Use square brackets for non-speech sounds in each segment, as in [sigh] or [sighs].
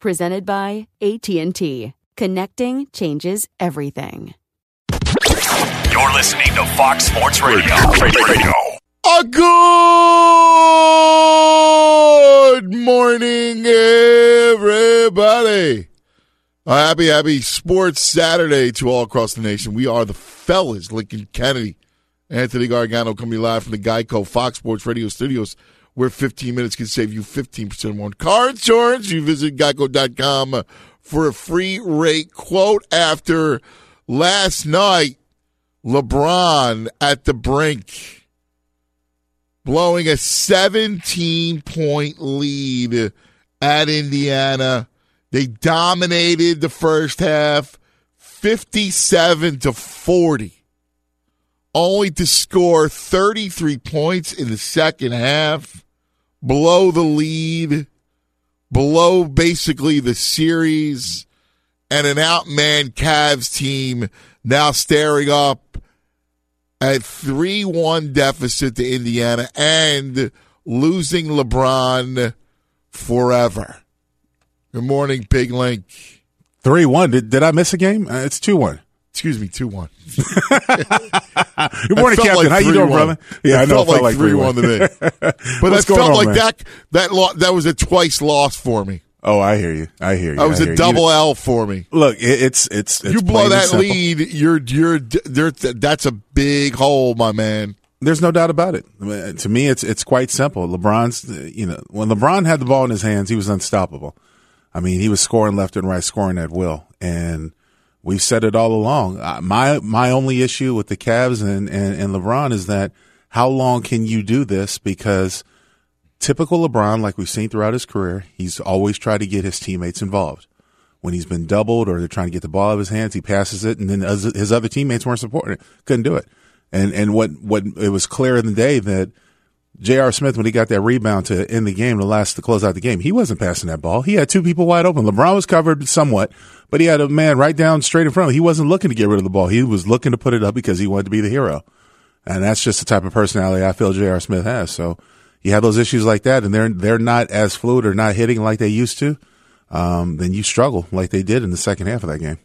Presented by AT&T. Connecting changes everything. You're listening to Fox Sports Radio. Radio. A good morning, everybody. A happy, happy Sports Saturday to all across the nation. We are the fellas, Lincoln Kennedy, Anthony Gargano, coming live from the Geico Fox Sports Radio studios, where 15 minutes can save you 15% more on car insurance. You visit geico.com for a free rate quote after last night. LeBron at the brink blowing a 17 point lead at Indiana. They dominated the first half 57 to 40, only to score 33 points in the second half, below the lead, below basically the series, and an outman Cavs team now staring up at 3 1 deficit to Indiana and losing LeBron forever. Good morning, Big Link. 3 1. Did, did I miss a game? Uh, it's 2 1. Excuse me, 2 1. [laughs] Good morning, Captain. like How you doing, 3-1. brother? Yeah, It I know. felt like 3 1 to me. [laughs] But I felt on, like man? that that lo- that was a twice loss for me. Oh, I hear you. I hear you. That was I a hear you. double L for me. Look, it, it's it's, it's you blow that lead, you're you're there. That's a big hole, my man. There's no doubt about it. To me, it's it's quite simple. LeBron's, you know, when LeBron had the ball in his hands, he was unstoppable. I mean, he was scoring left and right, scoring at will, and we've said it all along. Uh, My my only issue with the Cavs and, and and LeBron is that how long can you do this? Because typical LeBron, like we've seen throughout his career, he's always tried to get his teammates involved. When he's been doubled or they're trying to get the ball out of his hands, he passes it, and then his other teammates weren't supporting it, couldn't do it. And and what what it was clear in the day that J.R. Smith, when he got that rebound to end the game, to last to close out the game, he wasn't passing that ball. He had two people wide open. LeBron was covered somewhat, but he had a man right down straight in front of him. He wasn't looking to get rid of the ball. He was looking to put it up because he wanted to be the hero. And that's just the type of personality I feel J.R. Smith has. So you have those issues like that, and they're they're not as fluid or not hitting like they used to. Um, then you struggle like they did in the second half of that game.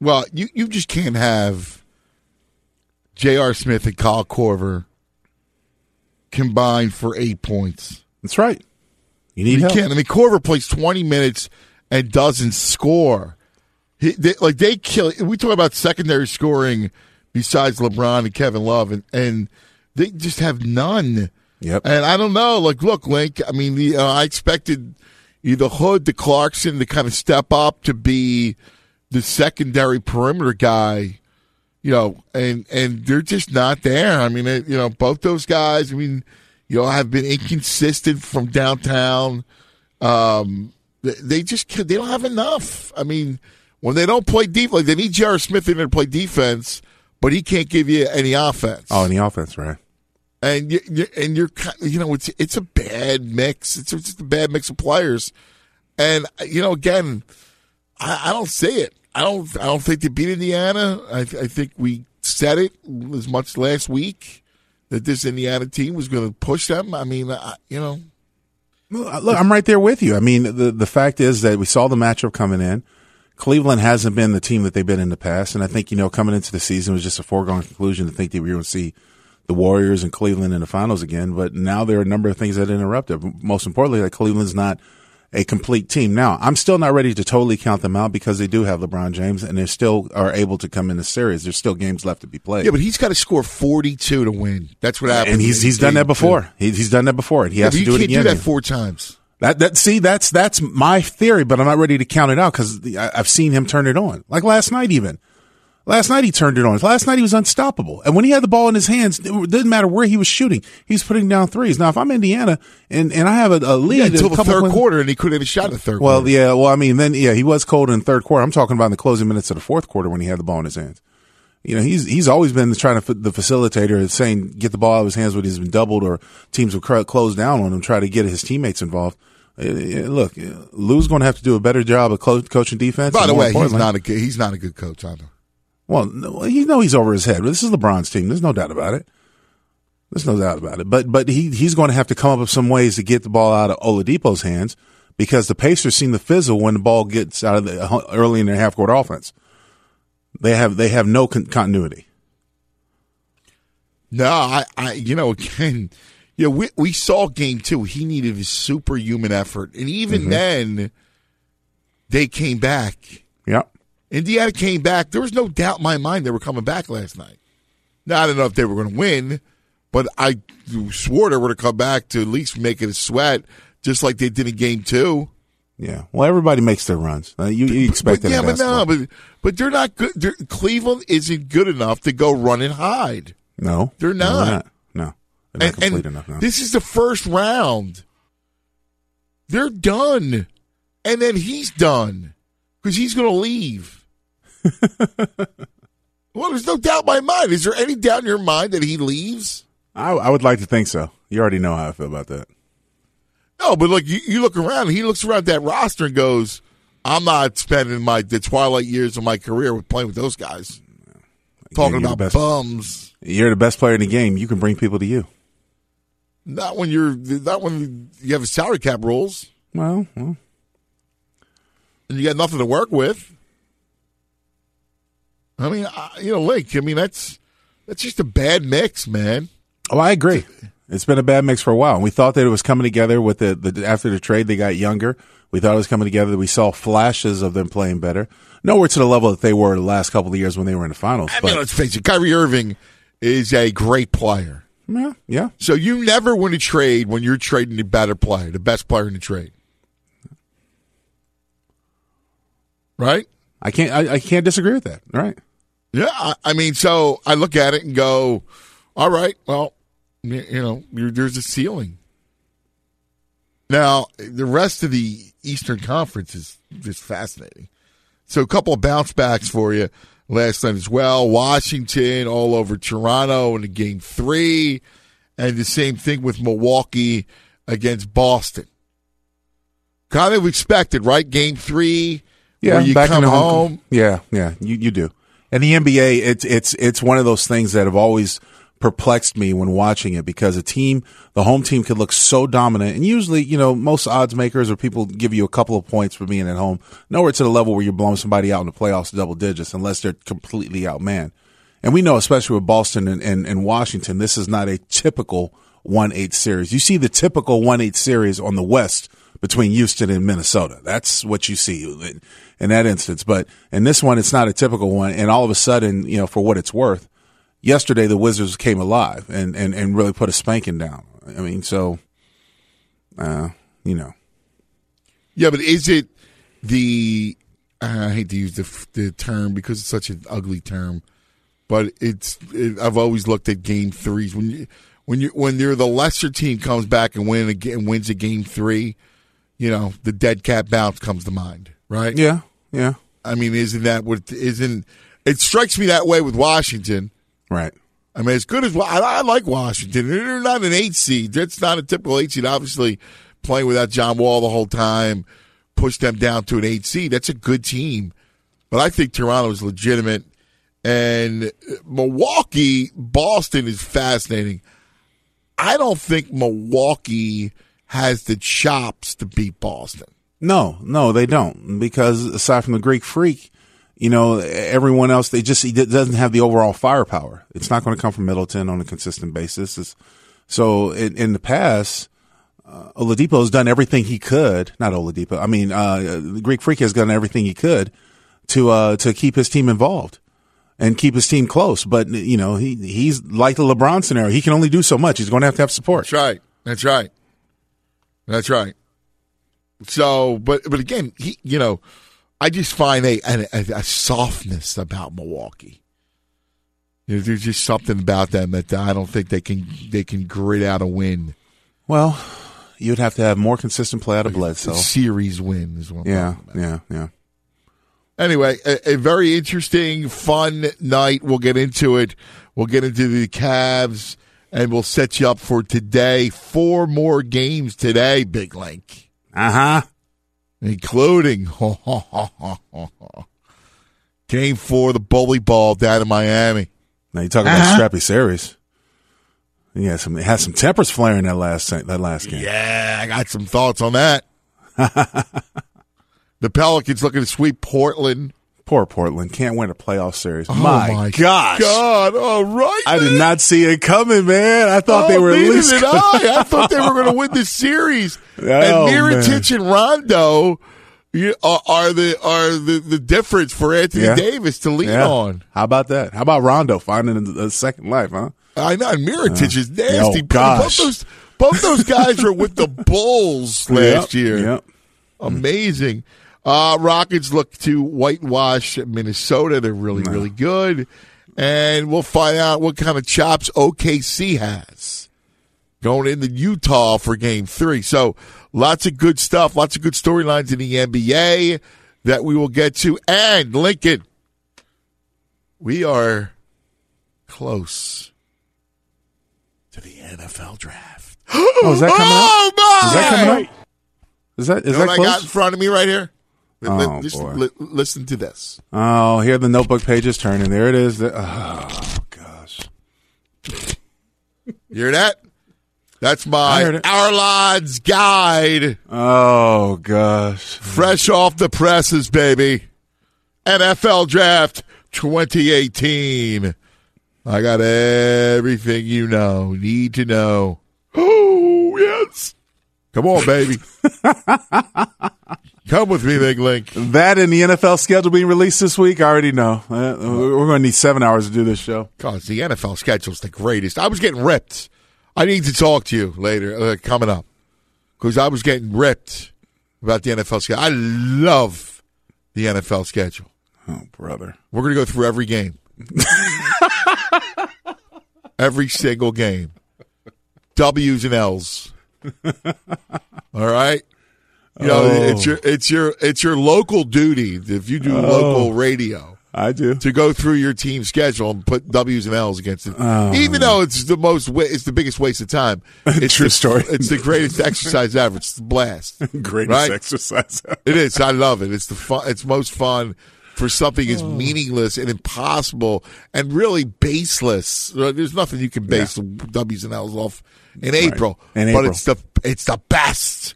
Well, you you just can't have J.R. Smith and Kyle Korver combined for eight points. That's right. You need You help. can't. I mean, Korver plays twenty minutes and doesn't score. He, they, like they kill. We talk about secondary scoring besides LeBron and Kevin Love, and, and they just have none. Yep. And I don't know. Like, look, Link. I mean, the, uh, I expected either Hood to Clarkson to kind of step up to be the secondary perimeter guy, you know, and and they're just not there. I mean, it, you know, both those guys. I mean, you know, have been inconsistent from downtown. Um, they, they just they don't have enough. I mean, when they don't play defense, like they need J.R. Smith in there to play defense, but he can't give you any offense. Oh, any offense, right? and you, you and you're you know it's it's a bad mix. It's just a bad mix of players, and you know again, I, I don't see it. I don't I don't think they beat Indiana. I, I think we said it as much last week that this Indiana team was going to push them. I mean, I, you know, Look, I'm right there with you. I mean, the the fact is that we saw the matchup coming in. Cleveland hasn't been the team that they've been in the past, and I think you know coming into the season was just a foregone conclusion to think that we were going to see the Warriors and Cleveland in the finals again. But now there are a number of things that interrupted. Most importantly, that Cleveland's not a complete team. Now, I'm still not ready to totally count them out because they do have LeBron James, and they still are able to come in the series. There's still games left to be played. yeah, but he's got to score 42 to win. That's what happens. and he's he's done that before. He, he's done that before, and he Yeah, has to do it again. do that four times. That that see that's that's my theory, but I'm not ready to count it out because I've seen him turn it on. Like last night, even last night he turned it on. Last night he was unstoppable, and when he had the ball in his hands, it didn't matter where he was shooting. He's putting down threes. Now, if I'm Indiana and and I have a, a lead Yeah, a until the third quarter, and he couldn't have shot in the third Well, quarter. yeah, well, I mean, then yeah, he was cold in the third quarter. I'm talking about in the closing minutes of the fourth quarter when he had the ball in his hands. You know, he's he's always been trying to the facilitator, saying get the ball out of his hands when he's been doubled or teams will cr- close down on him, try to get his teammates involved. Uh, Look, uh, Lue's going to have to do a better job of co- coaching defense. By the way, he's not a good, he's not a good coach either. Well, no, you know he's over his head. This is LeBron's team. There's no doubt about it. There's no doubt about it. But but he he's going to have to come up with some ways to get the ball out of Oladipo's hands because the Pacers seem to fizzle when the ball gets out of the uh, early in their half court offense. They have they have no con- continuity. No, I, I, you know, [laughs] again, you know, we we saw game two. He needed a superhuman effort, and even then, they came back. Indiana came back. There was no doubt in my mind they were coming back last night. Now I don't know if they were going to win, but I swore they were going to come back to at least make it a sweat, just like they did in game two. Yeah. Well, everybody makes their runs. Uh, you, you expect But that. yeah, but no, but but they're not good. They're, Cleveland isn't good enough to go run and hide. no, they're No, not. No, they're not and, complete and enough. No. this is the first round. They're done, and then he's done because he's going to leave. [laughs] well, there's no doubt in my mind. Is there any doubt in your mind that he leaves? I, I would like to think so. You already know how I feel about that. No, but look, you, you look around. He looks around that roster and goes, "I'm not spending my the twilight years of my career with playing with those guys." Talking you're about best. bums. You're the best player in the game. You can bring people to you. Not when you're not when you have a salary cap rules Well, well and you got nothing to work with. I mean, you know, Link. I mean, that's that's just a bad mix, man. Oh, I agree. It's been a bad mix for a while. We thought that it was coming together with the, the after the trade. They got younger. We thought it was coming together. We saw flashes of them playing better. Nowhere to the level that they were the last couple of years when they were in the finals. I but mean, let's face it. Kyrie Irving is a great player. yeah, yeah, So you never win a trade when you're trading the better player, the best player in the trade, right? I can't. I, I can't disagree with that. Right. Yeah, I, I mean, so I look at it and go, all right, well, you know, there- there's a ceiling. Now, the rest of the Eastern Conference is just fascinating. So, a couple of bounce backs for you last night as well. Washington all over Toronto in the game three, and the same thing with Milwaukee against Boston. Kind of expected, right? Game three, Yeah, where you back in come the home. Yeah, yeah, you you do. And the NBA, it's it's it's one of those things that have always perplexed me when watching it because a team, the home team, could look so dominant, and usually, you know, most odds makers or people give you a couple of points for being at home. Nowhere to the level where you're blowing somebody out in the playoffs double digits unless they're completely outmanned. And we know, especially with Boston and, and, and Washington, this is not a typical one eight series. You see the typical one eight series on the West between Houston and Minnesota. That's what you see in, that instance. But in this one, it's not a typical one. And all of a sudden, you know, for what it's worth, yesterday the Wizards came alive and, and, and really put a spanking down. I mean, so, uh, you know. Yeah, but is it the? I hate to use the the term because it's such an ugly term, but it's. It, I've always looked at game threes when you when you when you're the lesser team comes back and win and wins a game three, you know the dead cat bounce comes to mind, right? Yeah, yeah. I mean, isn't that what isn't? It strikes me that way with Washington. Right. I mean, as good as I, I like Washington, they're not an eight seed. That's not a typical eight seed. Obviously, playing without John Wall the whole time pushed them down to an eight seed. That's a good team, but I think Toronto is legitimate. And Milwaukee, Boston is fascinating. I don't think Milwaukee has the chops to beat Boston. No, no, they don't. Because aside from the Greek Freak, you know, everyone else, they just, he doesn't have the overall firepower. It's not going to come from Middleton on a consistent basis. It's, so in, in the past, uh, Oladipo has done everything he could. Not Oladipo. I mean, uh, the Greek Freak has done everything he could to, uh, to keep his team involved and keep his team close. But, you know, he, he's like the LeBron scenario. He can only do so much. He's going to have to have support. That's right. That's right. That's right. So, but, but again, he, you know, I just find a, a, a softness about Milwaukee. You know, there's just something about them that I don't think they can they can grit out a win. Well, you'd have to have more consistent play out of Bledsoe. Series win is what. I'm Yeah, about. yeah, yeah. Anyway, a, a very interesting, fun night. We'll get into it. We'll get into the Cavs, and we'll set you up for today. Four more games today, Big Link, Uh huh. including [laughs] game four, the bully ball down in Miami. Now you talking about Strappy series. He had some had some tempers flaring that last that last game. Yeah, I got some thoughts on that. [laughs] the Pelicans looking to sweep Portland. Poor Portland can't win a playoff series. Oh my, gosh. God! All right, I did not see it coming, man. I thought they Oh, were at least. did I. I thought they were going to win the series. [laughs] Oh, and Mirotic and Rondo are, uh, are the are the, the difference for Anthony Yeah. Davis to lean Yeah. on. How about that? How about Rondo finding a, second life, huh? I know and Mirotic uh, is nasty. oh, Both gosh. those both those guys were with the Bulls [laughs] last Yep, year. Yep. Amazing. Uh, Rockets look to whitewash Minnesota. They're really, really good. And we'll find out what kind of chops OKC has going into Utah for game three. So lots of good stuff, lots of good storylines in the NBA that we will get to. And Lincoln, we are close to the NFL draft. [gasps] Oh, is that coming up? Oh, my! Is that coming up? Is that is You know that what I got in front of me right here? Li- Oh, just boy. li- listen to this. Oh, here the notebook pages turning. There it is. Oh gosh. You hear that? That's my. Ourlads guide, Oh gosh. fresh off the presses, baby. NFL Draft 2018. I got everything you know, need to know. [gasps] Oh, yes. Come on, baby. [laughs] Come with me, Big Link. That and the NFL schedule being released this week, I already know. Uh, we're going to need seven hours to do this show. Because the NFL schedule's the greatest. I was getting ripped. I need to talk to you later, uh, coming up. Because I was getting ripped about the NFL schedule. I love the NFL schedule. Oh, brother. We're going to go through every game. [laughs] every single game. W's and L's. All right? You know, Oh. it's your it's your it's your local duty if you do local radio I do. to go through your team schedule and put W's and L's against it. Oh, Even though it's the most, it's the biggest waste of time. [laughs] It's True the, story. It's the greatest exercise ever. It's the blast. [laughs] Greatest Right? exercise. It is. I love it. It's the fun. It's most fun for something Oh. as meaningless and impossible and really baseless. Uh, There's nothing you can base the W's and L's off in April, In but April. it's the it's the best.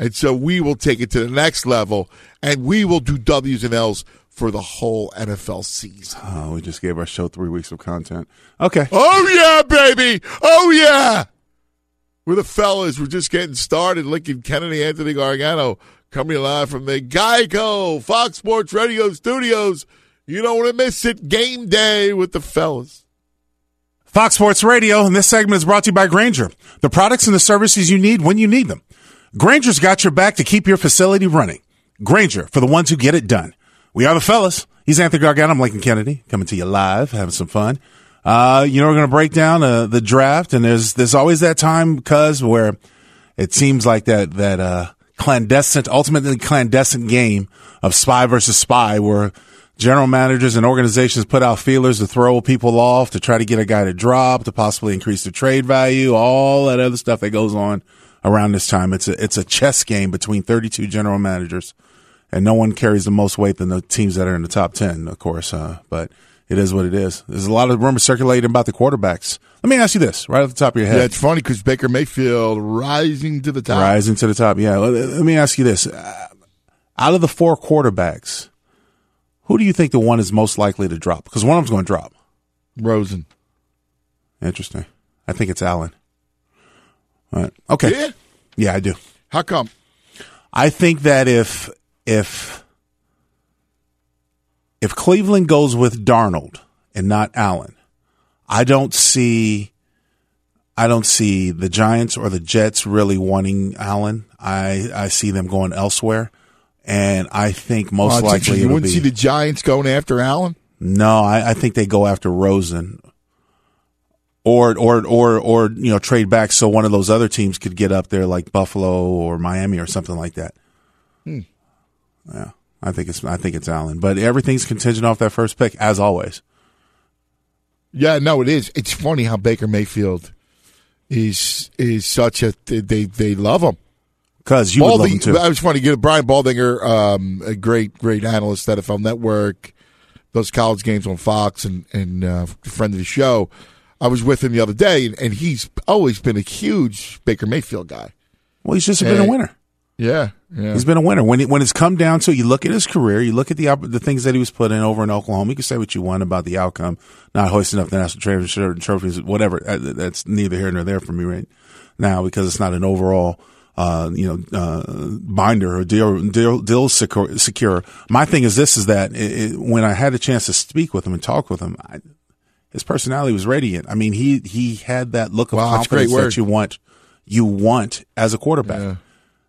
And so we will take it to the next level, and we will do W's and L's for the whole NFL season. Oh, we just gave our show three weeks of content. Okay. Oh yeah, baby. Oh yeah. We're the fellas. We're just getting started. Lincoln Kennedy, Anthony Gargano, coming live from the Geico Fox Sports Radio Studios. You don't want to miss it. Game day with the fellas. Fox Sports Radio, and this segment is brought to you by Grainger. The products and the services you need when you need them. Grainger's got your back to keep your facility running. Grainger, for the ones who get it done. We are the fellas. He's Anthony Gargano. I'm Lincoln Kennedy, coming to you live, having some fun. Uh, you know, we're going to break down uh, the draft, and there's there's always that time, cuz where it seems like that that uh, clandestine, ultimately clandestine game of spy versus spy, where general managers and organizations put out feelers to throw people off, to try to get a guy to drop, to possibly increase the trade value, all that other stuff that goes on around this time. It's a, it's a chess game between 32 general managers and no one carries the most weight than the teams that are in the top 10, of course. Uh, but it is what it is. There's a lot of rumors circulating about the quarterbacks. Let me ask you this right off the top of your head. Yeah, it's funny because Baker Mayfield rising to the top. Rising to the top. Yeah. Let, let me ask you this. Uh, out of the four quarterbacks, who do you think the one is most likely to drop? Because one of them's going to drop. Rosen. Interesting. I think it's Allen. All right. Okay. Yeah. Yeah, I do. How come? I think that if if if Cleveland goes with Darnold and not Allen, I don't see I don't see the Giants or the Jets really wanting Allen. I I see them going elsewhere, and I think most Oh, likely you wouldn't be see the Giants going after Allen. no. I, I think they go after Rosen. Or, or, or, or, you know, trade back so one of those other teams could get up there like Buffalo or Miami or something like that. Hmm. Yeah, I think it's, I think it's Allen, but everything's contingent off that first pick as always. Yeah, no, it is. It's funny how Baker Mayfield is is such a they they love him. Cause you would love him too. I was funny. To get Brian Baldinger, um, a great great analyst at NFL Network, those college games on Fox, and and uh, friend of the show. I was with him the other day, and, and he's always been a huge Baker Mayfield guy. Well, he's just been a winner. Yeah, yeah. He's been a winner. When it, when it's come down to it, you look at his career, you look at the the things that he was put in over in Oklahoma. You can say what you want about the outcome, not hoisting up the national championship trophies, whatever. Uh, That's neither here nor there for me right now because it's not an overall. Uh, you know, uh, binder or deal, deal, deal secure, secure. My thing is this: is that it, it, when I had a chance to speak with him and talk with him, I, his personality was radiant. I mean, he he had that look of Wow, that's a great confidence that you want you want as a quarterback.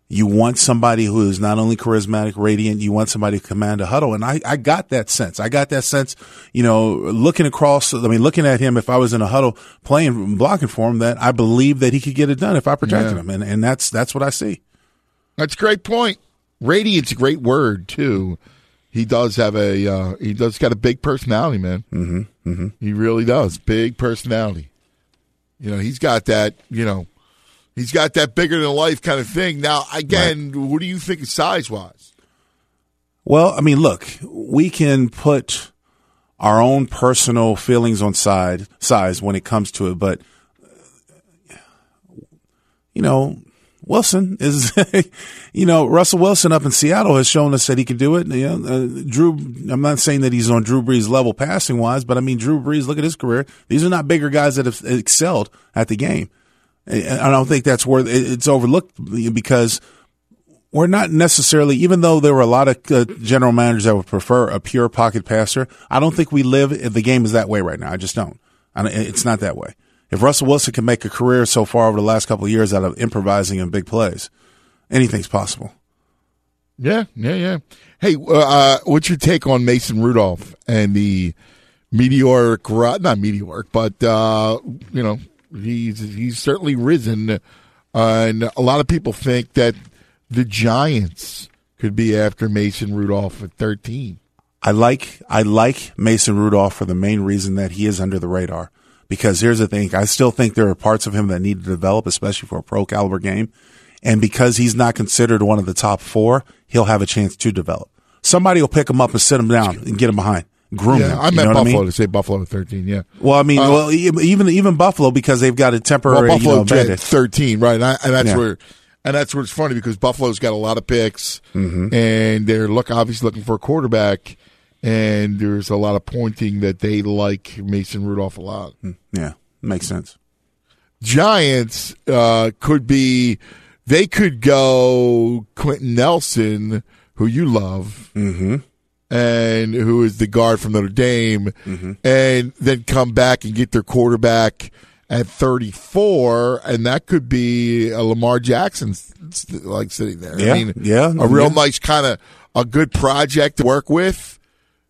You want somebody who is not only charismatic, radiant, you want somebody to command a huddle. And I, I got that sense. I got that sense, you know, looking across, I mean, looking at him, if I was in a huddle playing, blocking for him, that I believe that he could get it done if I protected Yeah. him. And, and that's, that's what I see. That's a great point. Radiant's a great word too. He does have a uh, he does got a big personality, man. Mm-hmm. Mm-hmm. He really does. Big personality. You know, he's got that. You know, he's got that bigger than life kind of thing. Now, again, what do you think size wise? Well, I mean, look, we can put our own personal feelings on side size when it comes to it, but you know, Wilson is, [laughs] you know, Russell Wilson up in Seattle has shown us that he can do it. You know, uh, Drew, I'm not saying that he's on Drew Brees level passing wise, but I mean, Drew Brees, look at his career. These are not bigger guys that have excelled at the game. I don't think that's worth it's overlooked because we're not necessarily, even though there were a lot of uh, general managers that would prefer a pure pocket passer. I don't think we live the game is that way right now. I just don't. I don't it's not that way. If Russell Wilson can make a career so far over the last couple of years out of improvising in big plays, anything's possible. Yeah, yeah, yeah. Hey, uh, uh, what's your take on Mason Rudolph and the meteoric, not meteoric, but uh, you know, he's he's certainly risen, uh, and a lot of people think that the Giants could be after Mason Rudolph at thirteen. I like I like Mason Rudolph for the main reason that he is under the radar. Because here's the thing, I still think there are parts of him that need to develop, especially for a pro caliber game. And because he's not considered one of the top four, he'll have a chance to develop. Somebody will pick him up and sit him down and get him behind, groom Yeah, him. I You meant Buffalo mean? to say Buffalo at thirteen. Yeah, Well, I mean, Uh, well, even even Buffalo because they've got a well, temporary you Buffalo know, thirteen, right? And, I, and that's Yeah. where, and that's where it's funny because Buffalo's got a lot of picks, Mm-hmm. and they're look obviously looking for a quarterback, and there's a lot of pointing that they like Mason Rudolph a lot. Yeah, makes sense. Giants uh, could be, they could go Quenton Nelson, who you love, Mm-hmm. and who is the guard from Notre Dame, Mm-hmm. and then come back and get their quarterback at 34, and that could be a Lamar Jackson like sitting there. Yeah, I mean, yeah, a real yeah. nice kind of a good project to work with.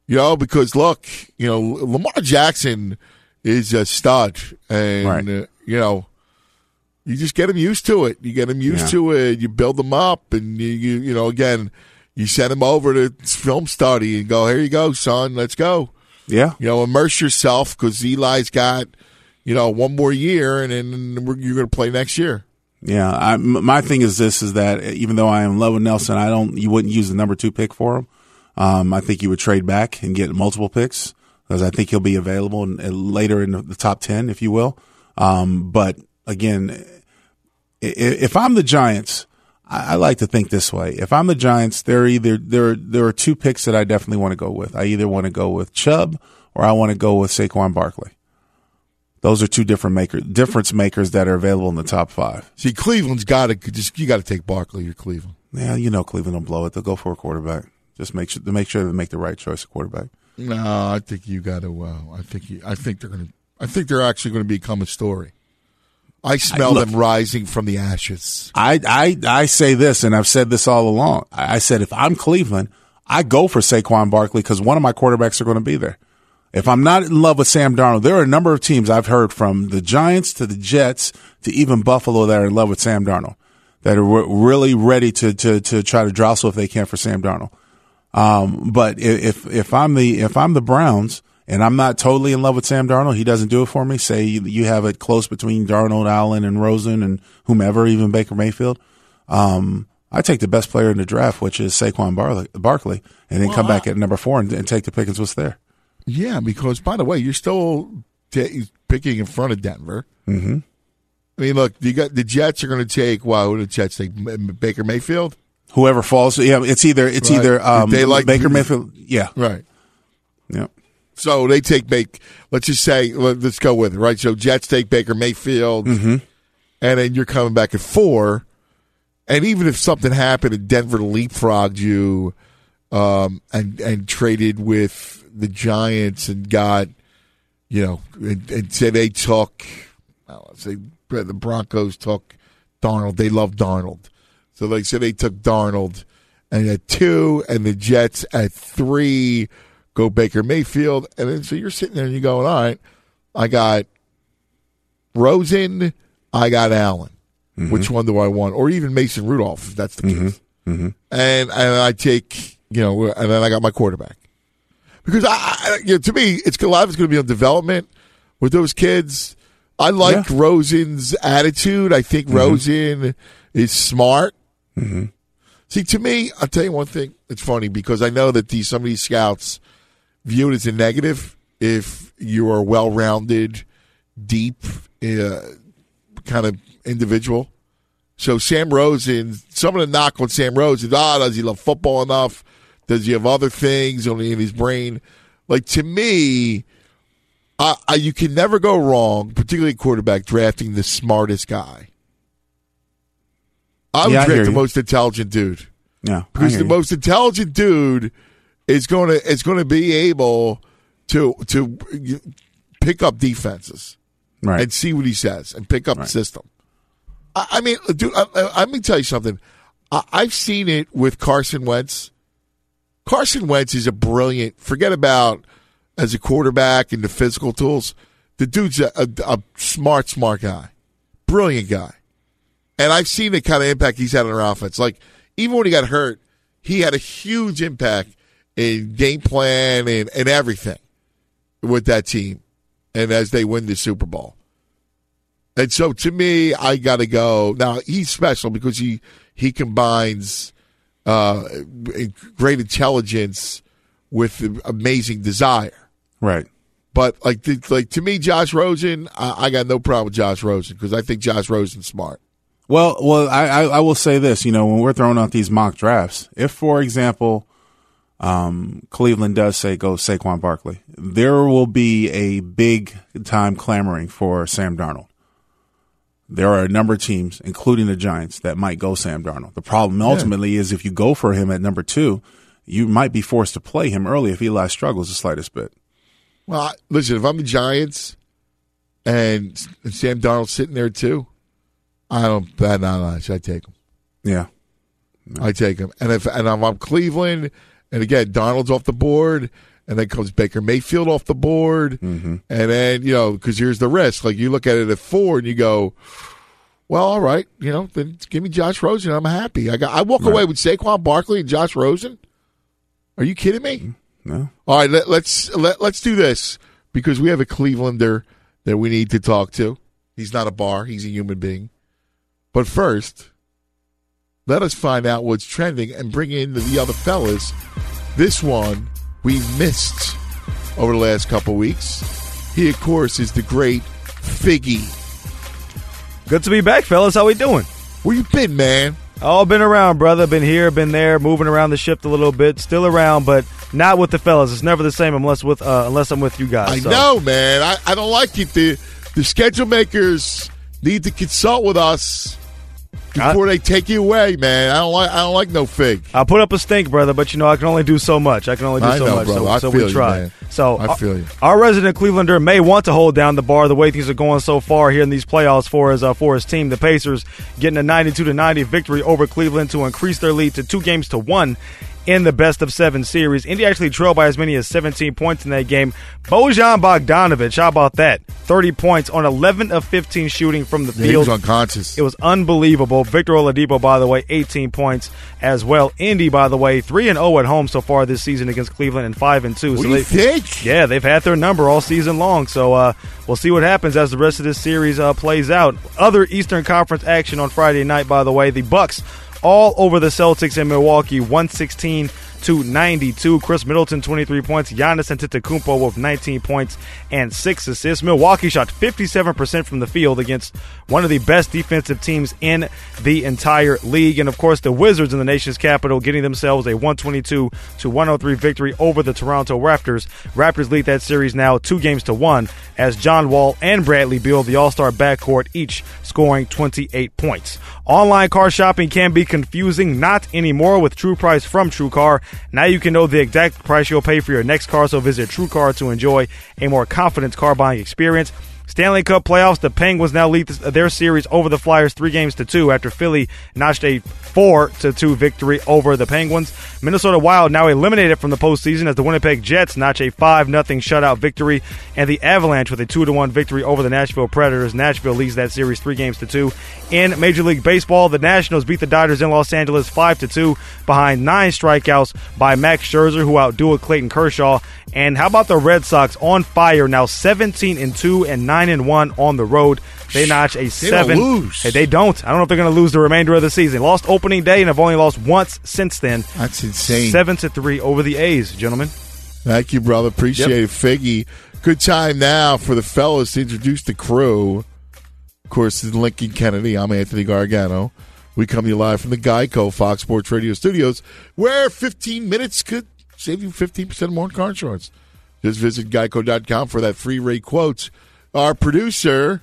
You know, because look, you know, Lamar Jackson is a stud, and Right. uh, you know, you just get him used to it. You get him used Yeah. to it. You build them up, and you, you, you know, again, you send him over to film study and go, here you go, son, let's go. Yeah. You know, immerse yourself because Eli's got, you know, one more year, and then you're going to play next year. Yeah, I, my thing is this: is that even though I am in love with Nelson, I don't. You wouldn't use the number two pick for him. Um, I think you would trade back and get multiple picks because I think he'll be available in, in- later in the top ten, if you will. Um, but again, if I'm the Giants, I, like to think this way: if I'm the Giants, there are either there there are two picks that I definitely want to go with. I either want to go with Chubb or I want to go with Saquon Barkley. Those are two different maker difference makers that are available in the top five. See, Cleveland's got to just you got to take Barkley. You're Cleveland. Yeah, you know Cleveland will blow it. They'll go for a quarterback. Just make sure to make sure they make the right choice of quarterback. No, I think you got to. Uh, I think you, I think they're going to. I think they're actually going to become a story. I smell look- them rising from the ashes. I, I I say this, and I've said this all along. I I said if I'm Cleveland, I go for Saquon Barkley because one of my quarterbacks are going to be there. If I'm not in love with Sam Darnold, there are a number of teams I've heard from the Giants to the Jets to even Buffalo that are in love with Sam Darnold, that are re- really ready to to to try to jostle if they can for Sam Darnold. Um, but if if I'm the if I'm the Browns and I'm not totally in love with Sam Darnold, he doesn't do it for me. Say you, have it close between Darnold, Allen, and Rosen, and whomever, even Baker Mayfield. Um, I take the best player in the draft, which is Saquon Barley, Barkley, and then come back at number four and, and take the Pickens what's there. Yeah, because by the way, you're still t- picking in front of Denver. Mm-hmm. I mean, look, you got the Jets are going to take. Wow, who the Jets take? Baker Mayfield, Whoever falls, yeah, it's either it's Right. either um, They like- Baker Mayfield, yeah, right? yeah, So they take Baker. Let's just say, let- let's go with it, right? So Jets take Baker Mayfield, Mm-hmm. and then you're coming back at four. And even if something happened and Denver leapfrogged you, um, and and traded with the Giants and got, you know, and, and say they took, well, let's say the Broncos took Darnold. They love Darnold, so like say they took Darnold, and at two, and the Jets at three go Baker Mayfield, and then so you're sitting there and you're going, all right, I got Rosen, I got Allen. Mm-hmm. Which one do I want? Or even Mason Rudolph, if that's the mm-hmm. case. Mm-hmm. And and I take you know, and then I got my quarterback because I, I you know, to me it's a lot of it's going to be on development with those kids. I like Yeah. Rosen's attitude. I think Rosen is smart. See, to me, I'll tell you one thing. It's funny because I know that these some of these scouts view it as a negative if you are well rounded, deep, uh, kind of individual. So Sam Rosen, some of the knock on Sam Rosen, ah, does he love football enough? Does he have other things only in his brain? Like to me, I, I, you can never go wrong, particularly quarterback drafting the smartest guy. I would Yeah, I the you. most intelligent dude yeah. Because the you. most intelligent dude is going to is going to be able to to pick up defenses right. and see what he says and pick up the system. I, I mean, dude, I, I, let me tell you something. I, I've seen it with Carson Wentz. Carson Wentz is a brilliant. Forget about as a quarterback and the physical tools. The dude's a, a, a smart, smart guy, brilliant guy, and I've seen the kind of impact he's had on our offense. Like even when he got hurt, he had a huge impact in game plan and, and everything with that team, and as they win the Super Bowl. And so to me, I got to go. Now he's special because he he combines uh, great intelligence with amazing desire. right. But like like to me, Josh Rosen, I, I got no problem with Josh Rosen because I think Josh Rosen's smart. Well, well, I, I, I will say this. You know, when we're throwing out these mock drafts, if, for example, um, Cleveland does say go Saquon Barkley, there will be a big time clamoring for Sam Darnold. There are a number of teams, including the Giants, that might go Sam Darnold. The problem ultimately is if you go for him at number two, you might be forced to play him early if Eli struggles the slightest bit. Well, I- listen, if I'm the Giants and Sam Darnold's sitting there too, I don't. No, no, no. Should I take him? Yeah. I take him. And if and I'm, I'm Cleveland, and again Darnold's off the board, and then comes Baker Mayfield off the board, Mm-hmm. and then you know because here's the risk. Like you look at it at four, and you go, well, all right, you know, then give me Josh Rosen. I'm happy. I got. I walk away with Saquon Barkley and Josh Rosen. Are you kidding me? No. All right, let, let's let, let's do this because we have a Clevelander that we need to talk to. He's not a bar; he's a human being. But first, let us find out what's trending and bring in the other fellas. This one we missed over the last couple weeks. He, of course, is the great Figgy. Good to be back, fellas. How we doing? Where you been, man? Oh, been around, brother. Been here, been there, moving around the ship a little bit. Still around, but not with the fellas. It's never the same unless with uh, unless I'm with you guys. I So, know, man. I, I don't like it. The the schedule makers need to consult with us before they take you away, man. I don't like I don't like no fig. I put up a stink, brother, but you know I can only do so much. I can only do I so know, much. brother. So, I so feel we you, try. man. So I our- feel you. Our resident Clevelander may want to hold down the bar the way things are going so far here in these playoffs for his uh, for his team. The Pacers getting a 92 to 90 victory over Cleveland to increase their lead to two games to one in the best of seven series. Indy actually trailed by as many as 17 points in that game. Bojan Bogdanovich, how about that? 30 points on 11 of 15 shooting from the Yeah, he field. was unconscious. It was unbelievable. Victor Oladipo, by the way, 18 points as well. Indy, by the way, 3 and 0 at home so far this season against Cleveland and 5 and 2. what so do you they, think? yeah, they've had their number all season long. So uh, we'll see what happens as the rest of this series uh, plays out. Other Eastern Conference action on Friday night, by the way, the Bucks all over the Celtics in Milwaukee, 116 to 92. Khris Middleton, 23 points. Giannis Antetokounmpo with 19 points and six assists. Milwaukee shot 57% from the field against one of the best defensive teams in the entire league. And of course, the Wizards in the nation's capital getting themselves a 122 to 103 victory over the Toronto Raptors. Raptors lead that series now two games to one as John Wall and Bradley Beal, the All Star backcourt, each scoring 28 points. Online car shopping can be confusing, not anymore with True Price from TrueCar. Now you can know the exact price you'll pay for your next car, so visit TrueCar to enjoy a more confident car buying experience. Stanley Cup playoffs, the Penguins now lead their series over the Flyers three games to two after Philly notched a four to two victory over the Penguins. Minnesota Wild now eliminated from the postseason as the Winnipeg Jets notch a five nothing shutout victory, and the Avalanche with a two to one victory over the Nashville Predators. Nashville leads that series three games to two. In Major League Baseball, the Nationals beat the Dodgers in Los Angeles five to two behind nine strikeouts by Max Scherzer, who outdueled Clayton Kershaw. And how about the Red Sox on fire now, seventeen and two and nine and one on the road. They notch a They seven. don't lose. Hey, they don't. I don't know if they're going to lose the remainder of the season. Lost opening day and have only lost once since then. That's insane. Seven to three over the A's, gentlemen. Thank you, brother. Appreciate it, Figgy. Good time now for the fellas to introduce the crew. Of course, this is Lincoln Kennedy. I'm Anthony Gargano. We come to you live from the Geico Fox Sports Radio studios, where 15 minutes could save you 15% more on car insurance. Just visit geico.com for that free rate quote. Our producer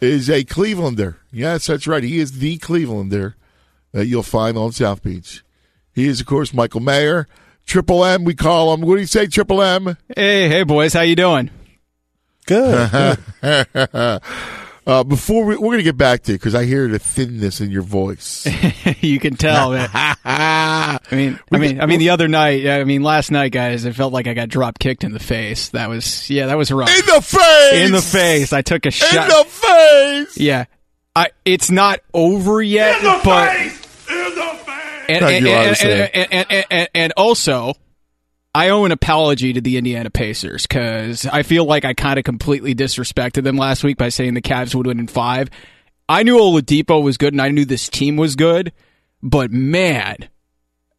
is a Clevelander. Yes, that's right. He is the Clevelander that you'll find on South Beach. He is, of course, Michael Mayer. Triple M, we call him. What do you say, Triple M? Hey, hey, boys, how you doing? Good. [laughs] [laughs] Uh, before we, we're going to get back to it because I hear the thinness in your voice. [laughs] you can tell, man. [laughs] I mean, I mean, I mean, the other night, I mean, last night, guys, it felt like I got drop kicked in the face. That was, yeah, that was rough. in the face, In the face, I took a shot. in the face. yeah, I. It's not over yet, but and, Thank and, you, I and, understand. and, and, and, and, and also, I owe an apology to the Indiana Pacers because I feel like I kind of completely disrespected them last week by saying the Cavs would win in five. I knew Oladipo was good and I knew this team was good, but man,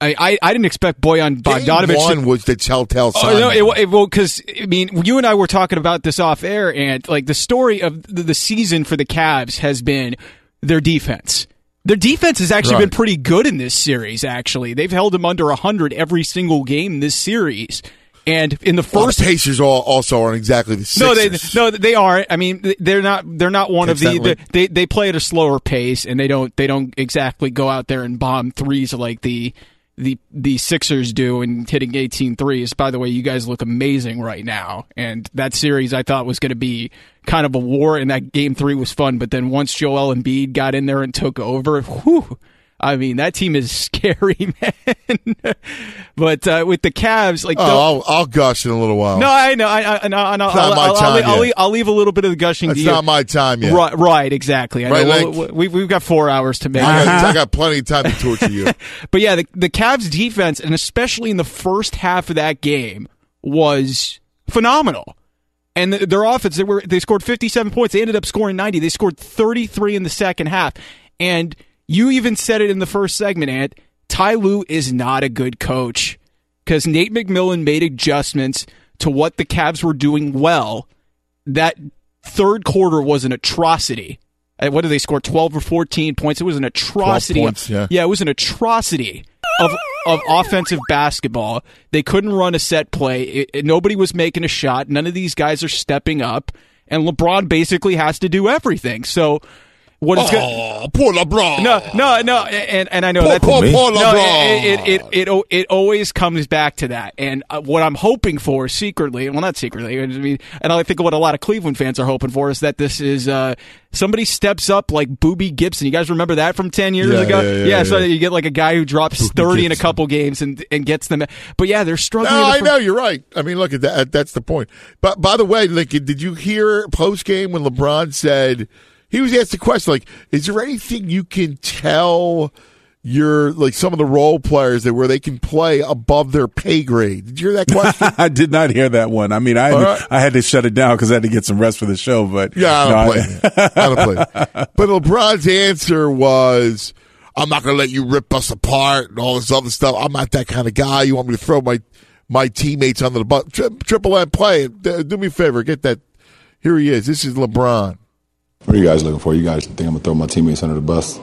I, I, I didn't expect Bojan Bogdanovich. Game to- one was the telltale sign. Oh sign. no! It, it, well, because I mean, you and I were talking about this off air, and like the story of the, the season for the Cavs has been their defense. Their defense has actually Right. been pretty good in this series. Actually, they've held them under hundred every single game this series. And in the Well, first the Pacers all, also aren't exactly the no, they no, they aren't. I mean, they're not. They're not one of Catch the. They they play at a slower pace, and they don't. They don't exactly go out there and bomb threes like the the the Sixers do and hitting 18 threes. By the way, you guys look amazing right now. And that series I thought was going to be kind of a war, and that game three was fun. But then once Joel Embiid got in there and took over, whew, I mean, that team is [laughs] scary, man. but uh, with the Cavs, like, Oh, I'll, I'll gush in a little while. no, I know, I, I, I I. It's not I'll, my I'll, I'll, time I'll, yet. leave, I'll leave a little bit of the gushing It's not my time yet. Right, right, exactly. I Right, know. Link? We, we've got four hours to make. I, got, I got [laughs] plenty of time to torture you. [laughs] But yeah, the, the Cavs defense, and especially in the first half of that game, was phenomenal. And th- their offense, they were they scored 57 points. They ended up scoring 90. They scored 33 in the second half. And you even said it in the first segment, Ant. Ty Lue is not a good coach because Nate McMillan made adjustments to what the Cavs were doing well. That third quarter was an atrocity. Uh, What did they score? 12 or 14 points. It was an atrocity. points, yeah. Yeah, it was an atrocity of of offensive basketball. They couldn't run a set play. It- it- nobody was making a shot. None of these guys are stepping up, and LeBron basically has to do everything. So. What is good? Oh, poor LeBron. No, no, no, and and I know Poor, that's poor, poor no, LeBron. it, it, it it it always comes back to that. And uh, what I'm hoping for secretly, well, not secretly, I mean, and I think what a lot of Cleveland fans are hoping for is that this is uh, somebody steps up like Boobie Gibson. You guys remember that from ten years Yeah, ago? yeah, yeah, so yeah. you get like a guy who drops Boobie thirty in a Gibson. couple games and and gets them. But yeah, they're struggling. No, the I fir- know you're right. I mean, look at that. That's the point. But by the way, Lincoln, did you hear post game when LeBron said he was asked the question like, "Is there anything you can tell your like some of the role players that where they can play above their pay grade?" Did you hear that question? [laughs] I did not hear that one. I mean, I All right. I had to shut it down because I had to get some rest for the show. But Yeah, I no, don't blame you. I don't blame you. But LeBron's answer was, "I'm not going to let you rip us apart and all this other stuff. I'm not that kind of guy. You want me to throw my my teammates under the bus? Tri- Triple M, play. Do me a favor, get that. Here he is. This is LeBron. What are you guys looking for? You guys think I'm gonna throw my teammates under the bus?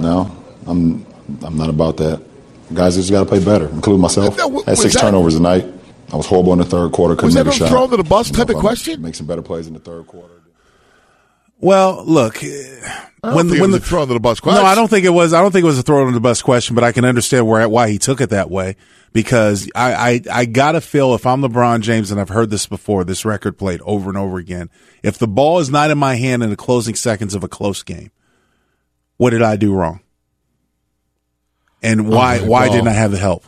No, I'm. I'm not about that. Guys just got to play better, including myself. No, w- Had six that- turnovers tonight. I was horrible in the third quarter. Couldn't Was that make a a shot. throw under the bus type of I'm question? Make some better plays in the third quarter. Well, look, eh, when don't think it was a throw under the bus question. No, I don't think it was. I don't think it was a throw under the bus question, but I can understand where why he took it that way because I I, I gotta feel if I'm LeBron James and I've heard this before, this record played over and over again. If the ball is not in my hand in the closing seconds of a close game, what did I do wrong? And oh why Okay, why didn't I have the help?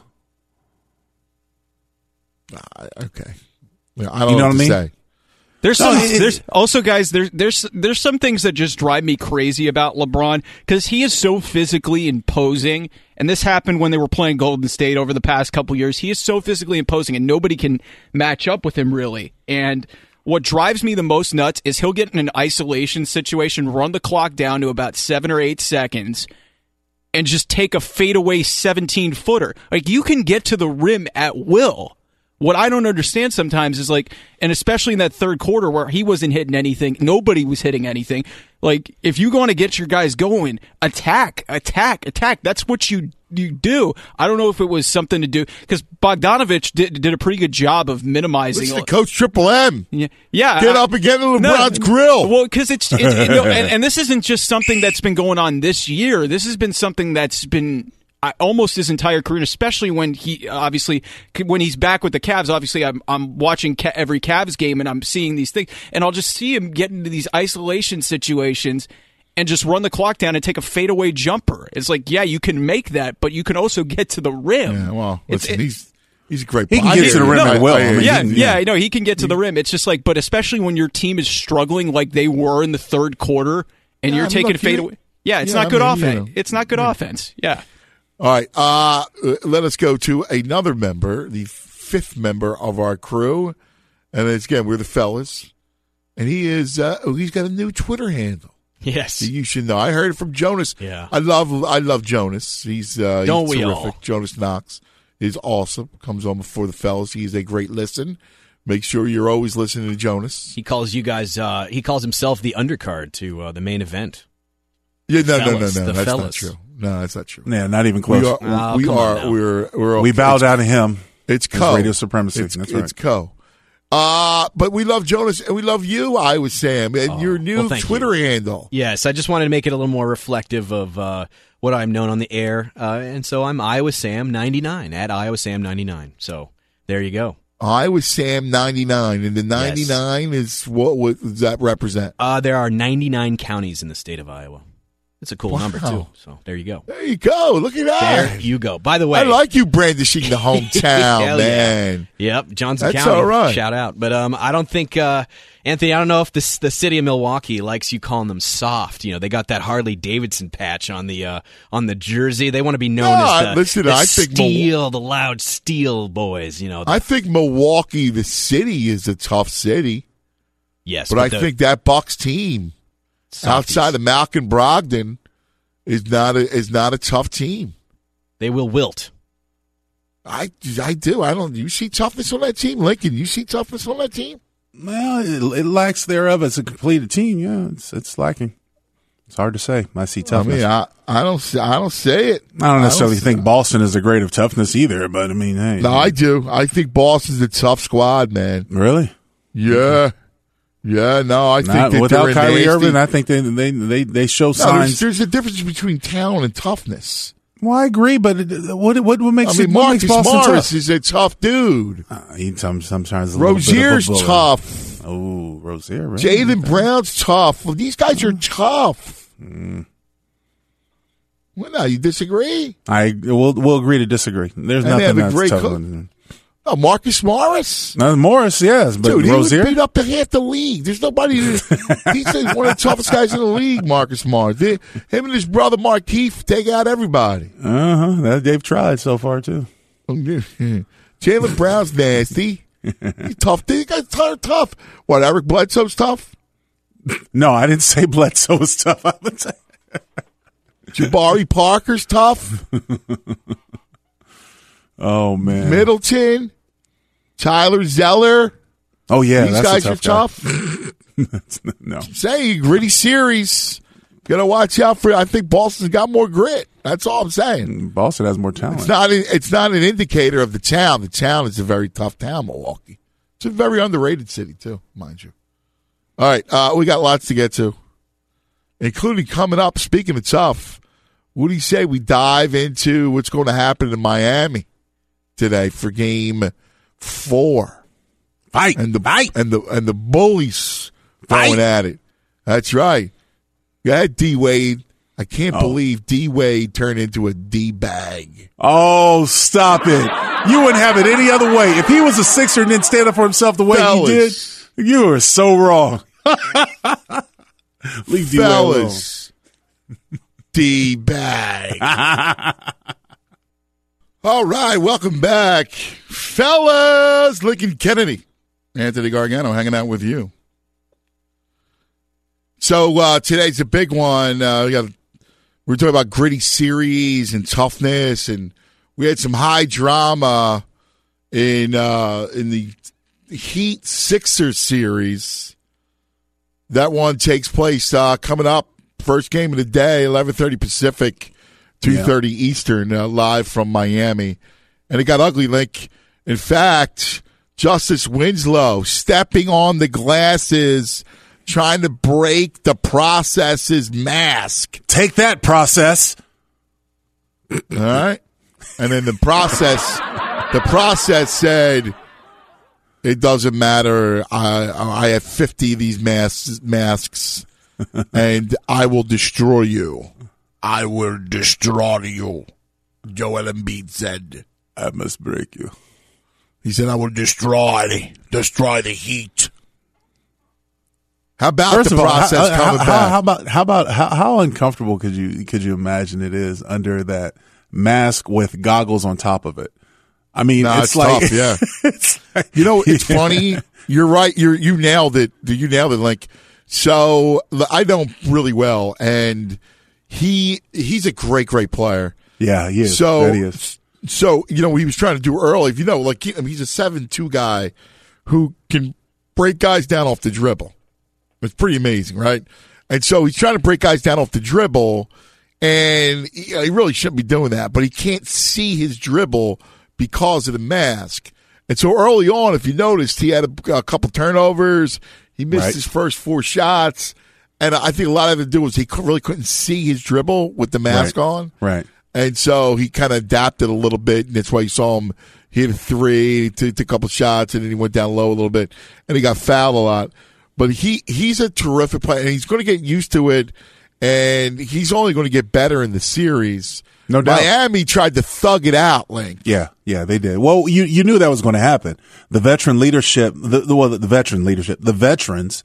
Ah, okay. Yeah, I don't You know know, what I what to mean? say. There's some, it- it- there's also guys there's there's there's some things that just drive me crazy about LeBron because he is so physically imposing, and this happened when they were playing Golden State over the past couple years. He is so physically imposing, and nobody can match up with him really. And what drives me the most nuts is he'll get in an isolation situation, run the clock down to about seven or eight seconds, and just take a fadeaway 17 footer. Like you can get to the rim at will. What I don't understand sometimes is like, and especially in that third quarter where he wasn't hitting anything, nobody was hitting anything. Like, if you want to get your guys going, attack, attack, attack. That's what you you do. I don't know if it was something to do because Bogdanovich did did a pretty good job of minimizing. To Coach Triple M. Yeah, yeah. Get I- up and get in No, LeBron's grill. Well, because it's, it's it- no, [laughs] and, and this isn't just something that's been going on this year. This has been something that's been almost his entire career, and especially when he obviously when he's back with the Cavs. Obviously, I'm I'm watching Ca- every Cavs game and I'm seeing these things, and I'll just see him get into these isolation situations. And just run the clock down and take a fadeaway jumper. It's like, yeah, you can make that, but you can also get to the rim. Yeah, well, It's- listen, it- he's he's a great. He can get to the rim No, at will. I mean, you. yeah, he- yeah, I know he can get to the rim. It's just like, but especially when your team is struggling like they were in the third quarter, and Yeah, you're I mean, taking look, fade you- away. Yeah, it's yeah, not I good mean, you offense. know. it's not good offense. Yeah. All right. Uh, let us go to another member, the fifth member of our crew, and it's, again we're the fellas, and he is uh, oh, he's got a new Twitter handle. Yes. You should know. I heard it from Jonas. Yeah. I love I love Jonas. He's uh, Don't he's we terrific. all? Jonas Knox is awesome. Comes on before the fellas. He's a great listen. Make sure you're always listening to Jonas. He calls you guys. Uh, he calls himself the undercard to uh, the main event. Yeah, no, no, no, Fellas, no. the That's not fellas. true. No, that's not true. Yeah, not even close. We are. Oh, we come on are. We're. We're. we bow It's- down to him. It's co radio supremacy. It's, That's it's co. Uh, but we love Jonas and we love you, Iowa Sam, and your new Oh, well, thank Twitter handle. Yes, I just wanted to make it a little more reflective of uh, what I'm known on the air, uh, and so I'm Iowa Sam 99 at Iowa Sam 99. So there you go. Iowa Sam 99, and the 99 is what, what does that represent? Uh, there are 99 counties in the state of Iowa. It's a cool number too. So there you go. There you go. Look at that. There you go. By the way, I like you brandishing the [laughs] hometown, Hell yeah. man. Yep, Johnson That's County. all right. Shout out. But um, I don't think uh, Anthony. I don't know if the the city of Milwaukee likes you calling them soft. You know, they got that Harley Davidson patch on the uh, on the jersey. They want to be known No, as the, listen, the I think Mil- steel, the loud steel boys. You know, I think Milwaukee, the city, is a tough city. yes, but, I the- think that Bucks team, outside of Malcolm Brogdon, is not a, is not a tough team. they will wilt. I I do. I don't. You see toughness on that team, Lincoln. You see toughness on that team. Well, it, it lacks thereof as a completed team. Yeah, it's it's lacking. It's hard to say. I see I toughness. mean, I, I don't s- I don't say it. I don't necessarily s- think Boston is a grade of toughness either, but I mean, hey, No, I do. I think Boston's a tough squad, man. really. Yeah, yeah. No, I think Not, that without they're Kyrie nasty- Irving, I think they they they, they show No, signs. there's, there's a difference between talent and toughness. well, I agree, but what what what makes I mean, makes Marcus Morris tough? is a tough dude. Uh, he some, sometimes a little bit of a Rozier's tough. Oh, Rozier, right? Jaylen Brown's tough. Well, these guys are tough. Mm. Well, now you disagree? I we'll we'll agree to disagree. There's And they have nothing a that's great tough. Oh, Marcus Morris. No, Morris, yes, but Dude, he Rozier. beat up the half the league. There's nobody. [laughs] he's one of the toughest guys in the league, Marcus Morris. They- him and his brother Markieff take out everybody. Uh huh. That they've tried so far too. [laughs] Jaylen Brown's nasty. He's tough. These guys are tough. What, Eric Bledsoe's tough? No, I didn't say Bledsoe was tough. [laughs] I would say Jabari Parker's tough. Oh man, Middleton, Tyler Zeller. Oh yeah, These guys a are tough. tough. guy. [laughs] no, Say gritty series. Gotta watch out for. I think Boston's got more grit. That's all I'm saying. Boston has more talent. It's not. It's not an indicator of the town. The town is a very tough town, Milwaukee. It's a very underrated city too, mind you. All right, uh, we got lots to get to, including coming up. Speaking of tough, what do you say we dive into what's going to happen in Miami today for Game Four? Fight and the Fight. and the and the bullies going at it. That's right. Ahead, D Wade. I can't Oh. believe D Wade turned into a D bag. Oh, stop it! You wouldn't have it any other way. If he was a Sixer and didn't stand up for himself the way Fellas. he did, you are so wrong. [laughs] Leave D-Wade alone. [laughs] D bag. [laughs] All right, welcome back, fellas. Lincoln Kennedy, Anthony Gargano, hanging out with you. So uh, today's a big one. Uh, we got we're talking about gritty series and toughness, and we had some high drama in uh, in the Heat Sixers series. That one takes place uh, coming up. First game of the day, eleven thirty Pacific, two thirty Eastern, uh, live from Miami, and it got ugly. Like, in fact, Justice Winslow stepping on the glasses, trying to break the process's mask. Take that process. All right, and then the process, the process said. It doesn't matter. I I have fifty of these masks, masks, [laughs] and I will destroy you. I will destroy you. Joel Embiid said. I must break you. He said, "I will destroy, destroy the Heat." How about First the of all, process how, coming how, back? how about how about how, how uncomfortable could you could you imagine it is under that mask with goggles on top of it? I mean, No, it's, it's like tough, yeah. [laughs] it's like- You know, it's [laughs] funny. You're right. You you nailed it. You nailed it. Like so, I know him really well, and he he's a great, great player. Yeah, he is. So That he is. so you know he was trying to do early. If you know, like he, I mean, he's a seven two guy who can break guys down off the dribble. It's pretty amazing, right? And so he's trying to break guys down off the dribble, and he, uh, he really shouldn't be doing that. But he can't see his dribble because of the mask. And so early on, if you noticed, he had a, a couple turnovers. He missed Right. his first four shots. And I think a lot of it to do was he really couldn't see his dribble with the mask Right. on. Right. And so he kind of adapted a little bit, and that's why you saw him hit a three, he took a couple shots, and then he went down low a little bit, and he got fouled a lot. But he he's a terrific player, and he's going to get used to it, and he's only going to get better in the series. No doubt. Miami tried to thug it out, Link. Yeah, yeah, they did. Well, you you knew that was going to happen. The veteran leadership, the, the well, the veteran leadership, the veterans.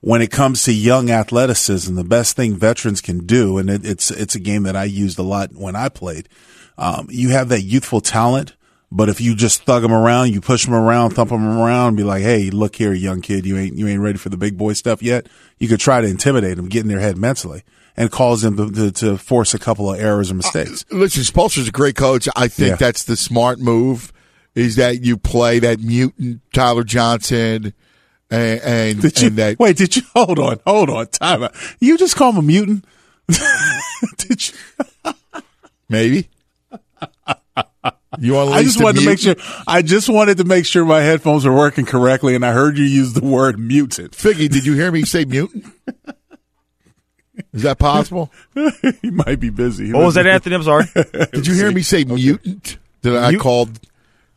When it comes to young athleticism, the best thing veterans can do, and it, it's it's a game that I used a lot when I played. Um, you have that youthful talent, but if you just thug them around, you push them around, thump them around, be like, "Hey, look here, young kid, you ain't you ain't ready for the big boy stuff yet." You could try to intimidate them, get in their head mentally, and cause them to, to, to force a couple of errors and mistakes. Listen, Spoelstra's a great coach. I think Yeah. that's the smart move. Is that you play that mutant Tyler Johnson, and, and, Did you and that wait? Did you hold on? Hold on. Time out. You just call him a mutant? [laughs] did you? maybe. You want I just wanted to make sure. I just wanted to make sure my headphones were working correctly, and I heard you use the word mutant. Figgy, did you hear me say mutant? Is that possible? [laughs] he might be busy. What was that, Anthony? I'm sorry. [laughs] Did you hear me say mutant? Did I Mut- called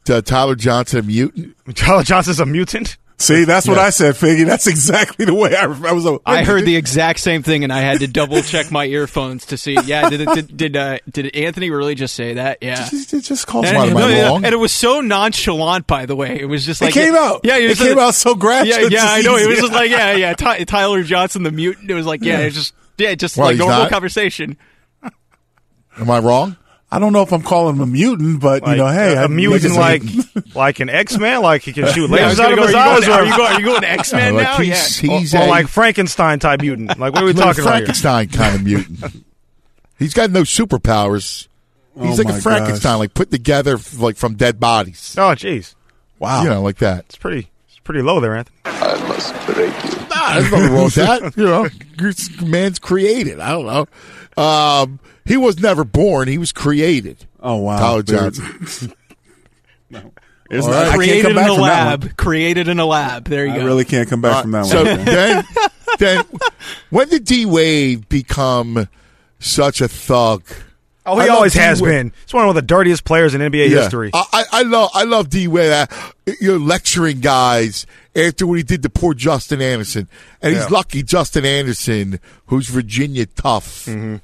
uh, Tyler Johnson a mutant? Tyler Johnson's a mutant. See, that's what Yeah. I said, Figgy. That's exactly the way I, I was. I heard the exact same thing, and I had to double check my earphones to see. Yeah, did it, did did, uh, did Anthony really just say that? Yeah, Just, just, just call and, Am I no, yeah, wrong? and it was so nonchalant. By the way, it was just It like came out. Yeah, It was came out so gradual, Yeah, yeah, I know. It was just like yeah, yeah. [laughs] Ty- Tyler Johnson, the mutant. It was like yeah, it's just yeah, just Well, like normal not? conversation. Am I wrong? I don't know if I'm calling him a mutant, but Like, you know, hey, a I- mutant like [laughs] like an X Man, like he can shoot Yeah, lasers out of go, his are, eyes, going, or, are you going? You going X Men [laughs] Like now? he's, yeah. he's or a like Frankenstein type mutant. Like what are we little talking about? Frankenstein kind of mutant. [laughs] He's got no superpowers. He's Oh like a Frankenstein, gosh. like put together like from dead bodies. Oh, jeez, wow. You know, like that. it's pretty, it's pretty low there, Anthony. Nah, there's nothing wrong with that. [laughs] You know, man's created. I don't know. Um, he was never born. He was created. oh wow, Tyler There- Johnson. [laughs] There's All not- right. I can't Created come in back a from that one. lab. Created in a lab. There you I go. really can't come back from that So one. then, then, when did D Wade become such a thug? Oh, he love always has D-Wade. been. He's one of the dirtiest players in NBA history. I, I, I love I love D Wade. You're lecturing guys after what he did to poor Justin Anderson, and he's Yeah. lucky Justin Anderson, who's Virginia tough, Mm-hmm.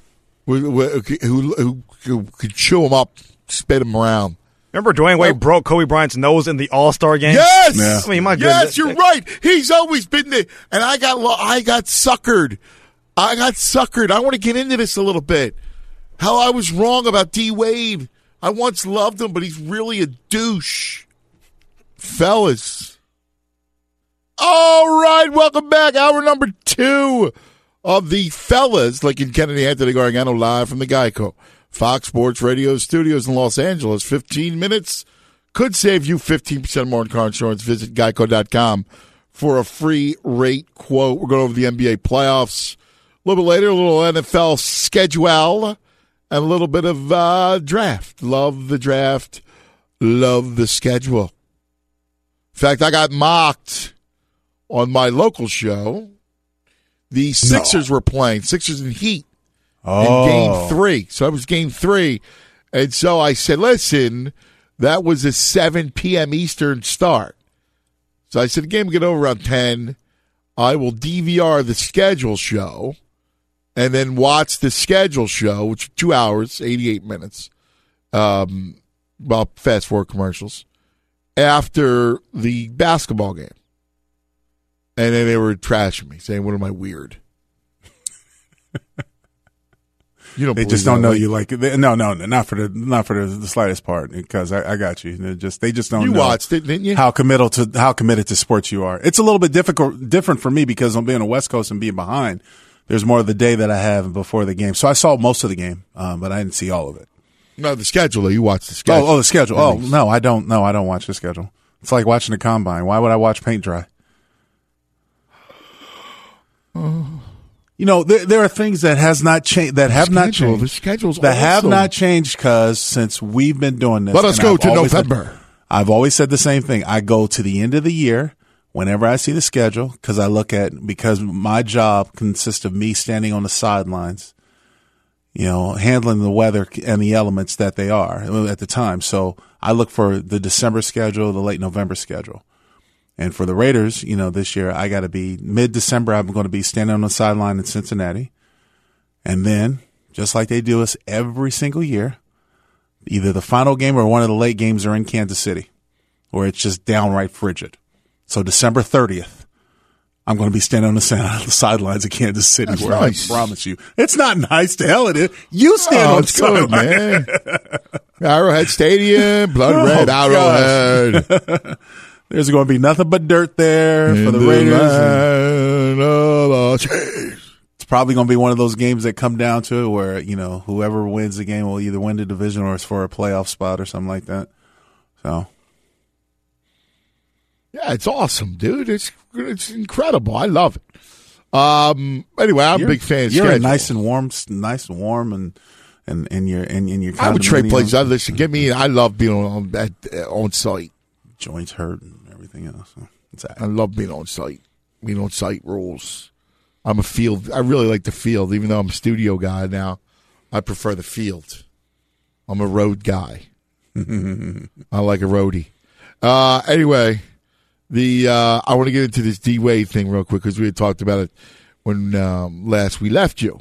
who, who, who, who could chew him up, spit him around. Remember Dwyane Wade broke Kobe Bryant's nose in the All Star game? Yes, Yeah. I mean, my yes, goodness. you're right. He's always been there, and I got lo- I got suckered. I got suckered. I want to get into this a little bit. How I was wrong about D Wade. I once loved him, but he's really a douche. Fellas. All right, welcome back. Hour number two of the fellas, Lincoln Kennedy Anthony Gargano live from the Geico Fox Sports Radio studios in Los Angeles. 15 minutes could save you 15% more in car insurance. Visit geico.com for a free rate quote. We're going over the NBA playoffs a little bit later, a little NFL schedule, and a little bit of uh, draft. Love the draft, love the schedule. In fact, I got mocked on my local show. The Sixers were playing, Sixers and Heat oh, in game three. So that was game three. And so I said, listen, that was a 7 p.m. Eastern start. So I said, the game will get over around 10. I will DVR the schedule show and then watch the schedule show, which is two hours, 88 minutes. Um, well, fast forward commercials after the basketball game. And then they were trashing me, saying, what am I weird? You don't. They just don't know you like they, no, no, no, not for the not for the, the slightest part because I, I got you. They just they just don't You know watched it, didn't you? how committal to how committed to sports you are. It's a little bit difficult different for me because I'm being on the West Coast and being behind. There's more of the day that I have before the game, so I saw most of the game, um, but I didn't see all of it. No, the schedule. You watched the schedule. Oh, oh, the schedule. Oh no, I don't. No, I don't watch the schedule. It's like watching the combine. Why would I watch paint dry? You know, there, there are things that has not changed that have not changed. the schedule's that have not changed because since we've been doing this. Let us go I've to November. I've always said the same thing. I go to the end of the year whenever I see the schedule because I look at because my job consists of me standing on the sidelines, you know, handling the weather and the elements that they are uh, at the time. So I look for the December schedule, the late November schedule. And for the Raiders, you know, this year I got to be mid December. I'm going to be standing on the sideline in Cincinnati. And then, just like they do us every single year, either the final game or one of the late games are in Kansas City, where it's just downright frigid. So December 30th, I'm going to be standing on the, side, [laughs] the sidelines of Kansas City, That's where nice. I promise you, it's not nice. To hell it is. You oh, stand Oh, on the sideline. man. [laughs] Arrowhead Stadium, blood Oh, red. Arrowhead. [laughs] There's going to be nothing but dirt there for the the Raiders. land of our. It's probably going to be one of those games that come down to it where, you know, whoever wins the game will either win the division or it's for a playoff spot or something like that. So, Yeah, it's awesome, dude. It's it's incredible. I love it. Um. Anyway, I'm a you're- big fan. of You're nice and warm, nice and warm and, and, and you're, and, and you're I would trade places. I listen. Get me. I love being on at, uh, on site. Joints hurt and everything else. I love being on site. Being on site rules. I'm a field. I really like the field, even though I'm a studio guy now. I prefer the field. I'm a road guy. [laughs] I like a roadie. Uh, anyway, the uh, I want to get into this D Wade thing real quick because we had talked about it when um, last we left you.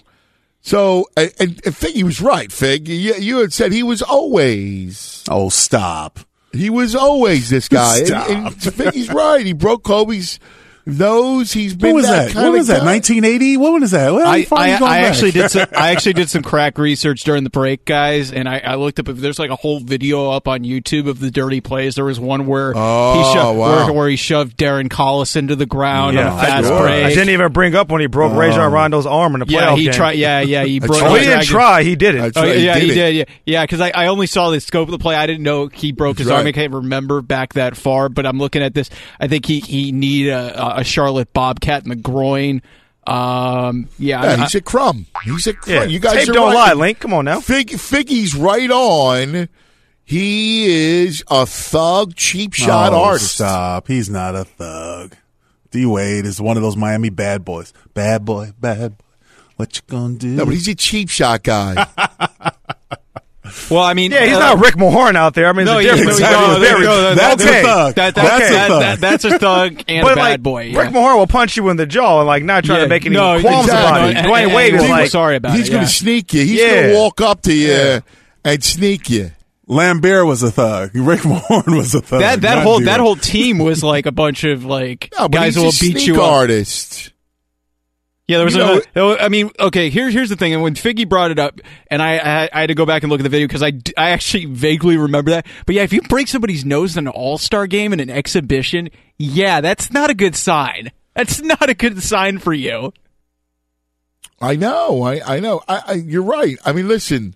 So, and, and and Figgy was right. Fig, you, you had said he was always. Oh, stop! He was always this guy. And, Stop. and [laughs] Figgy's right. He broke Kobe's nose. He's been What was that? kind What was that? 1980? What was that? Well, I, I, going I back? actually did some I actually did some [laughs] crack research during the break, guys, and I, I looked up if there's like a whole video up on YouTube of the dirty plays. There was one where Oh, he shoved wow. where, where he shoved Darren Collis into the ground Yeah, on a fast I, break. I didn't even bring up when he broke Oh. Rajon Rondo's arm in the playoff yeah, he game. tried. Yeah, yeah, he That's [laughs] broke. Oh, he didn't try. He did it. Oh, yeah, he he did did. Yeah, yeah. Because I, I only saw the scope of the play. I didn't know he broke his That's arm. I can't remember back that far. But I'm looking at this. I think he he need a, a Charlotte Bobcat in the groin. Um, yeah, Yeah, I- he's a crumb. He's a crumb. Yeah, You guys tape are don't right. lie, Link. Come on now. Fig, Figgy's right on. He is a thug, cheap shot oh, artist. Stop. He's not a thug. D Wade is one of those Miami bad boys. Bad boy, bad boy. What you gonna do? No, but he's a cheap shot guy. [laughs] well, I mean, Yeah, he's uh, not Rick Mahorn out there. I mean, No, it's a yeah, difference. Exactly. no, Very- no, no, That's okay. a thug. That, that, That's that, a thug. that- that's a thug and But a bad like, boy. yeah. Rick Mahorn will punch you in the jaw and like not try Yeah, to make any no, qualms exactly. about it. And- Dwyane Wade is like, sorry about he's it. going yeah. to sneak you. He's Yeah. going to walk up to you Yeah. and sneak you. Laimbeer was a thug. [laughs] Rick Mahorn was a thug. that that not whole that whole team was like a bunch of like No, guys who will beat you up. Artist. Yeah, there was. You know- another, I mean, okay. Here's here's the thing. And when Figgy brought it up, and I I, I had to go back and look at the video because I, I actually vaguely remember that. But yeah, if you break somebody's nose in an All Star game in an exhibition, yeah, that's not a good sign. That's not a good sign for you. I know. I, I know. I, I, you're right. I mean, listen,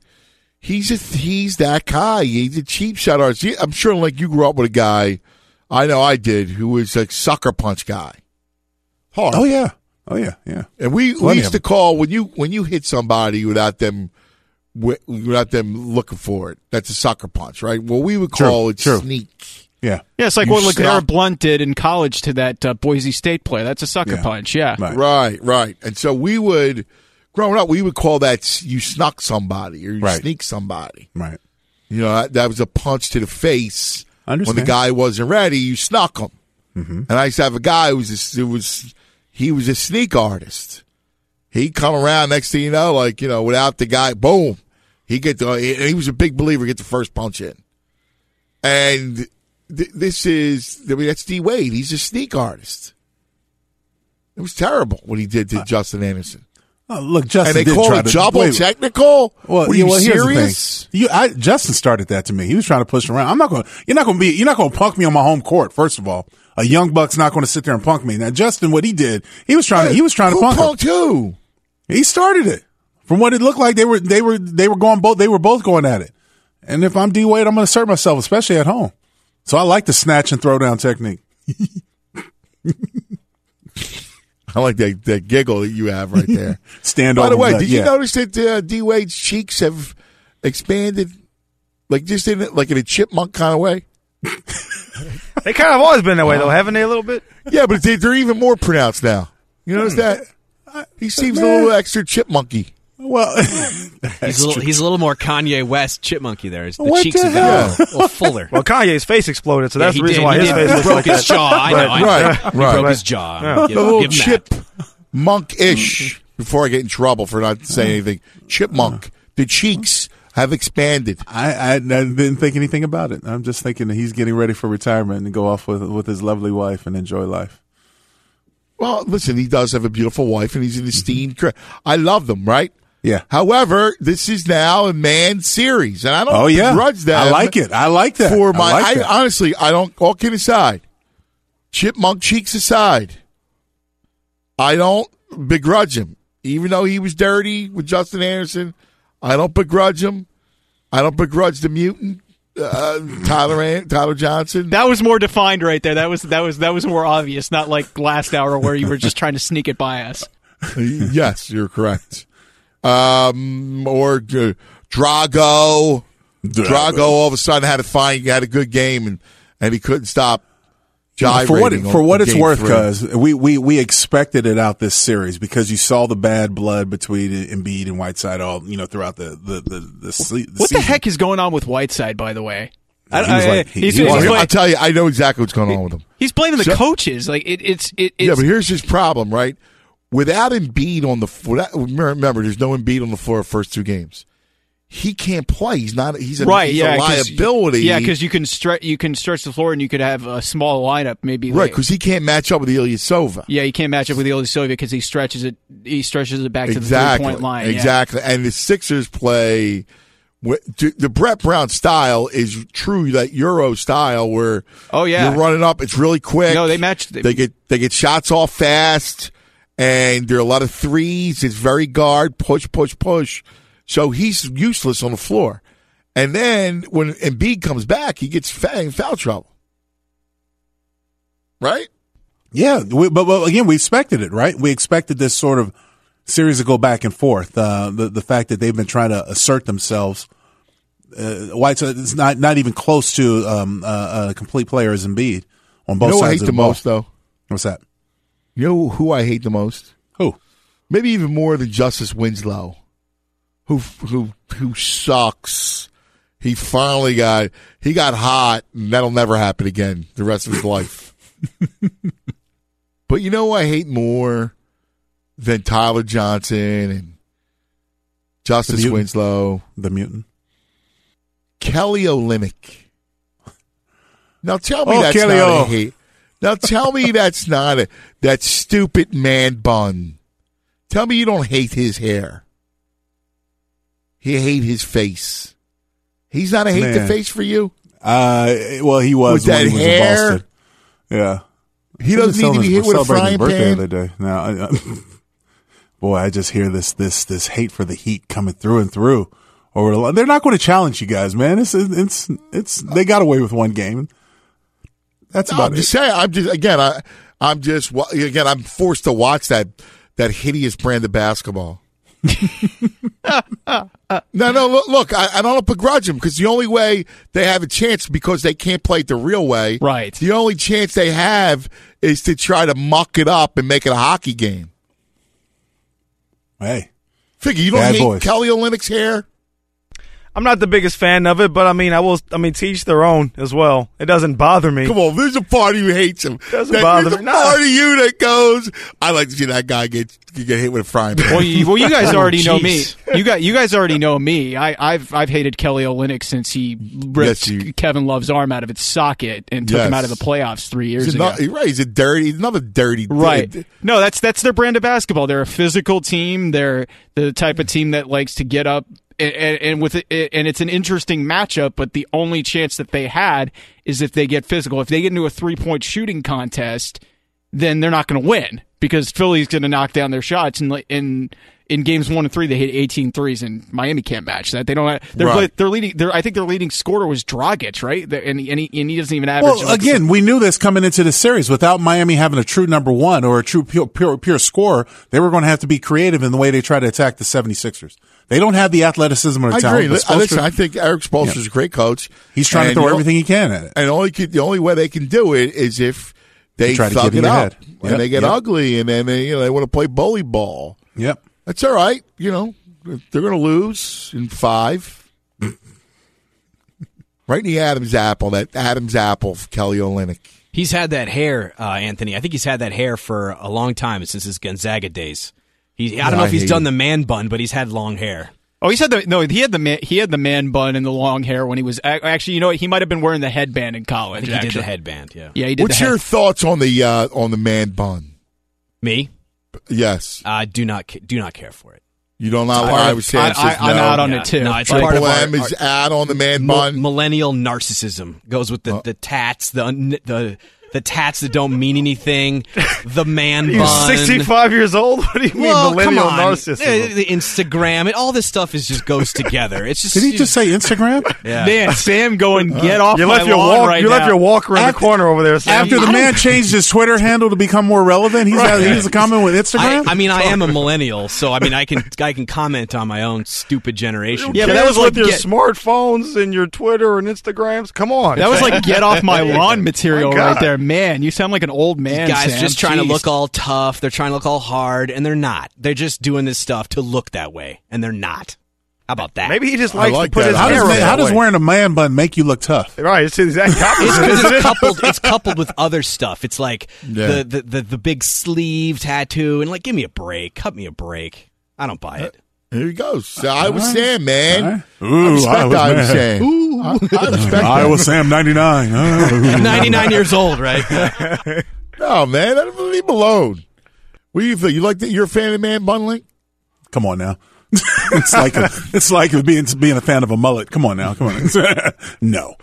he's a, he's that guy. He's a cheap shot artist. He- I'm sure, like you grew up with a guy. I know I did, who was a sucker punch guy. Hard. Oh yeah. Oh yeah. Yeah. And we, we used to call when you when you hit somebody without them without them looking for it. That's a sucker punch, right? Well, we would True, call it true. sneak. Yeah. Yeah, it's like You what LeGarrette Blunt did in college to that uh, Boise State player. That's a sucker Yeah. punch. Yeah. Right. Right, right. And so we would growing up, we would call that you snuck somebody or you Right. sneak somebody. Right. You know, that, that was a punch to the face. When the guy wasn't ready, you snuck him. Mm-hmm. And I used to have a guy who was a, who was he was a sneak artist. He'd come around next thing you know, like you know, without the guy, boom, he get the. He, he was a big believer, get the first punch in. And th- this is I mean, that's D Wade. He's a sneak artist. It was terrible what he did to uh, Justin Anderson. Oh, look, Justin and they did call it to double wait, technical. Well, Were you well, serious? You, I, Justin started that to me. He was trying to push around. I'm not going. You're not going to be. You're not going to punk me on my home court. First of all, a young buck's not going to sit there and punk me. Now, Justin, what he did, he was trying to. He was trying to Who punk him. punked who? He started it. From what it looked like, they were they were they were going both. They were both going at it. And if I'm D Wade, I'm going to assert myself, especially at home. So I like the snatch and throw down technique. [laughs] I like that, that giggle that you have right there. [laughs] Stand By the way, the- did you notice that uh, D Wade's cheeks have expanded, like just in like in a chipmunk kind of way? [laughs] [laughs] They kind of always been that way, though, haven't they? A little bit. Yeah, but they, they're even more pronounced now. You notice hmm. that? He seems a little extra chipmunky. Well, [laughs] He's a, little, he's a little more Kanye West chipmunky there. His- The What cheeks the have been hell? a little, little fuller. Well, Kanye's face exploded, so Yeah, that's he the reason did. why He his did. face looks broke like his that. jaw. I know. I know. Right, He right. broke his jaw. Yeah. Give, a little give him that. chipmunk-ish. Before I get in trouble for not saying mm-hmm. anything, chipmunk. The cheeks have expanded. I, I, I didn't think anything about it. I'm just thinking that he's getting ready for retirement and go off with with his lovely wife and enjoy life. Well, listen, he does have a beautiful wife, and he's an esteemed. cre- I love them, right? Yeah. However, this is now a man series, and I don't Oh yeah, begrudge them. I like it. I like that. For my, I like I, that. honestly, I don't. All kidding aside, chipmunk cheeks aside, I don't begrudge him. Even though he was dirty with Justin Anderson, I don't begrudge him. I don't begrudge the mutant uh, Tyler Tyler Johnson. That was more defined right there. That was that was that was more obvious. Not like last hour where you were just trying to sneak it by us. [laughs] yes, you're correct. Um, or uh, Drago. Drago all of a sudden had a fine, had a good game, and and he couldn't stop. Gyrating for what for what it's worth, three. because we, we we expected it out this series because you saw the bad blood between Embiid and Whiteside all you know throughout the the the, the, the What season. the heck is going on with Whiteside? By the way, He was like- he- he's, he was he's Well, I'll tell you, I know exactly what's going on with him. he's blaming the So- coaches. Like it, it's it, it's yeah, but here's his problem, right? Without Embiid on the without, remember, there's no Embiid on the floor first two games. He can't play. He's not. He's a, right. he's yeah, a liability. Yeah, because you can stretch you can stretch the floor and you could have a small lineup. Maybe right because he can't match up with Ilyasova. yeah, he can't match up with Ilyasova because he stretches it. He stretches it back to the exactly, three point line. yeah. Exactly, and the Sixers play the the Brett Brown style is true that Euro style where Oh, yeah. you're running up. It's really quick. No, they match- They get they get shots off fast, and there are a lot of threes. It's very guard push push push. So he's useless on the floor. And then when Embiid comes back, he gets in foul trouble. Right? Yeah, we, but, but again, we expected it, right? We expected this sort of series to go back and forth. Uh, the the fact that they've been trying to assert themselves. Uh, Whiteside is not not even close to um, uh, a complete player as Embiid on both you know who I sides hate of the the most though? What's that? You know who I hate the most? Who? Maybe even more than Justice Winslow, who who who sucks. He finally got he got hot, and that'll never happen again the rest of his life. [laughs] but you know who I hate more than Tyler Johnson and Justice mutant. Winslow, The mutant. Kelly Olynyk. Now tell me Oh, that's Kelly not O. a oh. hate. Now tell me [laughs] that's not a that stupid man bun. Tell me you don't hate his hair. You hate his face. He's not a hate the face for you. Uh, well, he was With that he was hair? Yeah, He doesn't need to be hit with a frying his birthday pan. the other day. Now, I, I, [laughs] boy, I just hear this this this hate for the Heat coming through and through. Or they're not going to challenge you guys, man. It's it's it's they got away with one game. That's about I'm it. just saying. I'm just again. I I'm just again. I'm forced to watch that that hideous brand of basketball. No, no. Look, look I, I don't begrudge them because the only way they have a chance because they can't play it the real way. Right. The only chance they have is to try to muck it up and make it a hockey game. Hey, Figure you don't Bad hate boys. Kelly Olynyk's hair. I'm not the biggest fan of it, but I mean, I will. I mean, teach their own as well. It doesn't bother me. Come on, there's a part of you hates him. Doesn't That- bother there's a me. No. part of you that goes. I like to see that guy get get hit with a frying pan. Well, you, well, you guys [laughs] Oh, already know me. You got you guys already know me. I, I've I've hated Kelly Olynyk since he ripped Yes, you- Kevin Love's arm out of its socket and took him out of the playoffs three years He's ago. not, right. He's a dirty. He's another dirty. Right. No, that's that's their brand of basketball. They're a physical team. They're the type of team that likes to get up and, and, with it, and it's an interesting matchup. But the only chance that they had is if they get physical. If they get into a three point shooting contest, then they're not going to win because Philly's going to knock down their shots and and in games one and three, they hit 18 threes, and Miami can't match that. They don't. Have, they're Right. they're leading. They're, I think their leading scorer was Dragic, right? And, and, he, and he doesn't even average. Well, like, again, we knew this coming into the series. Without Miami having a true number one or a true pure, pure, pure scorer, they were going to have to be creative in the way they try to attack the 76ers. They don't have the athleticism or I talent. agree. but Listen, I think Erik Spoelstra is a great coach. He's trying to throw the everything he can at it. And only could- the only way they can do it is if they They try thug get it your up head. and they get yep. ugly, and then they you know they want to play bully ball. Yep. That's all right. You know they're going to lose in five. [laughs] right in the Adam's apple. That Adam's apple, for Kelly Olynyk. He's had that hair, uh, Anthony. I think he's had that hair for a long time since his Gonzaga days. He, I don't know if he's done the man bun, but he's had long hair. Oh, he said the no. He had the man, he had the man bun and the long hair when he was actually. You know, what? he might have been wearing the headband in college. I think he did the headband. Yeah, Yeah, he did. What's the your head- thoughts on the uh, on the man bun? Me, Yes, I do not do not care for it. you don't know. part I of- was saying I- I- I'm no. out on Yeah. it too. No, it's Like- part of Triple our- is our- out on the man Mil- bun. millennial narcissism goes with the, Oh. the tats, the the the tats that don't mean anything, the man You're bun. 65 years old? What do you mean, Well, millennial come on. narcissism? Uh, The Instagram, it, all this stuff is just goes together. It's just Did he just say Instagram? [laughs] yeah. Man, Sam, going get off You my left your lawn walk. right you left now. your walker in the corner over there. Sam. After the man changed his Twitter handle to become more relevant, he's Right. he's coming with Instagram. I mean, I am a millennial, so I mean, I can I can comment on my own stupid generation. Yeah, yeah, but but that that was was with like your get- smartphones and your Twitter and Instagrams. Come on, That was [laughs] like get off my lawn [laughs] material My right there, man. You sound like an old man. guys Sam. just trying to look all tough. They're trying to look all hard, and they're not. They're just doing this stuff to look that way, and they're not. How about that? Maybe he just likes like to put that. his how hair does, up man, that how does way. wearing a man bun make you look tough? Right, it's the exact It's opposite. because it's [laughs] coupled. It's coupled with other stuff. It's like Yeah. the, the, the the big sleeve tattoo, and like, give me a break, cut me a break. I don't buy uh, it. Here he goes. So uh, I was saying, man. All right. I Ooh, respect I was I was mad. saying. Ooh. I, I respect Iowa. Sam 99. Oh. [laughs] 99 years old, right? [laughs] No, man. I don't leave him alone. What do you think? You like that? You're a fan of man bun link? Come on now. It's like a, it's like being being a fan of a mullet. Come on now, come on. [laughs] no,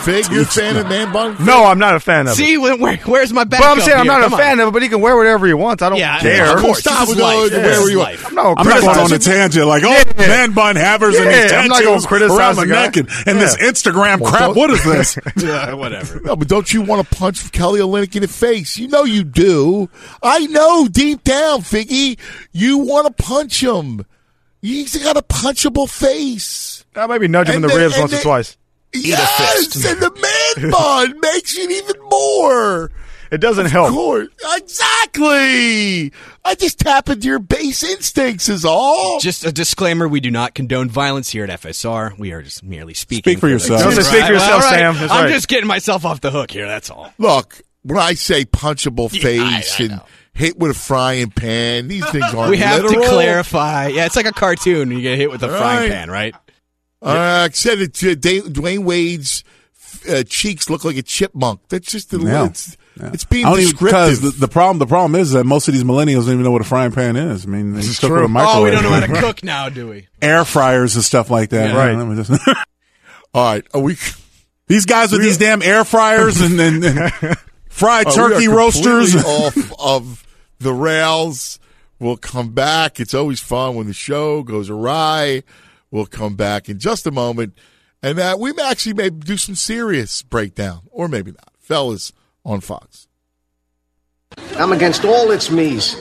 Fig, you're a fan of man bun? No, I'm not a fan of it. See, where, where- where's my back? But I'm saying I'm not a fan of it, but he can wear whatever he wants. I don't Yeah, care. of course. Stop with life. the This wherever you want. I'm not I'm not going on a tangent like oh Yeah. man bun havers and Yeah, these I'm not gonna criticize around the the neck and, and this Instagram Well, crap. What is this? [laughs] Yeah, whatever. No, but don't you want to punch Kelly Olynyk in the face? You know you do. I know deep down, Figgy, you want to punch him. He's got a punchable face. I maybe nudge him in And the they- ribs and once or twice. yes, and the man [laughs] bun makes it even more. It doesn't Of help. course, exactly. I just tap into your base instincts, is all. Just a disclaimer: we do not condone violence here at FSR. We are just merely speaking. Speak for the- yourself. Don't Right, speak for yourself, all right. Sam. That's I'm right. just getting myself off the hook here. That's all. Look, when I say punchable Yeah, I- face I and know. Hit with a frying pan, these things [laughs] aren't we have literal. to clarify. Yeah, it's like a cartoon. You get hit with a All frying right. pan, right? Uh, I said it. To Da- Dwyane Wade's uh, cheeks look like a chipmunk. That's just the Yeah. it's, it's being I don't even descriptive. because the, the problem the problem is that most of these millennials don't even know what a frying pan is. I mean, they just cook with a true. microwave. Oh, we don't know how to [laughs] cook now, do we? Air fryers and stuff like that. Yeah. Right. Let me just- [laughs] All right, are we? these guys with these damn air fryers and, and, and fried uh, we turkey are roasters. [laughs] off of the rails. We'll come back. It's always fun when the show goes awry. We'll come back in just a moment, and uh, we may actually may do some serious breakdown, or maybe not. Fellas on Fox. I'm against all its me's.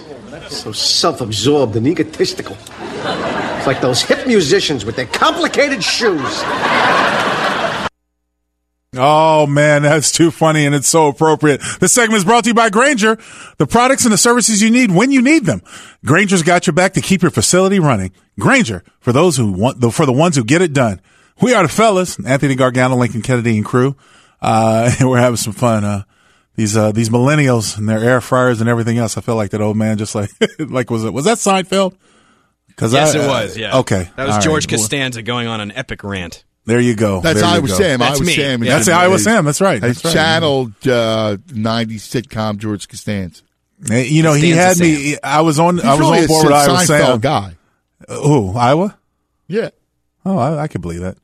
So self-absorbed and egotistical. It's like those hip musicians with their complicated shoes. Oh man, that's too funny and it's so appropriate. This segment is brought to you by Grainger, the products and the services you need when you need them. Grainger's got your back to keep your facility running. Grainger, for those who want, for the ones who get it done. We are the fellas, Anthony Gargano, Lincoln Kennedy and crew. Uh, [laughs] and we're having some fun. Uh, these, uh, these millennials and their air fryers and everything else. I feel like that old man, just like, [laughs] like was it, was that Seinfeld? Cause Yes, I- it was. Yeah. Okay. That was All George right. Costanza going on an epic rant. There you go. That's There you Iowa go. Sam. That's Iowa me. Sam. Yeah. That's Iowa Sam. That's right. I That's right. channeled uh, '90s sitcom George Costanza. You know, he had Costanza me. I was on. He's I was really on a board with Iowa Seinfeld Sam. guy. Uh, Who? Iowa? Yeah. Oh, I, I could believe that.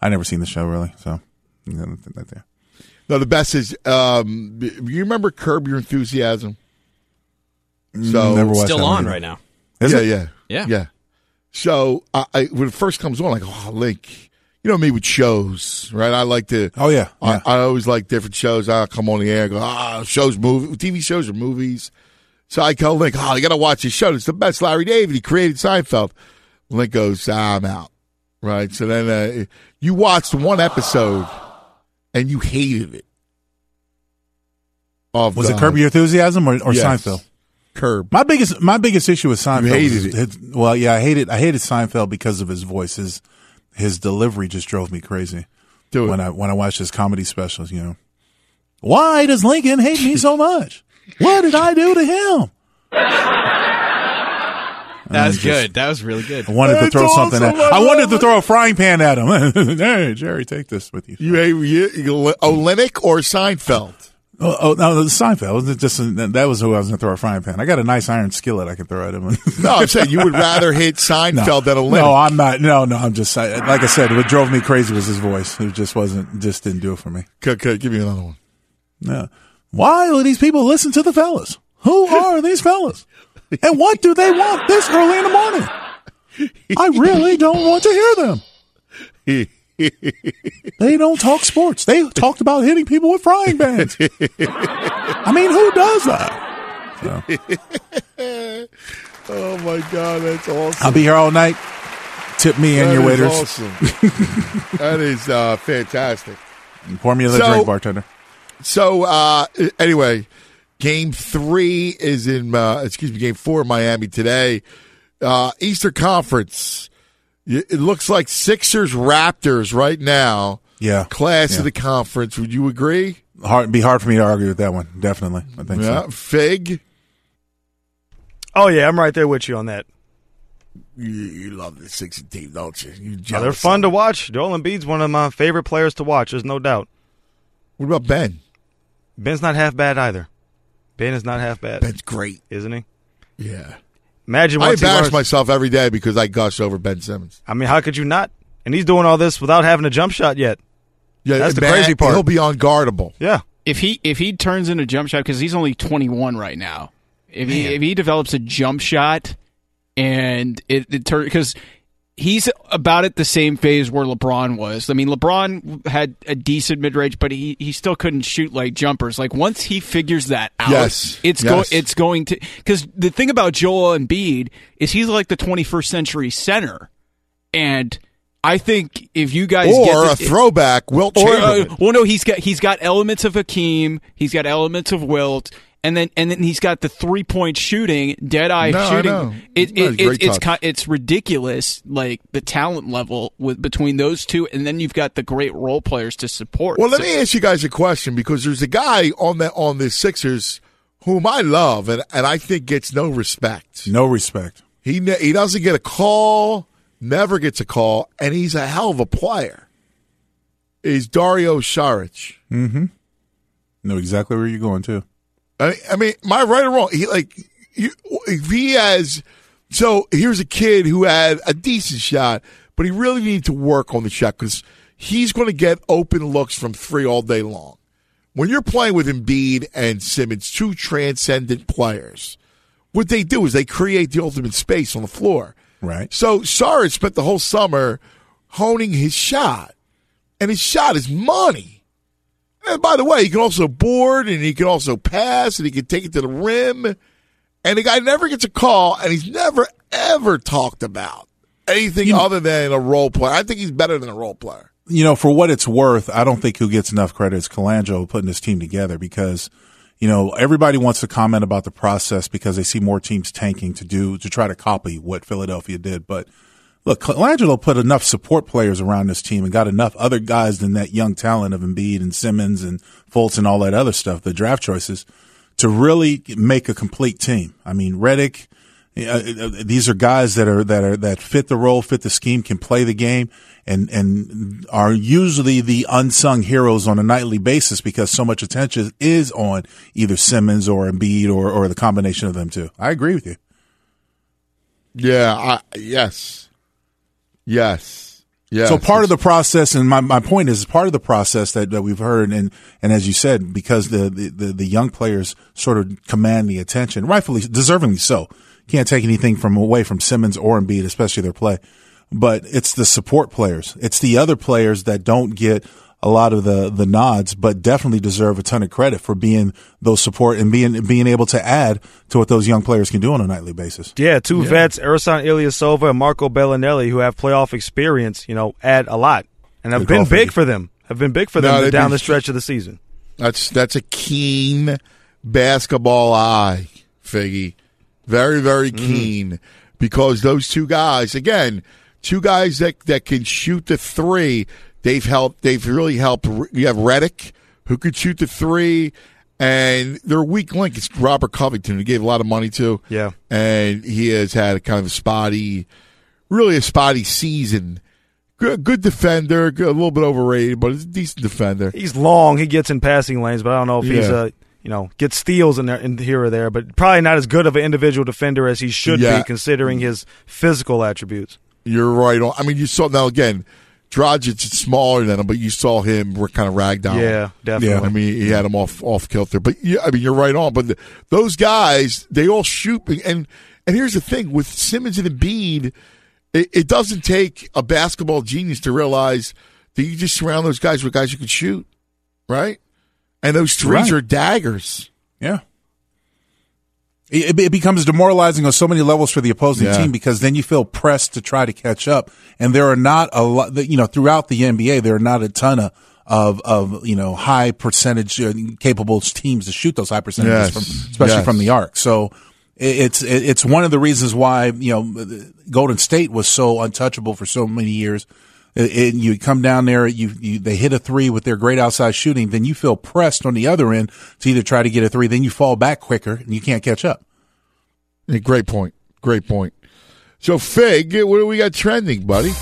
I never seen the show really, so you know, that there. No, the best is um, you remember Curb Your Enthusiasm? So Never watched Still on one. right now. Is yeah, it? yeah, Yeah. yeah. So I, I, when it first comes on, like, oh, Link, you know me with shows, right? I like to. Oh yeah, yeah. I, I always like different shows. I come on the air, and go ah, shows, movie, TV shows or movies. So I call Link, oh, you got to watch his show. It's the best. Larry David, he created Seinfeld. Link goes, ah, I'm out. Right. So then uh, you watched one episode and you hated it. Of Was the- it Curb Your Enthusiasm or, or Yes. Seinfeld? Curb. My biggest my biggest issue with Seinfeld. You hated is it. his- well, yeah, I hated I hated Seinfeld because of his voice. His his delivery just drove me crazy. Do it. when I when I watched his comedy specials. You know, why does Lincoln hate me so much? What did I do to him? [laughs] That was good. That was really good. I wanted to throw something at. awesome. I I wanted to throw a frying pan at him. [laughs] hey, Jerry, take this with you. You hate you, you, Olynyk or Seinfeld? Oh, oh no, the Seinfeld. It Just that was who I was going to throw a frying pan. I got a nice iron skillet I can throw at him. No, I'm saying you would rather hit [laughs] Seinfeld than a Olynyk. No, I'm not. No, no, I'm just like I said. What drove me crazy was his voice. It just wasn't. Just didn't do it for me. Okay, okay, give me another one. Yeah. Why do these people listen to the fellas? Who are these fellas? And what do they want this early in the morning? I really don't want to hear them. [laughs] They don't talk sports. They talked about hitting people with frying pans. I mean, who does that? [laughs] oh my god, that's awesome. I'll be here all night. Tip me and your is waiters. Awesome. [laughs] that is uh, fantastic. Pour me a So- drink, bartender. So uh, anyway, game three is in. Uh, excuse me, game four in Miami today. Uh, Easter Conference. Y- It looks like Sixers Raptors right now. Yeah. Class Yeah. of the conference. Would you agree? Hard, be hard for me to argue with that one. Definitely, I think Yeah. so. Fig. Oh yeah, I'm right there with you on that. You, you love the Sixers team, don't you? You Oh, they're fun to watch. Joel Embiid's one of my favorite players to watch. There's no doubt. What about Ben? Ben's not half bad either. Ben is not half bad. Ben's great, isn't he? Yeah. Imagine I once he embarrass myself every day because I gush over Ben Simmons. I mean, how could you not? And he's doing all this without having a jump shot yet. Yeah, That's the man, crazy part. He'll be unguardable. Yeah. If he if he turns into jump shot because he's only 21 right now. If he if he develops a jump shot and it, it turns because he's about at the same phase where LeBron was. I mean, LeBron had a decent mid range, but he he still couldn't shoot like jumpers. Like once he figures that out, Yes. it's Yes. go it's going to because the thing about Joel Embiid is he's like the 21st century center, and I think if you guys Or get a throwback, Wilt or, uh, well, no, he's got he's got elements of Hakeem, he's got elements of Wilt, and then and then he's got the three point shooting, dead eye No, I shooting. know. It, No, it, it's it, it's touch. it's ridiculous, like the talent level with between those two, and then you've got the great role players to support. Well, let So- me ask you guys a question because there's a guy on the on the Sixers whom I love and, and I think gets no respect. No respect. He ne- he doesn't get a call, never gets a call, and he's a hell of a player. Is Dario Saric? Mm-hmm. Know exactly where you're going too. I, I mean, am I right or wrong? He like you, if he has. So here's a kid who had a decent shot, but he really needs to work on the shot because he's going to get open looks from three all day long. When you're playing with Embiid and Simmons, two transcendent players, what they do is they create the ultimate space on the floor. Right. So Saric spent the whole summer honing his shot, and his shot is money. And by the way, he can also board and he can also pass and he can take it to the rim. And the guy never gets a call and he's never, ever talked about anything other than a role player. I think he's better than a role player. you know, for what it's worth, I don't think who gets enough credit is Colangelo putting this team together because, you know, everybody wants to comment about the process because they see more teams tanking to do, to try to copy what Philadelphia did. But look, Colangelo put enough support players around this team and got enough other guys than that young talent of Embiid and Simmons and Fultz and all that other stuff, the draft choices, to really make a complete team. I mean, Redick, uh, uh, these are guys that are that are that fit the role, fit the scheme, can play the game, and and are usually the unsung heroes on a nightly basis because so much attention is on either Simmons or Embiid or or the combination of them two. I agree with you. Yeah. I, yes. Yes. Yes. So part of the process, and my, my point is part of the process that, that we've heard, and, and as you said, because the, the, the young players sort of command the attention, rightfully, deservingly so. can't take anything from away from Simmons or Embiid, especially their play. But it's the support players. It's the other players that don't get a lot of the the nods, but definitely deserve a ton of credit for being those support and being being able to add to what those young players can do on a nightly basis. Yeah, two yeah. vets, Ersan Ilyasova and Marco Belinelli, who have playoff experience, you know, add a lot and have Good been big for them. Have been big for them no, down the stretch of the season. That's that's a keen basketball eye, Figgy. Very, very mm-hmm. keen mm-hmm. because those two guys, again, two guys that that can shoot the three They've helped. They've really helped. You have Redick, who could shoot the three, and their weak link is Robert Covington, who gave a lot of money to. Yeah, and he has had a kind of a spotty, really a spotty season. Good, good defender, good, a little bit overrated, but he's a decent defender. He's long. He gets in passing lanes, but I don't know if yeah. he's a you know, gets steals in there in here or there, but probably not as good of an individual defender as he should yeah. be considering his physical attributes. You're right. I mean, you saw now again Dragic is smaller than him, but you saw him were kind of ragged down. Yeah, definitely. Yeah, I mean, he had him off off kilter. But yeah, I mean, you're right on. But the, those guys, they all shoot. And and here's the thing with Simmons and Embiid, it, it doesn't take a basketball genius to realize that you just surround those guys with guys who can shoot, right? And those threes right. are daggers. Yeah. It, it, becomes demoralizing on so many levels for the opposing yeah. team because then you feel pressed to try to catch up. And there are not a lot, you know, throughout the NBA, there are not a ton of, of, of you know, high percentage uh, capable teams to shoot those high percentages, yes. from, especially yes. from the arc. So it's, it's one of the reasons why, you know, Golden State was so untouchable for so many years. It, you come down there, you, you, they hit a three with their great outside shooting, then you feel pressed on the other end to either try to get a three, then you fall back quicker and you can't catch up. Great point. Great point. So, Fig, what do we got trending, buddy?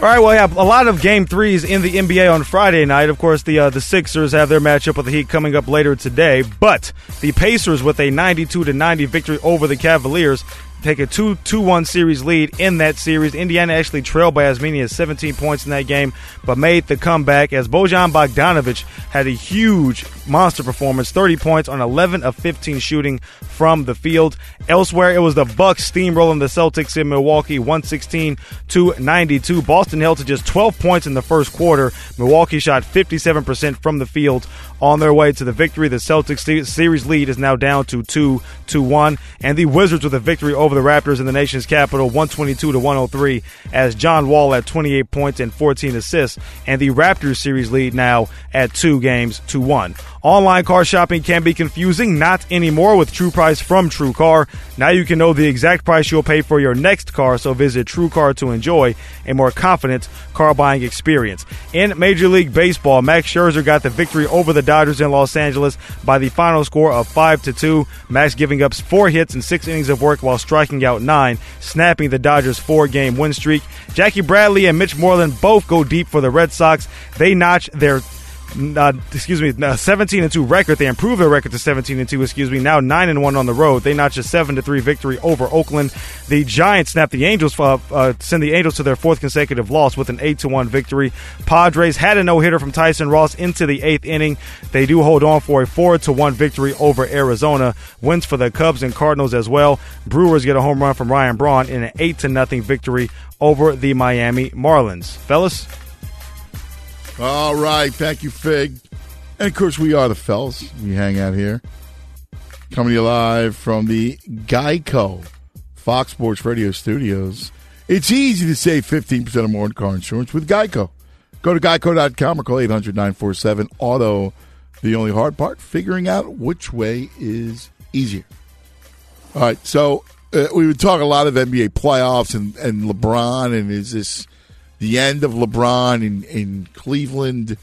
All right, well, yeah, a lot of game threes in the NBA on Friday night. Of course, the uh, the Sixers have their matchup with the Heat coming up later today, but the Pacers with a 92 to 90 victory over the Cavaliers take a 2 2 1 series lead in that series. Indiana actually trailed by as many as 17 points in that game, but made the comeback as Bojan Bogdanovic had a huge monster performance 30 points on 11 of 15 shooting from the field. Elsewhere, it was the Bucks steamrolling the Celtics in Milwaukee 116 to 92. Boston held to just 12 points in the first quarter. Milwaukee shot 57% from the field on their way to the victory. The Celtics series lead is now down to 2 to 1, and the Wizards with a victory over the Raptors in the nation's capital 122 to 103 as John Wall at 28 points and 14 assists and the Raptors series lead now at 2 games to 1. Online car shopping can be confusing, not anymore with True Price from TrueCar. Now you can know the exact price you'll pay for your next car, so visit TrueCar to enjoy a more confident car buying experience. In Major League Baseball, Max Scherzer got the victory over the Dodgers in Los Angeles by the final score of 5 to 2. Max giving up 4 hits in 6 innings of work while striking out 9, snapping the Dodgers' 4-game win streak. Jackie Bradley and Mitch Moreland both go deep for the Red Sox. They notch their uh, excuse me, uh, 17 and 2 record. They improved their record to 17 and 2, excuse me. Now 9 and 1 on the road. They notched a 7 to 3 victory over Oakland. The Giants snapped the Angels, uh, uh, send the Angels to their fourth consecutive loss with an 8 to 1 victory. Padres had a no hitter from Tyson Ross into the eighth inning. They do hold on for a 4 to 1 victory over Arizona. Wins for the Cubs and Cardinals as well. Brewers get a home run from Ryan Braun in an 8 to nothing victory over the Miami Marlins. Fellas, all right. Thank you, Fig. And of course, we are the Fells. We hang out here. Coming to you live from the Geico Fox Sports Radio studios. It's easy to save 15% or more on car insurance with Geico. Go to geico.com or call 800 947 Auto. The only hard part, figuring out which way is easier. All right. So uh, we would talk a lot of NBA playoffs and, and LeBron and is this the end of LeBron in, in Cleveland.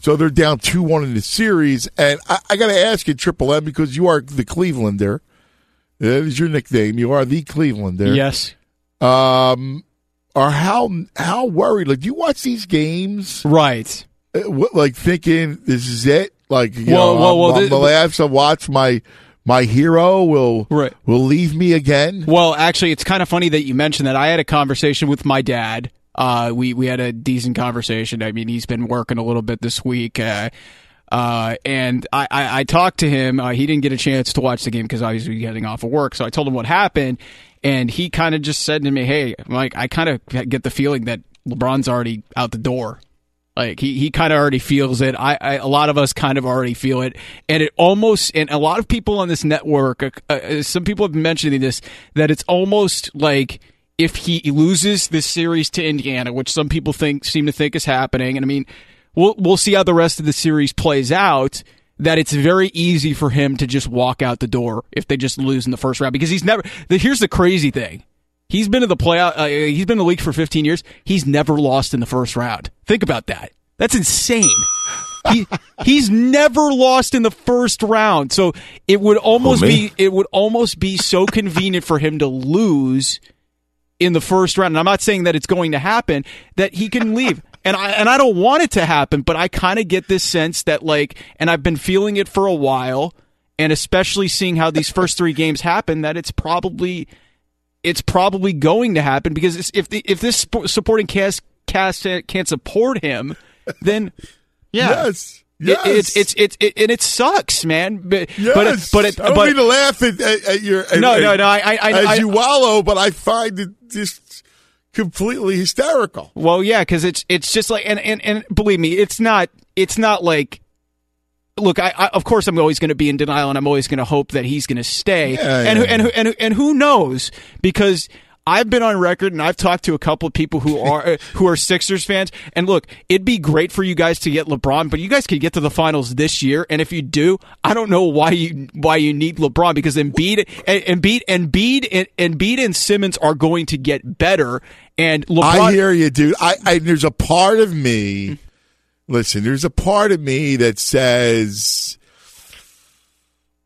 So they're down 2 1 in the series. And I, I got to ask you, Triple M, because you are the Clevelander. That is your nickname. You are the Clevelander. Yes. Um, are how how worried? Like, do you watch these games? Right. Uh, what, like thinking this is it? Like, you well, know, well, well, I'm, the, I'm the to watch my my hero will right. will leave me again. Well, actually, it's kind of funny that you mentioned that. I had a conversation with my dad uh, we we had a decent conversation. I mean, he's been working a little bit this week. Uh, Uh, and I, I, I talked to him. Uh, he didn't get a chance to watch the game because obviously getting off of work. So I told him what happened, and he kind of just said to me, "Hey, Mike, I kind of get the feeling that LeBron's already out the door. Like he, he kind of already feels it. I, I, a lot of us kind of already feel it, and it almost and a lot of people on this network. Uh, uh, some people have been mentioning this that it's almost like if he loses this series to Indiana, which some people think seem to think is happening, and I mean, we'll we'll see how the rest of the series plays out. That it's very easy for him to just walk out the door if they just lose in the first round because he's never. Here's the crazy thing He's been in the playoff. Uh, he's been in the league for 15 years. He's never lost in the first round. Think about that. That's insane. he [laughs] he's never lost in the first round. So it would almost oh, be it would almost be so convenient for him to lose in the first round. And I'm not saying that it's going to happen that he can leave. [laughs] And I and I don't want it to happen, but I kind of get this sense that like and I've been feeling it for a while and especially seeing how these first 3 games happen that it's probably it's probably going to happen because if the, if this supporting cast cast can't support him, then yeah, yes. Yes. It, it's it's it, and it sucks, man. But yes. but it, but it, I don't but, mean to laugh at, at, at your no at, no no. I, I, as I, you wallow, but I find it just completely hysterical. Well, yeah, because it's it's just like and, and and believe me, it's not it's not like look, I, I, of course I'm always going to be in denial, and I'm always going to hope that he's going to stay. Yeah, and, yeah. and and and and who knows? Because I've been on record and I've talked to a couple of people who are [laughs] uh, who are Sixers fans. And look, it'd be great for you guys to get LeBron, but you guys could get to the finals this year. And if you do, I don't know why you why you need LeBron because Embiid and Embiid and Embiid and Embiid and Simmons are going to get better. And LeBron, I hear you, dude. I, I there's a part of me listen, there's a part of me that says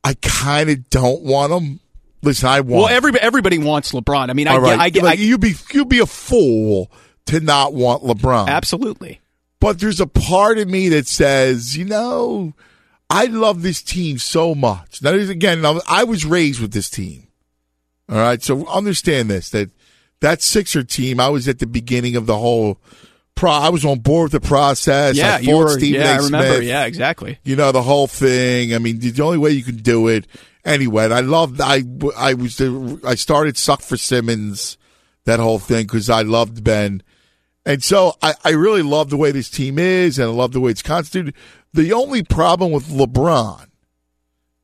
I kind of don't want him. Listen, I want. Well, everybody everybody wants LeBron. I mean, I, right. I get. Like, I, you be you'd be a fool to not want LeBron. Absolutely. But there's a part of me that says, you know, I love this team so much. Now, again, I was raised with this team. All right, so understand this that that Sixer team. I was at the beginning of the whole pro. I was on board with the process. Yeah, I you were. Stephen yeah, A. I remember. Smith. Yeah, exactly. You know the whole thing. I mean, the only way you can do it anyway. I loved. I I was. I started suck for Simmons. That whole thing because I loved Ben, and so I, I really love the way this team is, and I love the way it's constituted. The only problem with LeBron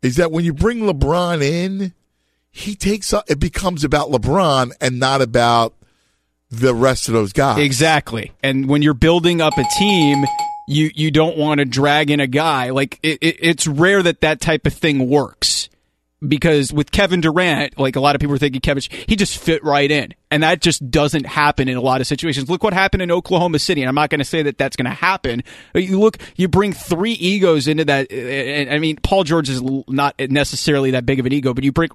is that when you bring LeBron in, he takes up. It becomes about LeBron and not about the rest of those guys. Exactly. And when you're building up a team, you you don't want to drag in a guy like it, it, it's rare that that type of thing works because with Kevin Durant, like a lot of people are thinking Kevin, he just fit right in, and that just doesn't happen in a lot of situations. Look what happened in Oklahoma City, and I'm not going to say that that's going to happen. You look, you bring three egos into that. Eh, eh, eh, I mean, Paul George is not necessarily that big of an ego, but you bring,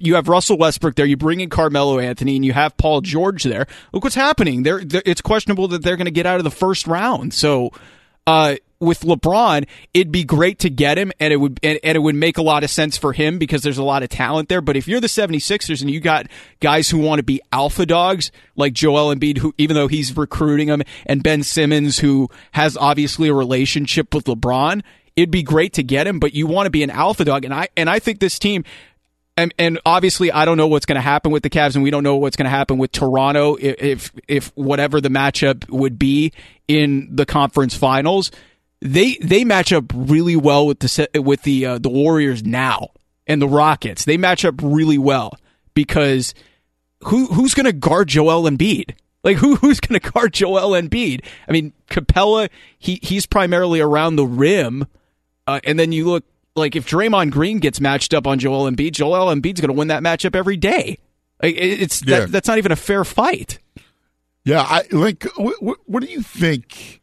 you have Russell Westbrook there, you bring in Carmelo Anthony, and you have Paul George there. Look what's happening. They're it's questionable that they're going to get out of the first round. So. Uh, with LeBron, it'd be great to get him and it would and, and, it would make a lot of sense for him because there's a lot of talent there. But if you're the 76ers and you got guys who want to be alpha dogs like Joel Embiid, who even though he's recruiting them, and Ben Simmons, who has obviously a relationship with LeBron, it'd be great to get him, but you want to be an alpha dog. And I and I think this team and, and, obviously, I don't know what's going to happen with the Cavs, and we don't know what's going to happen with Toronto if, if, if whatever the matchup would be in the conference finals they they match up really well with the with the uh, the Warriors now and the Rockets. They match up really well because who who's going to guard Joel Embiid? Like who who's going to guard Joel Embiid? I mean, Capela he he's primarily around the rim, uh, and then you look like if Draymond Green gets matched up on Joel Embiid, Joel Embiid's going to win that matchup every day. Like, it's yeah. that, that's not even a fair fight. Yeah, I like. What, what do you think?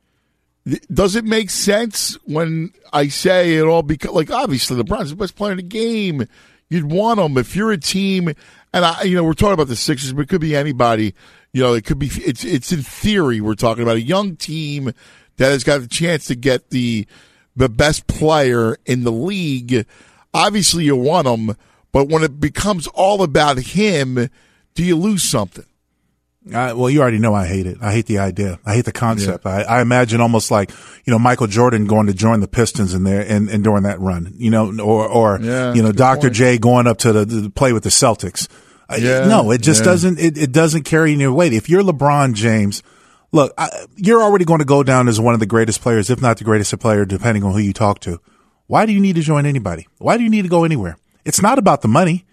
Does it make sense when I say it all? Because, like, obviously, the LeBron's the best player in the game. You'd want him if you're a team, and I, you know, we're talking about the Sixers, but it could be anybody. You know, it could be. It's it's in theory. We're talking about a young team that has got the chance to get the the best player in the league. Obviously, you want him, but when it becomes all about him, do you lose something? I, well, you already know I hate it. I hate the idea. I hate the concept. I, I imagine almost like you know Michael Jordan going to join the Pistons in there and, and during that run, you know, or or Yeah, you know Dr. point. J going up to the, the play with the Celtics. Yeah, no, it just yeah. doesn't. It, it doesn't carry any weight. If you're LeBron James, look, I, you're already going to go down as one of the greatest players, if not the greatest player, depending on who you talk to. Why do you need to join anybody? Why do you need to go anywhere? It's not about the money.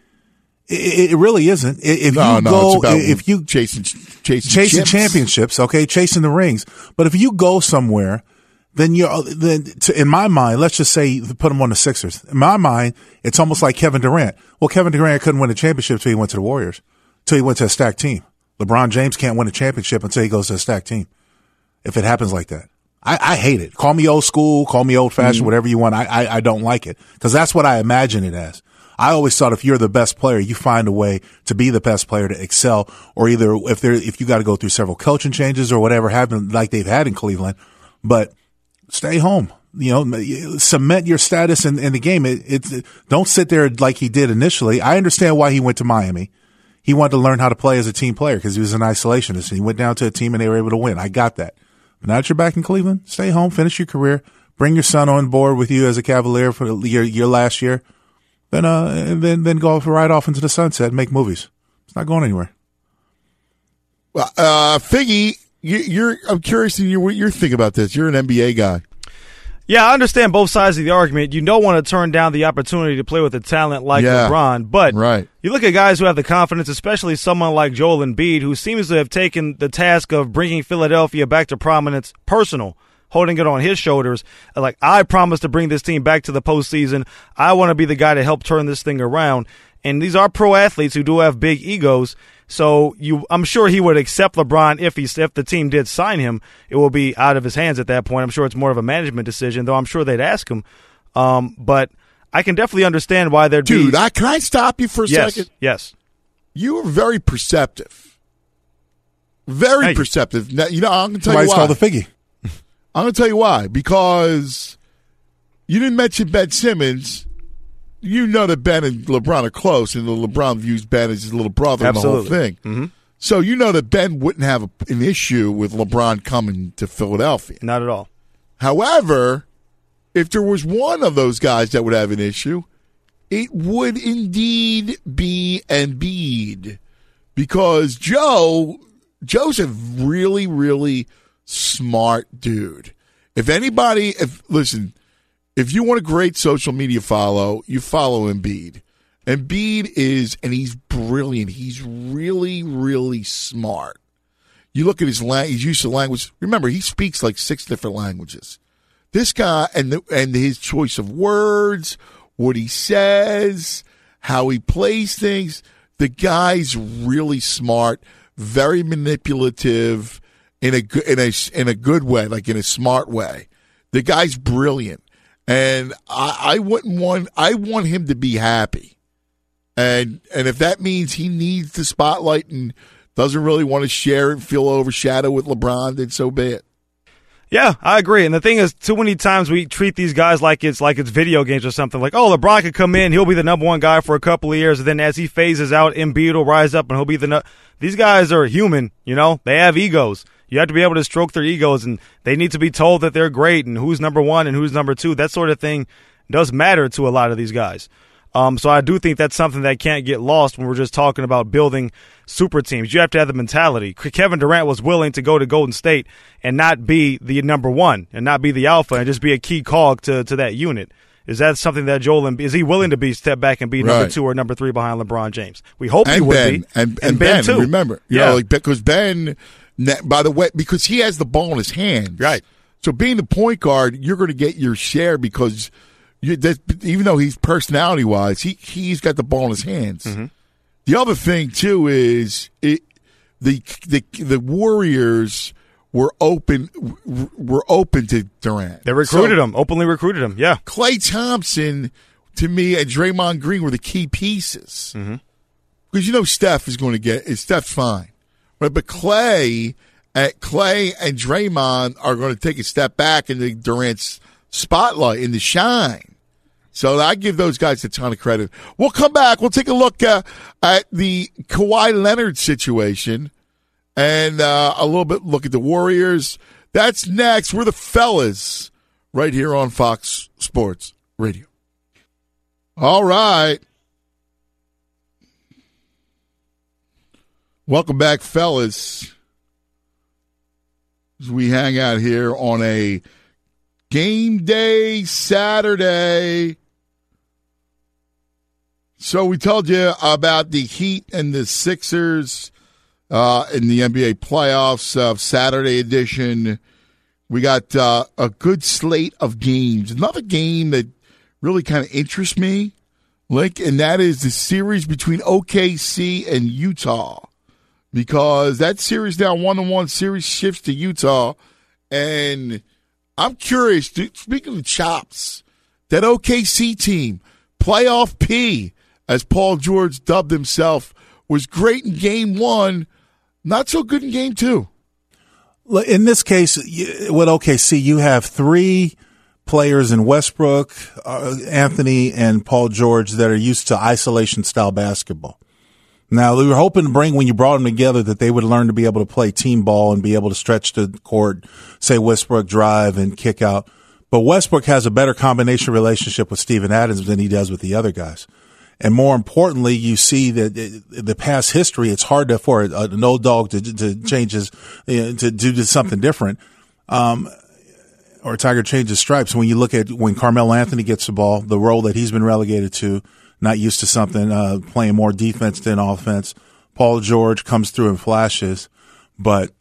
It, it really isn't. If No, you no, go, it's about if you chasing chasing chasing chips. championships, okay, chasing the rings. But if you go somewhere, then you're then to, in my mind, let's just say put him on the Sixers. In my mind, it's almost like Kevin Durant. Well, Kevin Durant couldn't win a championship until he went to the Warriors, until he went to a stacked team. LeBron James can't win a championship until he goes to a stacked team. If it happens like that, I, I hate it. Call me old school, call me old fashioned, mm-hmm. whatever you want. I, I, I don't like it because that's what I imagine it as. I always thought if you're the best player, you find a way to be the best player to excel, or either if there if you got to go through several coaching changes or whatever happened like they've had in Cleveland, but stay home. You know, cement your status in, in the game. It, it don't sit there like he did initially. I understand why he went to Miami. He wanted to learn how to play as a team player because he was an isolationist he went down to a team and they were able to win. I got that. But now that you're back in Cleveland, stay home, finish your career, bring your son on board with you as a Cavalier for your your last year. Then uh and then then go right off into the sunset and make movies. It's not going anywhere. Well, uh, Figgy, you, you're. I'm curious to hear what you're thinking about this. You're an NBA guy. Yeah, I understand both sides of the argument. You don't want to turn down the opportunity to play with a talent like Yeah. LeBron, but Right. you look at guys who have the confidence, especially someone like Joel Embiid, who seems to have taken the task of bringing Philadelphia back to prominence personal, holding it on his shoulders. Like, I promise to bring this team back to the postseason. I want to be the guy to help turn this thing around. And these are pro athletes who do have big egos. So you, I'm sure he would accept LeBron if he if the team did sign him. It will be out of his hands at that point. I'm sure it's more of a management decision, though. I'm sure they'd ask him. Um, but I can definitely understand why there'd Dude, be. I, can I stop you for a yes, second? yes. You are very perceptive. Very Thank you. perceptive. Now, you know, I'm going to tell Somebody's you why. called the figgy. I'm going to tell you why. Because you didn't mention Ben Simmons. You know that Ben and LeBron are close, and LeBron views Ben as his little brother and the whole Absolutely. thing. Mm-hmm. So you know that Ben wouldn't have a, an issue with LeBron coming to Philadelphia. Not at all. However, if there was one of those guys that would have an issue, it would indeed be Embiid, because Joe, Joe's a really, really smart dude. If anybody, if listen, if you want a great social media follow, you follow Embiid. Embiid is, and he's brilliant. He's really, really smart. You look at his language, his use of language. Remember, he speaks like six different languages. This guy and the, and his choice of words, what he says, how he plays things. The guy's really smart, very manipulative in a in a in a good way, like in a smart way. The guy's brilliant, and I, I wouldn't want I want him to be happy. And and if that means he needs the spotlight and doesn't really want to share and feel overshadowed with LeBron, then so be it. Yeah, I agree. And the thing is, too many times we treat these guys like it's like it's video games or something. Like, oh, LeBron could come in, he'll be the number one guy for a couple of years, and then as he phases out, Embiid will rise up and he'll be the. Nu- these guys are human, you know. They have egos. You have to be able to stroke their egos, and they need to be told that they're great and who's number one and who's number two. That sort of thing does matter to a lot of these guys. Um, so I do think that's something that can't get lost when we're just talking about building super teams. You have to have the mentality. Kevin Durant was willing to go to Golden State and not be the number one and not be the alpha and just be a key cog to, to that unit. Is that something that Joel Embiid, is he willing to be step back and be number Right. two or number three behind LeBron James? We hope he and would Ben, be. and, and, Ben, too. remember, you yeah. know, like because Ben, by the way, because he has the ball in his hand. Right. So being the point guard, you're going to get your share because you, that, even though he's personality wise, he he's got the ball in his hands. Mm-hmm. The other thing too is it the the the Warriors were open were open to Durant. they recruited So him, openly recruited him. Yeah. Klay Thompson to me and Draymond Green were the key pieces Mm-hmm. because you know Steph is going to get it Steph's fine, right? But Klay, uh, Klay and Draymond are going to take a step back in the Durant's spotlight in the shine. So I give those guys a ton of credit. We'll come back. We'll take a look uh, at the Kawhi Leonard situation and uh, a little bit look at the Warriors. That's next. We're the fellas right here on Fox Sports Radio. All right. Welcome back, fellas. As we hang out here on a game day Saturday. So we told you about the Heat and the Sixers uh, in the NBA playoffs of Saturday edition. We got uh, a good slate of games. Another game that really kind of interests me, Link, and that is the series between OKC and Utah. Because that series now one on one series shifts to Utah. And I'm curious, speaking of chops, that OKC team, playoff P, as Paul George dubbed himself, was great in game one, not so good in game two. In this case, with OKC, you have three players in Westbrook, uh, Anthony, and Paul George that are used to isolation style basketball. Now, we were hoping to bring, when you brought them together, that they would learn to be able to play team ball and be able to stretch the court, say Westbrook drive and kick out. But Westbrook has a better combination relationship with Steven Adams than he does with the other guys. And more importantly, you see that the past history, it's hard to, for an old dog to, to change his, to do something different. Um, or Tiger changes stripes. When you look at when Carmelo Anthony gets the ball, the role that he's been relegated to, not used to something, uh, playing more defense than offense. Paul George comes through and flashes, but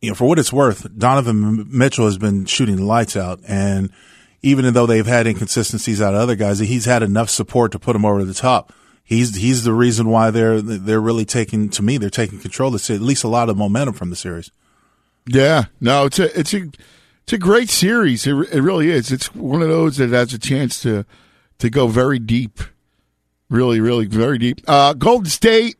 you know, for what it's worth, Donovan Mitchell has been shooting the lights out and even though they've had inconsistencies out of other guys, he's had enough support to put him over the top. He's he's the reason why they're they're really taking to me they're taking control of at least a lot of momentum from the series. Yeah, no, it's a it's a it's a great series. It, it really is. It's one of those that has a chance to to go very deep, really, really very deep. Uh, Golden State.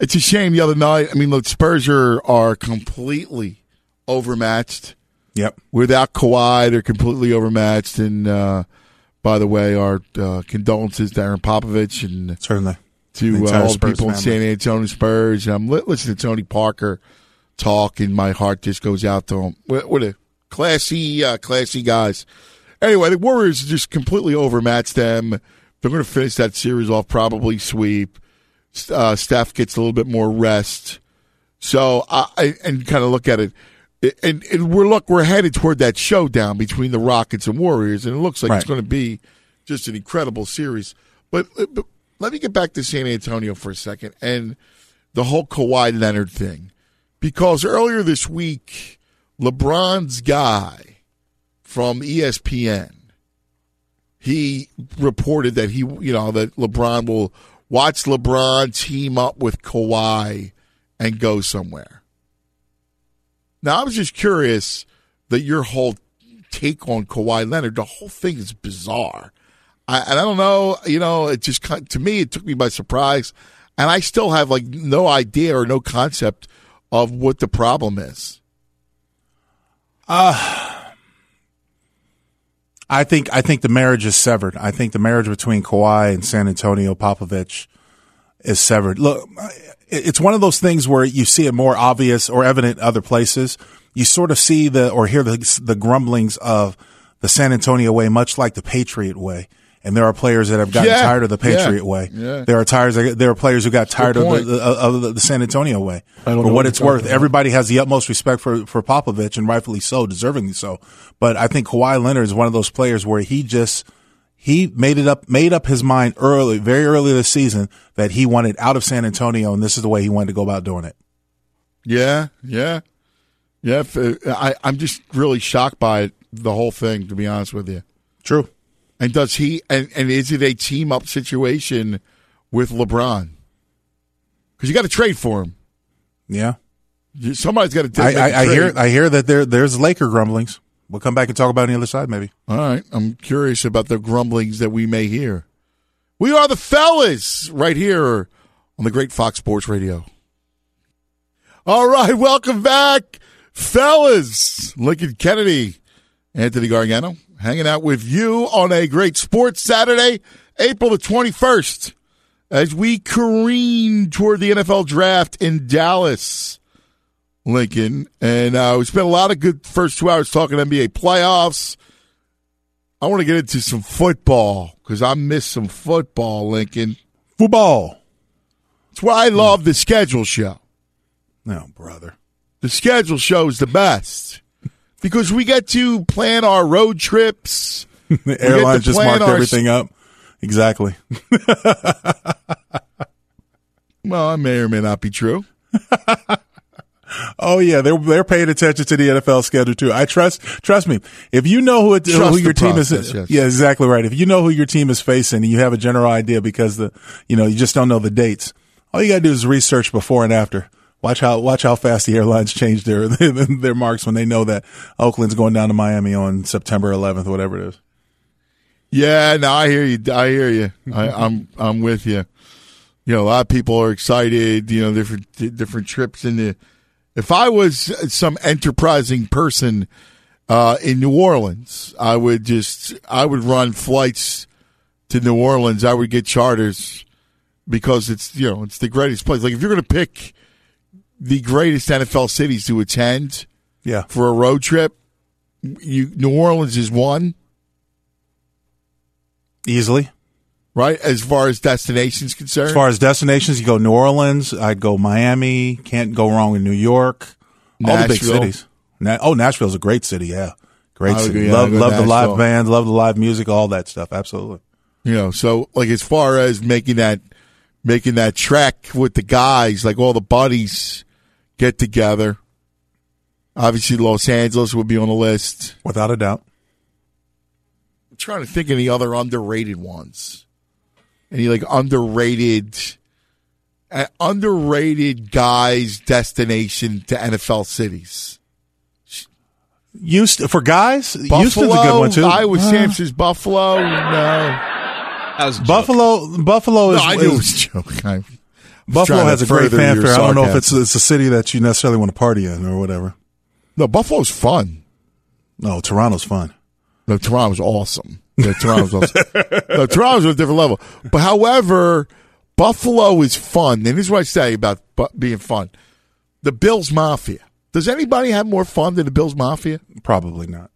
It's a shame the other night. I mean, look, Spurs are are completely overmatched. Yep. Without Kawhi, they're completely overmatched. And uh, by the way, our uh, condolences to Erin Popovich and certainly to uh, all the people family. in San Antonio Spurs. And I'm listening to Tony Parker talk, and my heart just goes out to him. What, what a classy, uh, classy guys. Anyway, the Warriors just completely overmatched them. They're going to finish that series off probably sweep. Uh, Steph gets a little bit more rest. So I and kind of look at it and, and we're look we're headed toward that showdown between the Rockets and Warriors, and it looks like right. it's going to be just an incredible series. But, but let me get back to San Antonio for a second and the whole Kawhi Leonard thing, because earlier this week, LeBron's guy from ESPN he reported that he you know that LeBron will watch LeBron team up with Kawhi and go somewhere. Now, I was just curious that your whole take on Kawhi Leonard, the whole thing is bizarre. I, and I don't know, you know, it just, to me, it took me by surprise. And I still have like no idea or no concept of what the problem is. Uh, I think I think the marriage is severed. I think the marriage between Kawhi and San Antonio Popovich is severed. Look, it's one of those things where you see it more obvious or evident other places. You sort of see the or hear the the grumblings of the San Antonio way, much like the Patriot way. And there are players that have gotten yeah, tired of the Patriot yeah, way. Yeah. There are tires. There are players who got tired of the, of the, San Antonio way. For what, what it's worth, everybody has the utmost respect for for Popovich, and rightfully so, deservingly so. But I think Kawhi Leonard is one of those players where he just he made it up, made up his mind early, very early this season that he wanted out of San Antonio, and this is the way he wanted to go about doing it. Yeah, yeah, yeah. Uh, I, I'm just really shocked by the whole thing, to be honest with you. True. And does he? And, and is it a team up situation with LeBron? Because you got to trade for him. Yeah. Somebody's got to. I, I, I hear. I hear that there there's Laker grumblings. We'll come back and talk about it on the other side, maybe. All right. I'm curious about the grumblings that we may hear. We are the fellas right here on the great Fox Sports Radio. All right. Welcome back, fellas. Lincoln Kennedy, Anthony Gargano, hanging out with you on a great sports Saturday, April the 21st, as we careen toward the NFL draft in Dallas. Lincoln, and uh, we spent a lot of good first two hours talking NBA playoffs. I want to get into some football because I miss some football, Lincoln. Football. That's why I love the schedule show. No, brother. The schedule show is the best because we get to plan our road trips. [laughs] the airline just marked everything up. Exactly. [laughs] well, that may or may not be true. [laughs] Oh yeah, they're they're paying attention to the NFL schedule too. I trust trust me. If you know who it, who your team process, is, yes. yeah, exactly right. If you know who your team is facing and you have a general idea because the you know you just don't know the dates, all you got to do is research before and after. Watch how watch how fast the airlines change their [laughs] their marks when they know that Oakland's going down to Miami on September 11th, whatever it is. Yeah, no, I hear you. I hear you. I, [laughs] I'm I'm with you. You know, a lot of people are excited. You know, different different trips in the. If I was some enterprising person uh, in New Orleans, I would just I would run flights to New Orleans. I would get charters because it's you know it's the greatest place. Like if you're going to pick the greatest NFL cities to attend, yeah, for a road trip, you New Orleans is one easily. right? As far as destinations concerned, As far as destinations, you go New Orleans. I'd go Miami. Can't go wrong in New York. All the big cities. Na- oh, Nashville's a great city. Yeah, great city. yeah, love love the live bands. Love the live music. All that stuff. Absolutely. you know, so like as far as making that making that trek with the guys, like all the buddies get together. Obviously, Los Angeles would be on the list. Without a doubt. I'm trying to think of any other underrated ones. Any like underrated, uh, underrated guys' destination to NFL cities. Used for guys. Buffalo, Houston's a good one too. Iowa Uh, Samson's Buffalo. No, That was a joke. Buffalo. Buffalo no, is. I knew it is- was a joke. I was Buffalo has a great further your fanfare. I don't know if it's it's a city that you necessarily want to party in or whatever. no Buffalo's fun. No, Toronto's fun. No, Toronto's awesome. Yeah, Toronto's awesome. no, Toronto's on a different level. But however, Buffalo is fun. And this is what I say about bu- being fun. The Bills Mafia. Does anybody have more fun than the Bills Mafia? Probably not.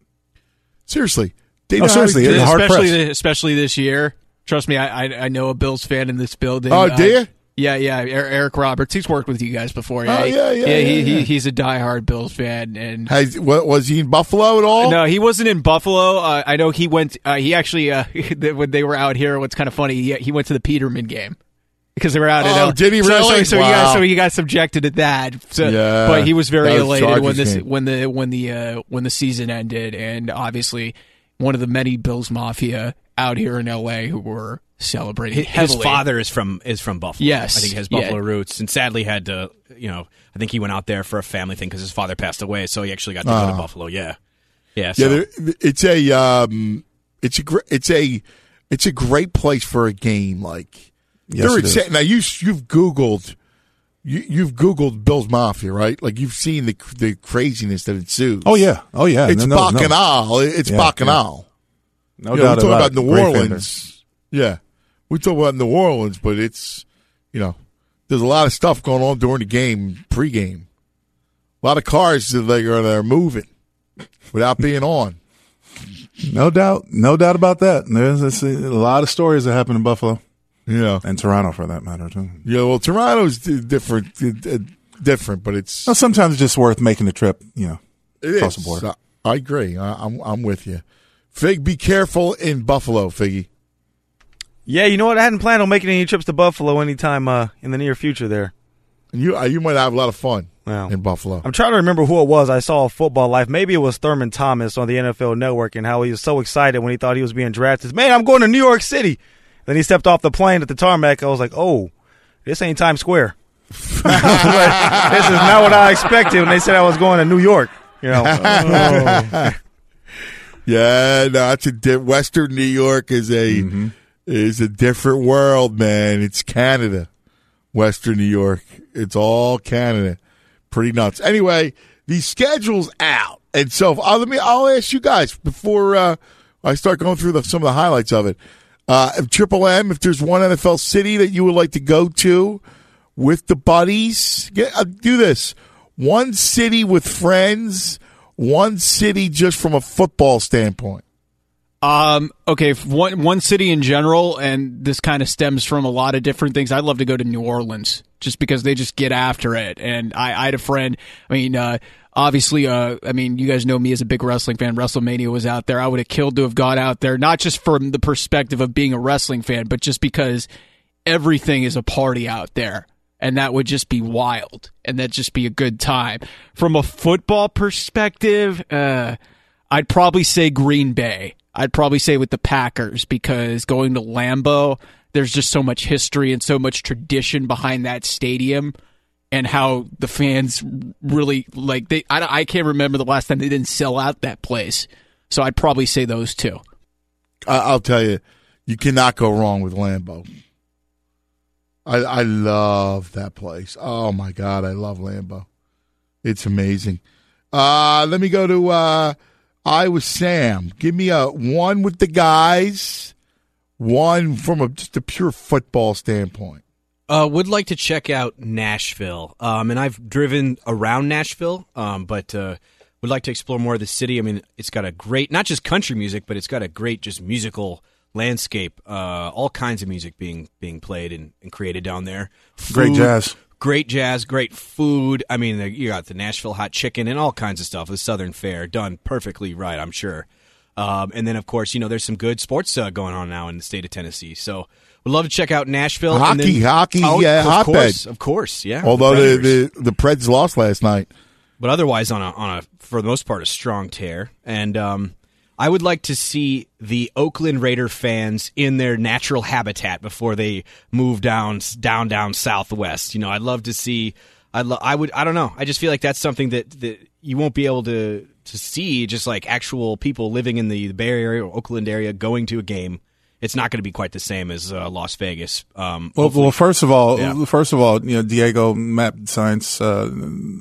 Seriously. They Oh, know to seriously, do it's it. hard especially especially this year. Trust me, I, I I know a Bills fan in this building. Oh, do Uh, you? Yeah, yeah. Er- Eric Roberts. He's worked with you guys before. Yeah, Oh, yeah, yeah, he, yeah, yeah. He, he's a diehard Bills fan, and Has, wa- was he in Buffalo at all? no, he wasn't in Buffalo. Uh, I know he went. Uh, he actually, uh, [laughs] when they were out here, what's kind of funny, he, he went to the Peterman game because they were out. in Oh, L- did he so, really? So, so he Wow. got so he got subjected to that. So, Yeah. but he was very was elated when this game. when the when the uh, when the season ended, and obviously one of the many Bills Mafia out here in L.A. who were celebrating. His, his father is from is from Buffalo. Yes. I think he has Yeah. Buffalo roots, and sadly had to. You know, I think he went out there for a family thing because his father passed away, so he actually got to go Ah. to Buffalo. Yeah, yeah. Yeah, So. there, it's a um, it's a gr- it's a it's a great place for a game. Like Yes, they're it is. now you you've googled you you've googled Bill's Mafia, right? Like you've seen the the craziness that ensues. Oh yeah. Oh yeah. it's No, no, no. bacchanal. It's Yeah, bacchanal. No You know, doubt we talk about, about New it. Great fanfare. Orleans. Yeah, we talk about New Orleans, but it's you know there's a lot of stuff going on during the game, pregame. A lot of cars that are that are moving without being on. No doubt. No doubt about that. There's, a lot of stories that happen in Buffalo Yeah. and Toronto for that matter too. Yeah, well, Toronto's different, different, but it's Well, sometimes it's just worth making the trip. You know, it across is. the board. I, I agree. I, I'm I'm with you. Fig, be careful in Buffalo, Figgy. Yeah, you know what? I hadn't planned on making any trips to Buffalo anytime uh, in the near future there. You uh, you might have a lot of fun Wow. in Buffalo. I'm trying to remember who it was I saw Football Life. Maybe it was Thurman Thomas on the NFL Network and how he was so excited when he thought he was being drafted. Man, I'm going to New York City. Then he stepped off the plane at the tarmac. I was like, oh, this ain't Times Square. [laughs] this is not what I expected when they said I was going to New York. You know, [laughs] Oh. Yeah, no, it's a di- Western New York is a Mm-hmm. is a different world, man. It's Canada, Western New York. It's all Canada. Pretty nuts. Anyway, the schedule's out, and so uh, let me. I'll ask you guys before uh, I start going through the, some of the highlights of it. Uh, if Triple M, if there's one NFL city that you would like to go to with the buddies, get, uh, do this. One city with friends, one city just from a football standpoint. Um. Okay. One one city in general, and this kind of stems from a lot of different things. I'd love to go to New Orleans just because they just get after it. And I, I had a friend. I mean, uh, obviously, uh, I mean, you guys know me as a big wrestling fan. WrestleMania was out there. I would have killed to have gone out there, not just from the perspective of being a wrestling fan, but just because everything is a party out there. And that would just be wild. And that'd just be a good time. From a football perspective, uh, I'd probably say Green Bay. I'd probably say with the Packers because going to Lambeau, there's just so much history and so much tradition behind that stadium and how the fans really like they I, I can't remember the last time they didn't sell out that place. So I'd probably say those two. I, I'll tell you, you cannot go wrong with Lambeau. I, I love that place. Oh my God, I love Lambeau. It's amazing. Uh, let me go to uh, Iowa Sam. Give me a one with the guys, one from a, just a pure football standpoint. Uh, would like to check out Nashville. Um, and I've driven around Nashville, um, but uh, would like to explore more of the city. I mean, it's got a great, not just country music, but it's got a great just musical landscape. Uh, all kinds of music being being played and, and created down there. Great jazz. Great jazz, great food. I mean, the- you got the Nashville hot chicken and all kinds of stuff. The Southern Fare done perfectly right, I'm sure. Um, and then, of course, you know, there's some good sports uh, going on now in the state of Tennessee. So, would love to check out Nashville. and Hockey, then- hockey, Oh, yeah, of course, of course, yeah. Although the, Predators. the the Preds lost last night. but otherwise on a on a for the most part a strong tear. And um, I would like to see the Oakland Raider fans in their natural habitat before they move down down down southwest. You know, I'd love to see. I lo- I would I don't know. I just feel like that's something that that you won't be able to to see just like actual people living in the, Bay Area or Oakland area going to a game. It's not going to be quite the same as uh, Las Vegas. Um, Well, well, first of all, Yeah. first of all, you know, Diego map science, uh,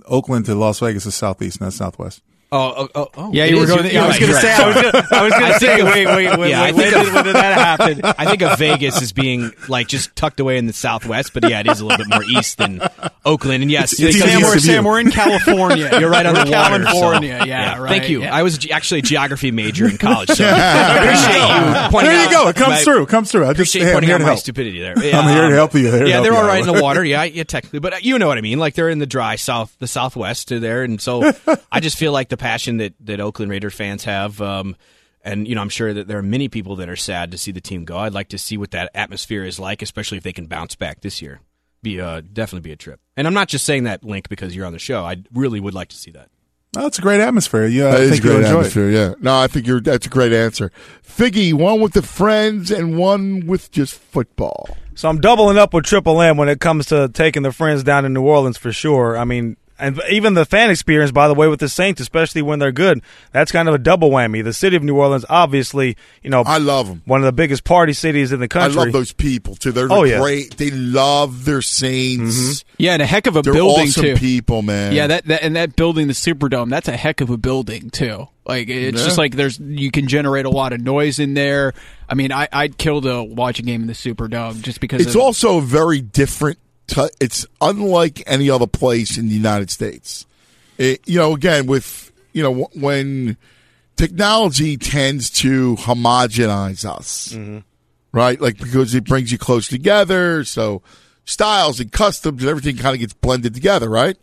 Oakland to Las Vegas is southeast, not southwest. Oh, oh, oh, oh. Yeah, you were going- You're- I was you're gonna say- you're I was I gonna I say, wait, wait, wait, yeah, I when think did- of- when did that happen? I think of Vegas as being like just tucked away in the southwest, but yeah, it is a little bit more east than Oakland. And yes, It's- east you. Sam, we're in [laughs] California. You're right on We're the water. so- California, yeah, right. Thank you. yeah. I was actually a geography major in college, so [laughs] I appreciate you pointing There you go. It comes my- through. It comes through. I just, Appreciate hey, I'm pointing here out to my help. stupidity there. [laughs] I'm here to help you. Yeah, they're all right in the water. Yeah, yeah, technically, but uh, you know what I mean. Like they're in the dry south, the southwest to there, and so I just feel like the passion that that Oakland Raider fans have. Um, and you know, I'm sure that there are many people that are sad to see the team go. I'd like to see what that atmosphere is like, especially if they can bounce back this year. Be uh, definitely be a trip. And I'm not just saying that link because you're on the show. I really would like to see that. Oh, it's a great atmosphere. Yeah, That I is think a great enjoy it. atmosphere. Yeah. No, I think you're. That's a great answer. Figgy, one with the friends and one with just football. So I'm doubling up with Triple M when it comes to taking the friends down in New Orleans for sure. I mean, and even the fan experience, by the way, with the Saints, especially when they're good, that's kind of a double whammy. The city of New Orleans, obviously, you know, I love them. one of the biggest party cities in the country. I love those people too. They're Oh, yeah. great. They love their Saints. Mm-hmm. Yeah, and a heck of a They're building awesome too. people, man. Yeah, that, that and that building, the Superdome, that's a heck of a building too. Like it's Yeah. just like there's you can generate a lot of noise in there. I mean, I, I'd kill to watch a game in the Superdome just because It's of, also a very different. T- it's unlike any other place in the United States. It, you know, again, with you know w- when technology tends to homogenize us, mm-hmm. right? Like because it brings you close together, so styles and customs and everything kind of gets blended together, right?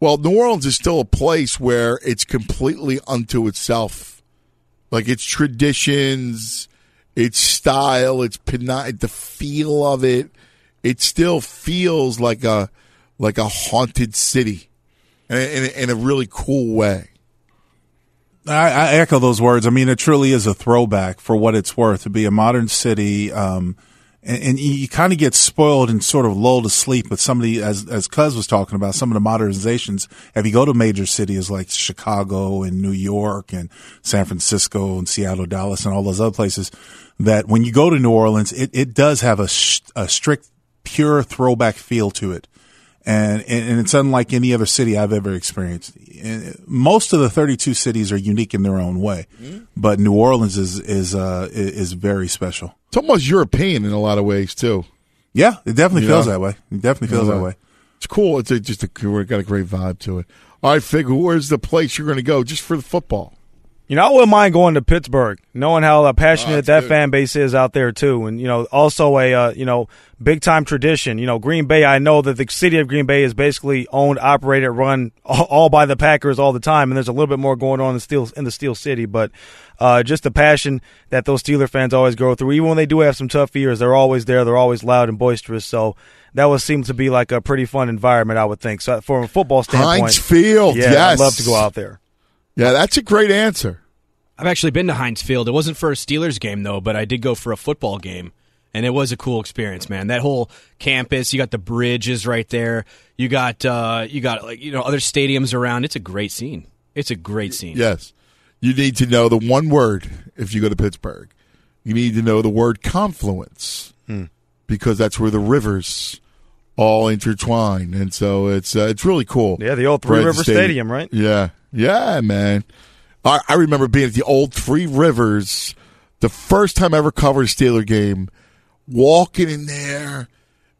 Well, New Orleans is still a place where it's completely unto itself. Like its traditions, its style, its the feel of it, it still feels like a like a haunted city, in, in, in a really cool way. I, I echo those words. I mean, it truly is a throwback for what it's worth to be a modern city. Um, and, and you, you kind of get spoiled and sort of lulled to sleep with some of the, as, as Cuz was talking about, some of the modernizations. If you go to major cities like Chicago and New York and San Francisco and Seattle, Dallas and all those other places, that when you go to New Orleans, it, it does have a, sh- a strict, pure throwback feel to it and and it's unlike any other city I've ever experienced. Most of the 32 cities are unique in their own way, but New Orleans is is uh, is very special. It's almost European in a lot of ways too. Yeah, it definitely Yeah. feels that way. It definitely feels Yeah. that way. It's cool. It's a, just a got a great vibe to it. All right, Fig, where's the place you're going to go just for the football? You know, I wouldn't mind going to Pittsburgh, knowing how uh, passionate Oh, that good. fan base is out there too, and you know, also a uh, you know big time tradition. You know, Green Bay. I know that the city of Green Bay is basically owned, operated, run [laughs] all, by the Packers all the time, and there's a little bit more going on in the Steel in the Steel City, but uh, just the passion that those Steeler fans always go through, even when they do have some tough years, they're always there. They're always loud and boisterous. So that would seem to be like a pretty fun environment, I would think. So from a football standpoint, Heinz Field, yeah, yes. I'd love to go out there. Yeah, that's a great answer. I've actually been to Heinz Field. It wasn't for a Steelers game though, but I did go for a football game, and it was a cool experience, man. That whole campus, you got the bridges right there. You got uh, you got like you know other stadiums around. It's a great scene. It's a great scene. Yes. You need to know the one word if you go to Pittsburgh. You need to know the word confluence because that's where the rivers all intertwine, and so it's uh, it's really cool. Yeah, the old Three Right, the River Stadium, right? Yeah, yeah, man. I, I remember being at the old Three Rivers the first time I ever covered a Steeler game, walking in there,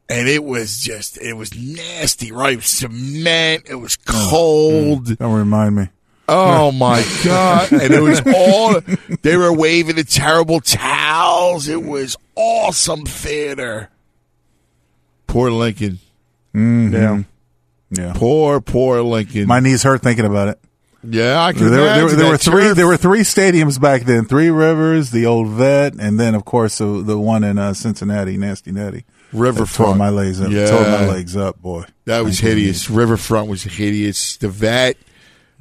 and it was just it was nasty, right? It was cement. It was cold. Don't remind me. Oh [laughs] my god! And it was all they were waving the terrible towels. It was awesome theater. Poor Lincoln. Yeah. Yeah. Poor, poor Lincoln. My knees hurt thinking about it. yeah, I can There, there, there were three. turf. There were three stadiums back then: Three Rivers, the old Vet, and then, of course, the, the one in uh, Cincinnati, Nasty Natty. Riverfront. Tore my legs up. Yeah. Tore my legs up, boy. That was Thank you. hideous. Riverfront was hideous. The vet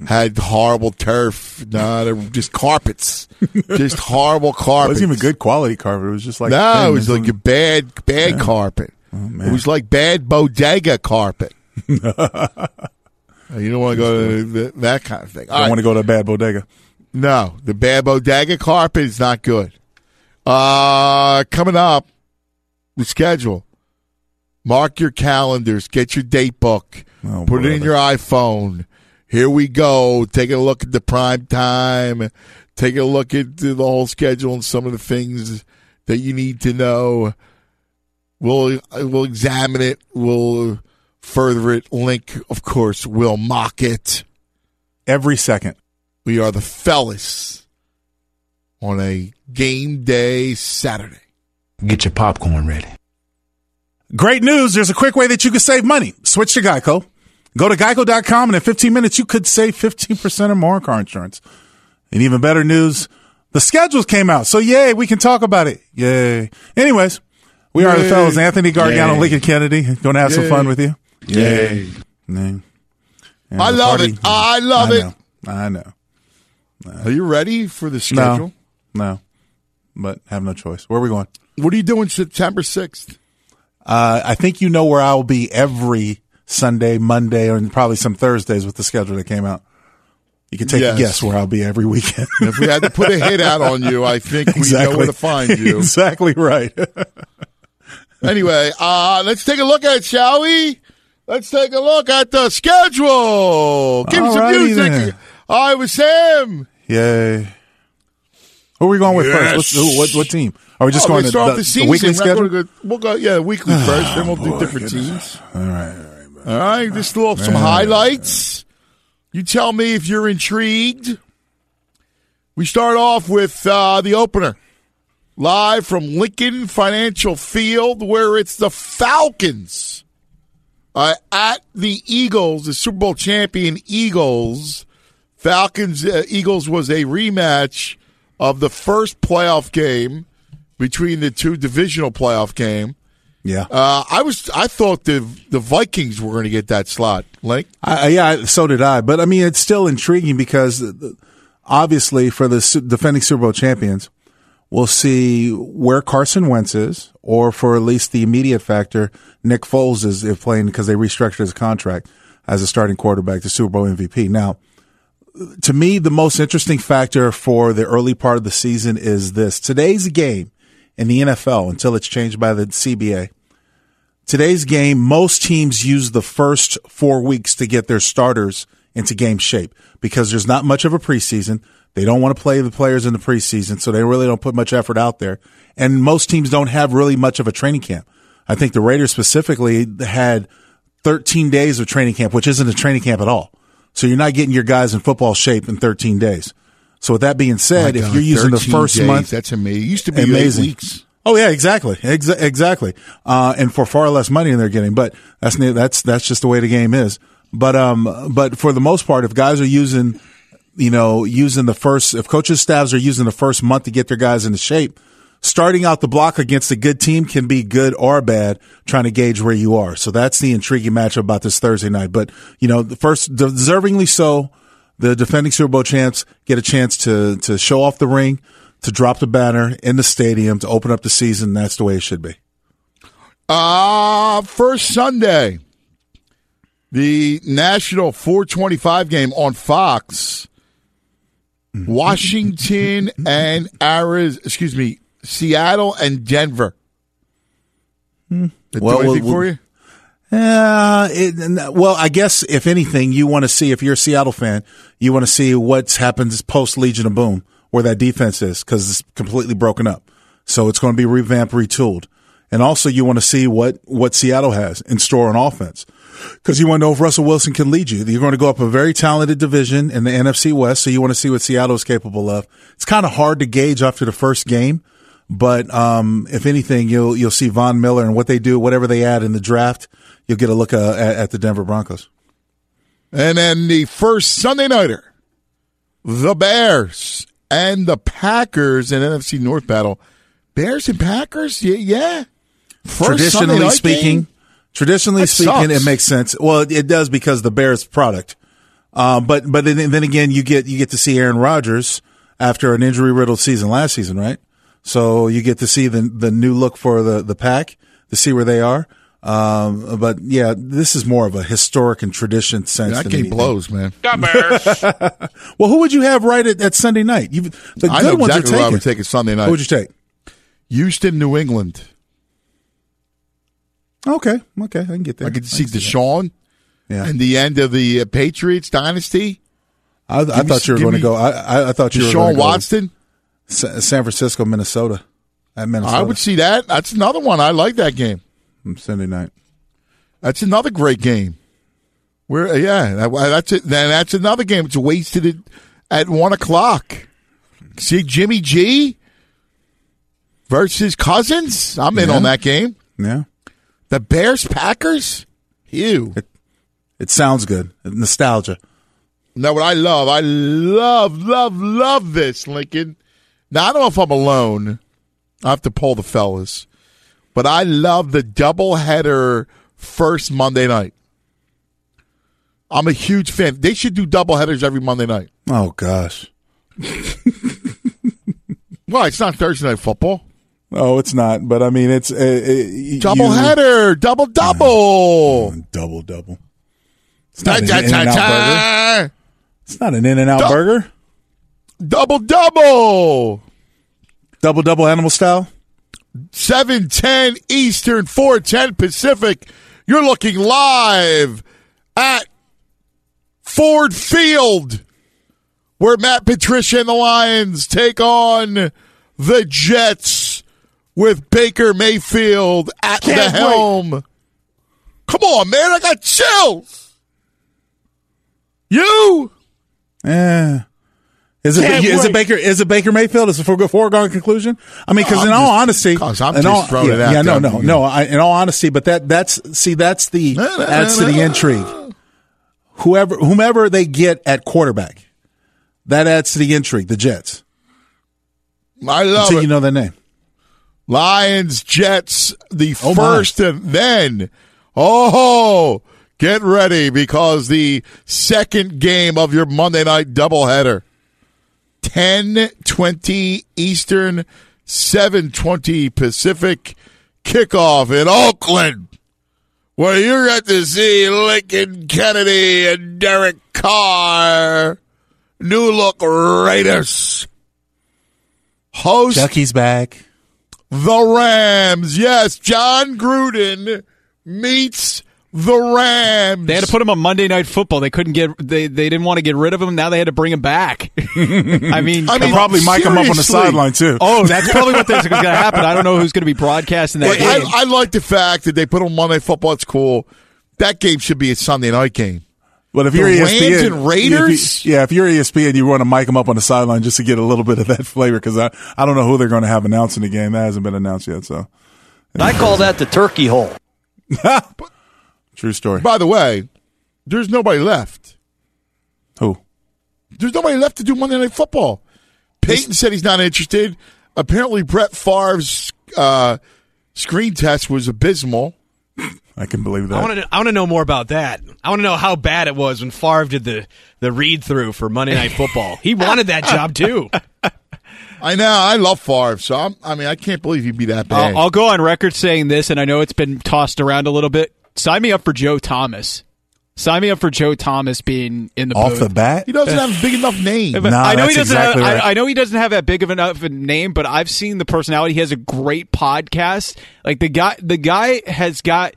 had horrible turf. No, they were just carpets. [laughs] just horrible carpet. It wasn't even good quality carpet. It was just like no, thin. it was like a bad, bad Yeah. Oh, it was like bad bodega carpet. [laughs] you don't want to go to that kind of thing. I don't want to go to a bad bodega. No, the bad bodega carpet is not good. Uh, coming up, the schedule. Mark your calendars. Get your date book. Oh, Put it in your iPhone. Here we go. Take a look at the prime time. Take a look at the whole schedule and some of the things that you need to know. We'll we'll examine it. We'll further it. Link, of course, will mock it. Every second. We are the fellas on a game day Saturday. Get your popcorn ready. Great news. There's a quick way that you can save money. Switch to Geico. Go to geico.com and in 15 minutes, you could save 15% or more on car insurance. And even better news, the schedules came out. So yay, we can talk about it. Yay. Anyways, we are the fellows. Anthony Gargano, Yay. Lincoln Kennedy. Going to have some fun with you. Yay. Yay. I love party- it. I love I it. I know. Are you ready for the schedule? No. No. But have no choice. Where are we going? What are you doing September 6th? Uh, I think you know where I will be every Sunday, Monday, and probably some Thursdays with the schedule that came out. You can take Yes. a guess where I'll be every weekend. if we had to put a hit out on you, I think we know where to find you. [laughs] exactly right. [laughs] anyway, uh, let's take a look at it, shall we? Let's take a look at the schedule. Give me some music. then. Iowa Sam. Yay. Who are we going with Yes. first? What's, who- what, what team? Are we just Oh, going to start the, off the, the season. weekly We're schedule? go- we'll go, yeah, weekly first, then we'll do different goodness. teams. All right, all right. All right, just a little some highlights. You tell me if you're intrigued. We start off with uh, the opener, live from Lincoln Financial Field, where it's the Falcons uh, at the Eagles, the Super Bowl champion Eagles. Falcons uh, Eagles was a rematch of the first playoff game between the two divisional playoff game. Yeah. Uh, I was I thought the the Vikings were going to get that slot. Like yeah, so did I. But I mean, it's still intriguing because obviously for the defending Super Bowl champions, we'll see where Carson Wentz is, or for at least the immediate factor, Nick Foles is if playing because they restructured his contract as a starting quarterback, the Super Bowl MVP. Now, to me, the most interesting factor for the early part of the season is this: today's game in the NFL, until it's changed by the CBA. Today's game, most teams use the first four weeks to get their starters into game shape because there's not much of a preseason. They don't want to play the players in the preseason, so they really don't put much effort out there. And most teams don't have really much of a training camp. I think the Raiders specifically had 13 days of training camp, which isn't a training camp at all. So you're not getting your guys in football shape in 13 days. So with that being said, if you're using the first days, month, that's amazing. It used to be amazing. weeks. Oh yeah, exactly, Exa- exactly. Uh, and for far less money than they're getting, but that's that's that's just the way the game is. But um, but for the most part, if guys are using, you know, using the first, if coaches staffs are using the first month to get their guys into shape, starting out the block against a good team can be good or bad. Trying to gauge where you are, so that's the intriguing matchup about this Thursday night. But you know, the first deservingly so, the defending Super Bowl champs get a chance to to show off the ring to drop the banner in the stadium to open up the season. That's the way it should be. Uh, first Sunday, the National 425 game on Fox. Washington [laughs] and Arizona, excuse me, Seattle and Denver. It Well, anything well, for you? Uh, it, well, I guess if anything, you want to see if you're a Seattle fan, you want to see what's happened post Legion of Boom, where that defense is, because it's completely broken up. So it's going to be revamped, retooled, and also you want to see what what Seattle has in store on offense, because you want to know if Russell Wilson can lead you. You're going to go up a very talented division in the NFC West, so you want to see what Seattle is capable of. It's kind of hard to gauge after the first game. But um, if anything, you'll you'll see Von Miller and what they do, whatever they add in the draft. You'll get a look uh, at, at the Denver Broncos. And then the first Sunday nighter, the Bears and the Packers in NFC North battle. Bears and Packers, yeah, yeah. First Sunday traditionally speaking, game? Traditionally That speaking, sucks. it makes sense. Well, it, it does because the Bears product. Um, but but then, then again, you get you get to see Aaron Rodgers after an injury riddled season last season, right? So you get to see the the new look for the the pack to see where they are. Um, but yeah, this is more of a historic and tradition sense. that than game anything. blows, man. Got Bears. [laughs] well, who would you have right at, at Sunday night? You, the I good know ones exactly are who I would take it Sunday night. Who would you take? Houston, New England. Okay, okay, I can get there. I could see. Deshaun Yeah. and the end of the uh, Patriots dynasty. I, I Give me- thought you were going to go. I, I, I thought you were Deshaun going to go Watson. Sa- San Francisco, Minnesota. At Minnesota. I would see that. That's another one. I like that game. Sunday night. That's another great game. Where yeah, that, that's it. Then that's another game. It's wasted at, at one o'clock. See Jimmy G versus Cousins. I'm in Yeah. on that game. Yeah. The Bears Packers. Ew. It, it sounds good. Nostalgia. Now, what I love, I love, love, love this, Lincoln. Now, I don't know if I'm alone. I have to pull the fellas. But I love the doubleheader first Monday night. I'm a huge fan. They should do doubleheaders every Monday night. Oh gosh. Well, it's not Thursday night football. Oh, it's not. But I mean, it's uh, you- Doubleheader, double double. double double. It's not an In-N-Out burger. It's not an In and Out burger. Double double. Double double animal style. 710 Eastern, 410 Pacific. You're looking live at Ford Field, where Matt Patricia and the Lions take on the Jets with Baker Mayfield at Can't the wait. helm. Come on, man. I got chills. You? Yeah. Is it is it Baker is it Baker Mayfield? Is it for foregone conclusion? I mean, because I'm in all just- honesty, 'cause I'm in just all, throwing yeah, it out yeah, no, no, no. I, in all honesty, but that that's see that's the adds to the intrigue. Whoever whomever they get at quarterback, that adds to the intrigue. The Jets. I love Until it. you know their name. Lions, Jets, the Oh, my. first, and then, oh, get ready because the second game of your Monday night doubleheader, ten twenty Eastern, seven twenty Pacific, kickoff in Oakland, where you get to see Lincoln Kennedy and Derek Carr, new look Raiders. Host Chucky's back. The Rams. Yes, Jon Gruden meets the Rams. They had to put him on Monday Night Football. They couldn't get. They they didn't want to get rid of him. Now they had to bring him back. [laughs] I mean, I mean, They'll probably mic him up on the sideline too. oh, that's probably what [laughs] is going to happen. I don't know who's going to be broadcasting that Like, game. I, I like the fact that they put him on Monday Football. It's cool. That game should be a Sunday night game. But if The you're Rams ESPN, and Raiders? if you- yeah, if you're ESPN, you want to mic them up on the sideline just to get a little bit of that [laughs] flavor because I, I don't know who they're going to have announcing the game. That hasn't been announced yet. So I call that the turkey hole. [laughs] true story. By the way, there's nobody left. Who? There's nobody left to do Monday Night Football. Peyton said he's not interested. Apparently, Brett Favre's uh, screen test was abysmal. I can believe that. I want to. I want to know more about that. I want to know how bad it was when Favre did the the read through for Monday Night Football. he wanted that job too. I know. I love Favre, so I'm, I mean, I can't believe he'd be that bad. I'll, I'll go on record saying this, and I know it's been tossed around a little bit. Sign me up for Joe Thomas. Sign me up for Joe Thomas being in the Off booth. the bat? he doesn't have a big enough name. But I know he doesn't exactly have. right. I, I know he doesn't have that big of enough of a name, but I've seen the personality. He has a great podcast. Like the guy, the guy has got.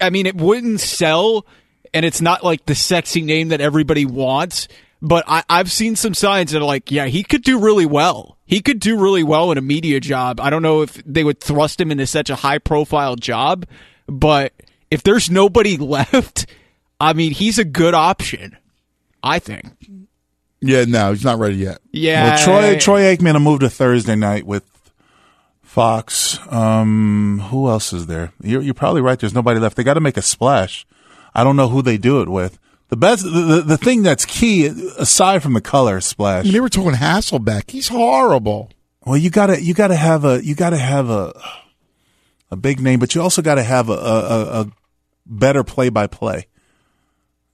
I mean, it wouldn't sell, and it's not like the sexy name that everybody wants. But I, I've seen some signs that are like, yeah, he could do really well. He could do really well in a media job. I don't know if they would thrust him into such a high profile job, but if there's nobody [laughs] left, I mean, he's a good option. I think. yeah, no, he's not ready yet. Yeah. Well, Troy Troy Aikman will move to Thursday night with Fox. Um, who else is there? You're, you're probably right. There's nobody left. They got to make a splash. I don't know who they do it with. The best, the, the, the thing that's key, aside from the color splash. I mean, they were talking Hasselbeck. He's horrible. Well, you gotta you gotta have a you gotta have a a big name, but you also gotta have a a, a better play by play.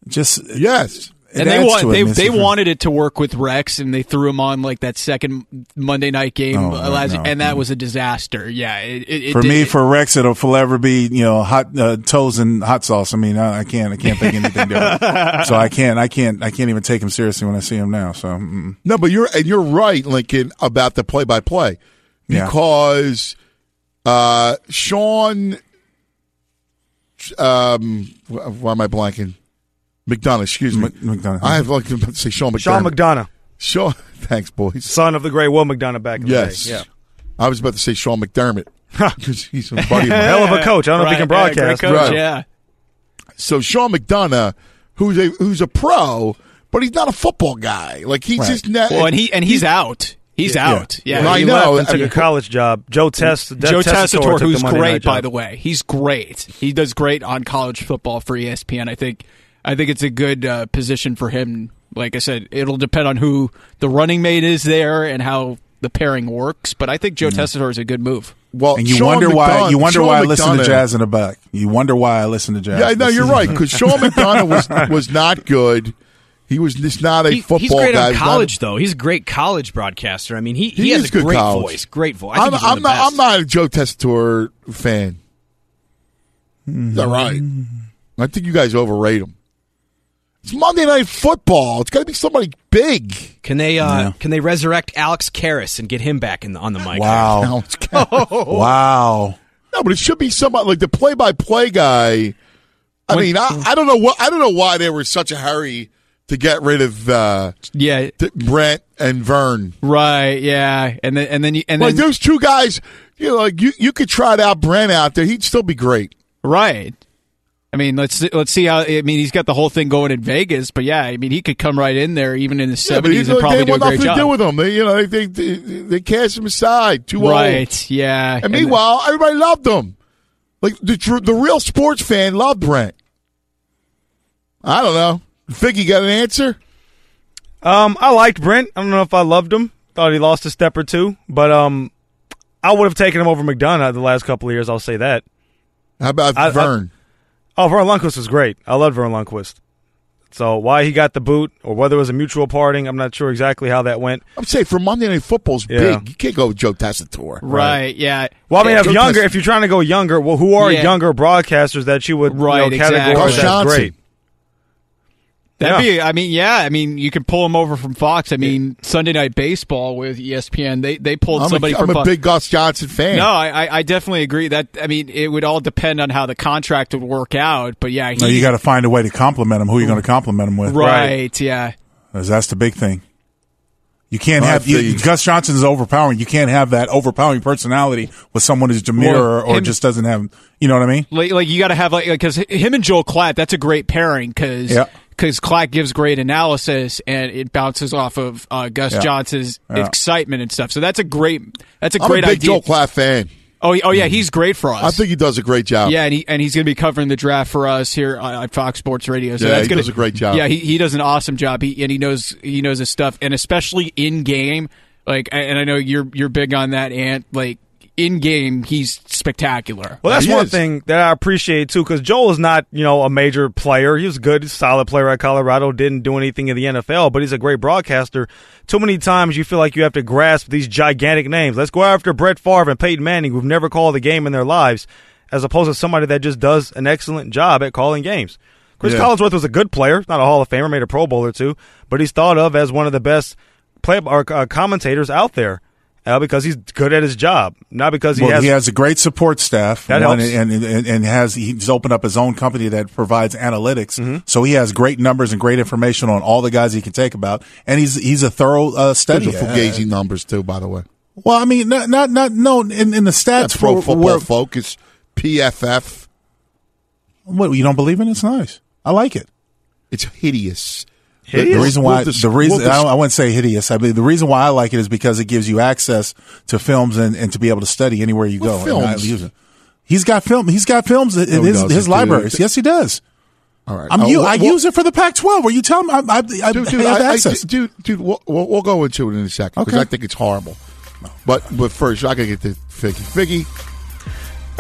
Just yes, and they want they they wanted it to work with Rex, and they threw him on like that second Monday night game, Oh, uh, last, no, and that no. was a disaster. Yeah, it, it, it for did- me, for Rex, it'll forever be you know hot uh, toes and hot sauce. I mean, I, I can't I can't think anything different. [laughs] so I can't I can't I can't even take him seriously when I see him now. So mm. No, but you're and you're right, Lincoln, about the play by play Yeah. because uh, Sean, um, why am I blanking? McDonough, excuse me. McDonough. I have like about to say Sean McDonough. Sean McDonough, Sean, [laughs] thanks, boys. son of the great Will McDonough back in Yes. the day. Yeah. I was about to say Sean McDermott because he's a buddy of [laughs] mine. Hell of a coach. I don't know if he can Right, yeah, broadcast. great coach, Right. yeah. So Sean McDonough, who's a who's a pro, but he's not a football guy. Like he's Right. just not. Well, and he and he's out. He's Yeah. out. Yeah, Well, I know. left and I took mean, a college job. Joe Test, Joe Tessitore, took the who's great by the way. He's great. He does great on college football for ESPN. I think. I think it's a good uh, position for him. Like I said, it'll depend on who the running mate is there and how the pairing works. But I think Joe Tessitore is a good move. well, and you Sean wonder why you wonder Sean why I listen to jazz in the back. You wonder why I listen to jazz. Yeah, no, you're right because Sean [laughs] McDonough was was not good. He was just not a He- football he's great guy. on He's not- college, though. He's a great college broadcaster. I mean, he, he, He has a great college. voice. Great voice. I I'm, think he's one I'm not. I'm not a Joe Tessitore fan. Is that right? I think you guys overrate him. It's Monday Night Football. It's got to be somebody big. Can they uh, Yeah. can they resurrect Alex Karras and get him back in the, on the mic? Wow, [laughs] Alex Karras. wow. No, but it should be somebody like the play-by-play guy. I mean, I, I don't know what I don't know why they were in such a hurry to get rid of uh, Yeah, Th- Brent and Vern. right. Yeah, and then and then you, and Like then those two guys, you know, like you you could try out Brent out there, he'd still be great. right. I mean, let's let's see how. I mean, he's got the whole thing going in Vegas, but yeah, I mean, he could come right in there even in his Yeah, but he- seventies and they probably do a want great nothing to do job. with him. They, you know, they they, they, they cast him aside. Too old. Right? Yeah. And meanwhile, everybody loved him. Like the tr- the real sports fan loved Brent. I don't know. Think you got an answer? Um, I liked Brent. I don't know if I loved him. Thought he lost a step or two, but um, I would have taken him over McDonough the last couple of years. I'll say that. How about I- I- Vern? Oh, Verne Lundquist was great. I loved Verne Lundquist. So why he got the boot or whether it was a mutual parting, I'm not sure exactly how that went. I'm saying for Monday Night Football's Yeah. big. You can't go with Joe Tessitore. Right. Yeah. Well, I mean, Yeah, if Joe younger, Tess- if you're trying to go younger, well, who are Yeah. younger broadcasters that you would Right, you know, categorize exactly. Gus as Johnson. great? That'd Yeah. be. I mean, yeah. I mean, you can pull him over from Fox. I mean, Sunday Night Baseball with ESPN. They they pulled I'm, somebody a, from I'm a Fox. big Gus Johnson fan. No, I, I I definitely agree. That I mean, it would all depend on how the contract would work out. But yeah, he, No, you got to find a way to compliment him. Who are you going to compliment him with? right. Yeah. 'Cause That's the big thing. You can't I have you. Gus Johnson is overpowering. You can't have that overpowering personality with someone who's demure Well, or, or him- just doesn't have. You know what I mean? Like, like you got to have like because him and Joel Klatt, that's a great pairing because Yeah. Because Klatt gives great analysis and it bounces off of uh, Gus Yeah. Johnson's Yeah. excitement and stuff. So that's a great that's a I'm great a big idea. Joel Klatt fan. Oh, oh yeah, he's great for us. I think he does a great job. Yeah, and he and he's going to be covering the draft for us here on, on Fox Sports Radio. So Yeah, that's he gonna, does a great job. Yeah, he, he does an awesome job. He and he knows he knows his stuff, and especially in game. Like, and I know you're you're big on that, Ant. Like in game, he's spectacular. Well, that's He one is. thing that I appreciate too, because Joel is not, you know, a major player. He was a good, solid player at Colorado. Didn't do anything in the NFL, but he's a great broadcaster. Too many times you feel like you have to grasp these gigantic names. Let's go after Brett Favre and Peyton Manning, who've never called a game in their lives, as opposed to somebody that just does an excellent job at calling games. Chris Yeah. Collinsworth was a good player, not a Hall of Famer, made a Pro Bowl or two, but he's thought of as one of the best play or uh, commentators out there. Uh, because he's good at his job, not because he well, has he has a great support staff. That one, helps. and, and and has he's opened up his own company that provides analytics. Mm-hmm. So he has great numbers and great information on all the guys he can take about, and he's he's a thorough uh, study. Those are Fugazi numbers too, by the way. Well, I mean, not not not no in, in the stats That's Pro for Football where- Focus, PFF. What you don't believe in? It's nice. I like it. It's hideous. The, the reason why the reason I, I wouldn't say hideous. I mean the reason why I like it is because it gives you access to films and, and to be able to study anywhere you What go. and I films? use it. He's got film. He's got films in No, his his dude. libraries. Yes, he does. All right. I'm Uh, you. we'll- I use it for the Pac-12. Where you tell me? I, I, I, dude, dude, I have I- access. dude, dude, we'll, we'll, we'll go into it in a second because Okay. I think it's horrible. But but first, I gotta get to Figgy. Figgy,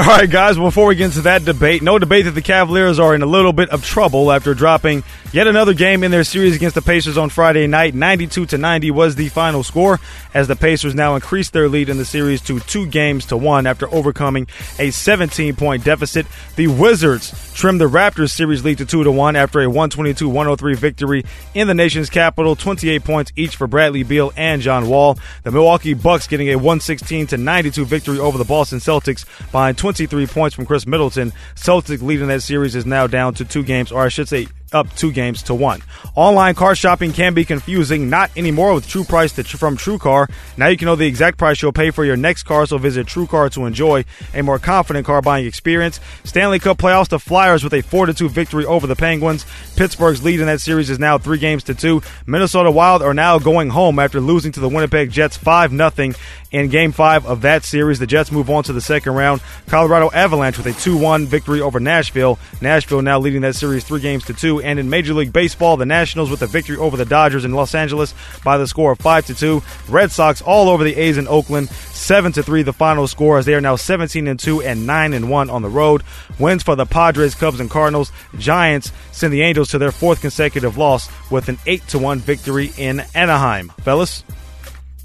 All right, guys, before we get into that debate, no debate that the Cavaliers are in a little bit of trouble after dropping yet another game in their series against the Pacers on Friday night. 92 to 90 was the final score as the Pacers now increased their lead in the series to 2 games to 1 after overcoming a 17-point deficit. The Wizards trimmed the Raptors series lead to 2 to 1 after a 122-103 victory in the nation's capital, 28 points each for Bradley Beal and John Wall. The Milwaukee Bucks getting a 116 to 92 victory over the Boston Celtics behind 23 points from Khris Middleton. Celtics leading that series is now down to two games, or I should say up two games to one. Online car shopping can be confusing, not anymore with True Price from TrueCar. Now you can know the exact price you'll pay for your next car, so visit TrueCar to enjoy a more confident car buying experience. Stanley Cup playoffs, the Flyers with a 4-2 victory over the Penguins. Pittsburgh's lead in that series is now three games to two. Minnesota Wild are now going home after losing to the Winnipeg Jets 5-0 in Game 5 of that series. The Jets move on to the second round. Colorado Avalanche with a 2-1 victory over Nashville. Nashville now leading that series three games to two. And in Major League Baseball, the Nationals with a victory over the Dodgers in Los Angeles by the score of 5 to 2. Red Sox all over the A's in Oakland, 7 to 3 the final score as they are now 17 and 2 and 9 and 1 on the road. Wins for the Padres, Cubs and Cardinals. Giants send the Angels to their fourth consecutive loss with an 8 to 1 victory in Anaheim. Fellas,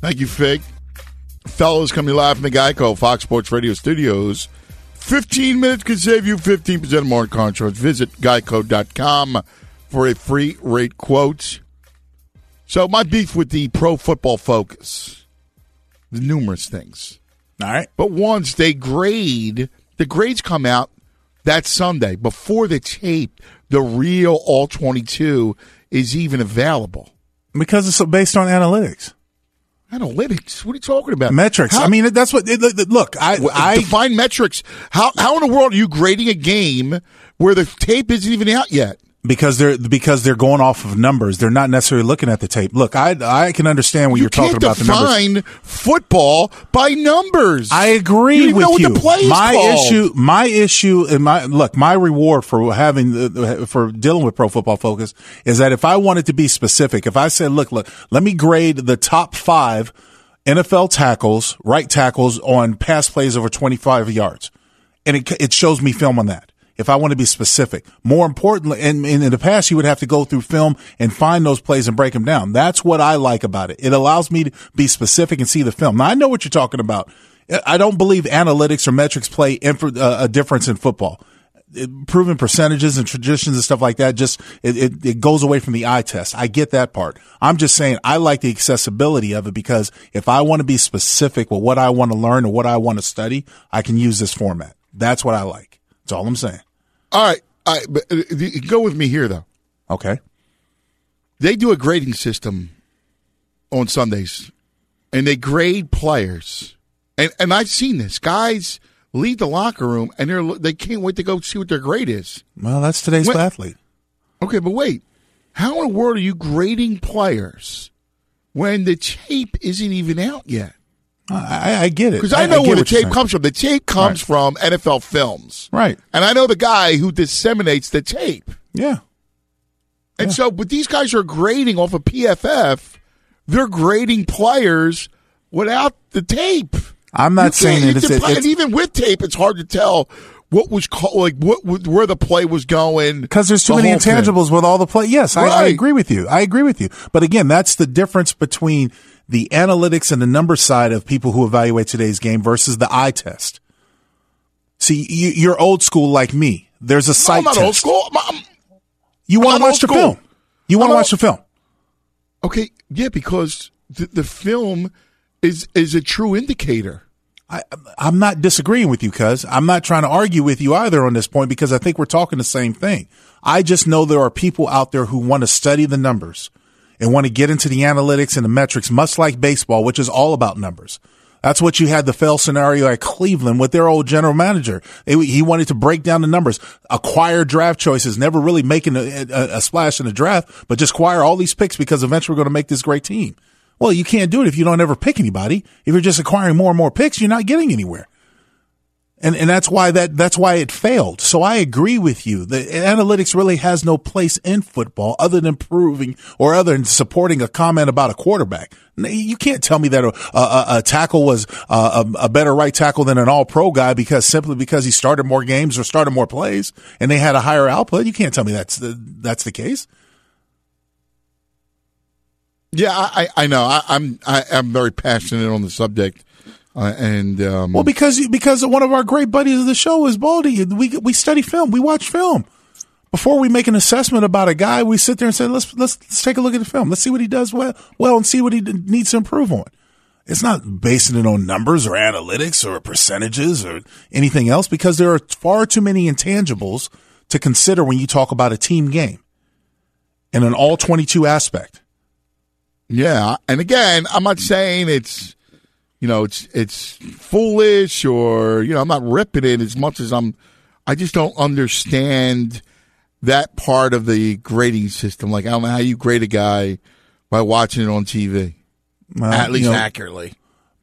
Thank you, Fig. Fellows coming live from the Geico Fox Sports Radio studios. 15 minutes can save you 15% more on car insurance. Visit geico.com for a free rate quote. So, my beef with the pro football focus, the numerous things. All right. But once they grade, the grades come out that Sunday before the tape, the real All 22 is even available. Because it's based on analytics. Analytics? What are you talking about? Metrics. How- I mean, that's what. it- Look, I, I define metrics. How how in the world are you grading a game where the tape isn't even out yet? Because they're because they're going off of numbers. They're not necessarily looking at the tape. Look, I I can understand what you you're talking about the numbers. define football by numbers. I agree you with you. What the play is my called. issue, my issue, and my look, my reward for having the, for dealing with Pro Football Focus is that if I wanted to be specific, if I said, look, look, let me grade the top five NFL tackles, right tackles on pass plays over 25 yards, and it it shows me film on that. If I want to be specific, more importantly, and, and in the past, you would have to go through film and find those plays and break them down. That's what I like about it. It allows me to be specific and see the film. Now I know what you're talking about. I don't believe analytics or metrics play inf- uh, a difference in football. It, proven percentages and traditions and stuff like that just it, it, it goes away from the eye test. I get that part. I'm just saying I like the accessibility of it because if I want to be specific with what I want to learn or what I want to study, I can use this format. That's what I like. That's all I'm saying. All right, all right, but uh, go with me here though. Okay. They do a grading system on Sundays, and they grade players, and and I've seen this. Guys leave the locker room, and they're they can't wait to go see what their grade is. Well, that's today's Wait. athlete. Okay, but wait, how in the world are you grading players when the tape isn't even out yet? I, I get it Because I, know get where the tape comes from. The tape comes from NFL Films, Right. and I know the guy who disseminates the tape. Yeah. And so, but these guys are grading off of PFF. They're grading players without the tape. I'm not saying can't- it is. you It, and it's, even with tape, it's hard to tell what was called, like what where the play was going. Because there's too the many whole thing. intangibles with all the play. Yes, I, I agree with you. I agree with you. But again, that's the difference between the analytics and the number side of people who evaluate today's game versus the eye test. See, you, you're old school like me. There's a No, sight I'm not test. old school. I'm- You want to watch the film. You want to watch the film. okay, yeah, because the, the film is is a true indicator. I, I'm not disagreeing with you, cuz I'm not trying to argue with you either on this point because I think we're talking the same thing. I just know there are people out there who want to study the numbers and want to get into the analytics and the metrics, much like baseball, which is all about numbers. That's what you had the fail scenario at Cleveland with their old general manager. He wanted to break down the numbers, acquire draft choices, never really making a, a, a splash in the draft, but just acquire all these picks because eventually we're going to make this great team. Well, you can't do it if you don't ever pick anybody. If you're just acquiring more and more picks, you're not getting anywhere. And and that's why that that's why it failed. So I agree with you. The analytics really has no place in football other than proving or other than supporting a comment about a quarterback. You can't tell me that a, a, a tackle was uh, a, a better right tackle than an all pro guy because simply because he started more games or started more plays and they had a higher output. You can't tell me that's the, that's the case. Yeah, I, I know. I, I'm I, I'm very passionate on the subject, uh, and um, Well, because because one of our great buddies of the show is Baldy. We we study film. We watch film. Before we make an assessment about a guy, we sit there and say, let's let's let's take a look at the film. Let's see what he does well, well, and see what he d- needs to improve on. It's not basing it on numbers or analytics or percentages or anything else because there are far too many intangibles to consider when you talk about a team game and an all twenty two aspect. Yeah, and again, I'm not saying it's you know it's it's foolish or you know I'm not ripping it as much as I'm. I just don't understand that part of the grading system. Like I don't know how you grade a guy by watching it on TV, Well, at least you know, accurately.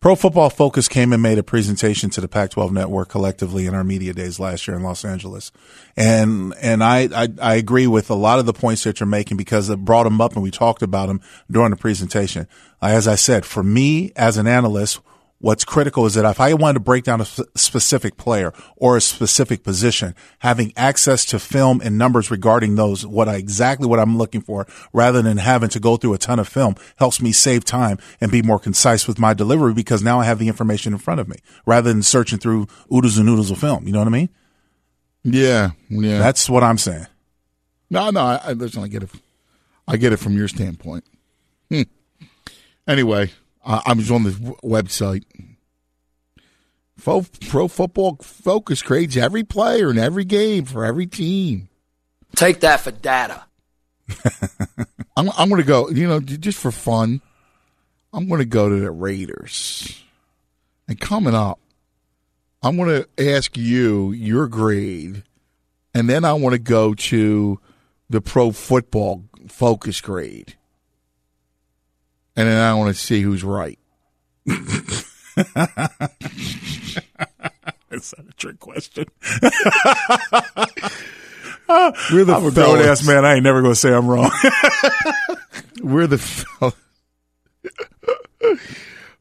Pro Football Focus came and made a presentation to the Pac-12 network collectively in our media days last year in Los Angeles, and and I, I I agree with a lot of the points that you're making because it brought them up and we talked about them during the presentation. As I said, for me as an analyst, what's critical is that if I wanted to break down a s- specific player or a specific position, having access to film and numbers regarding those, what I exactly what I'm looking for, rather than having to go through a ton of film, helps me save time and be more concise with my delivery because now I have the information in front of me rather than searching through oodles and noodles of film. You know what I mean? Yeah, yeah. That's what I'm saying. No, no. I, I listen. I get it. I get it from your standpoint. Hmm. Anyway, I, I was on the w- website. Fo- Pro Football Focus grades every player in every game for every team. Take that for data. [laughs] I'm, I'm going to go. You know, just for fun, I'm going to go to the Raiders. And coming up, I'm going to ask you your grade, and then I want to go to the Pro Football Focus grade, and then I want to see who's right. [laughs] Is that a trick question? [laughs] We're the I'm a grown ass man. I ain't never going to say I'm wrong. [laughs] We're the fel-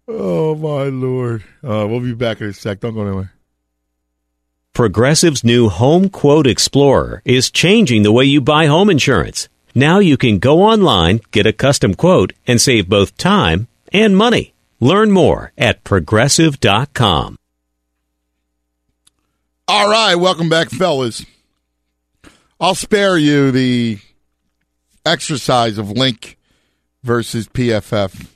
Oh my lord! Uh, we'll be back in a sec. Don't go anywhere. Progressive's new Home Quote Explorer is changing the way you buy home insurance. Now you can go online, get a custom quote, and save both time and money. Learn more at progressive.com. All right, welcome back, fellas. I'll spare you the exercise of Link versus PFF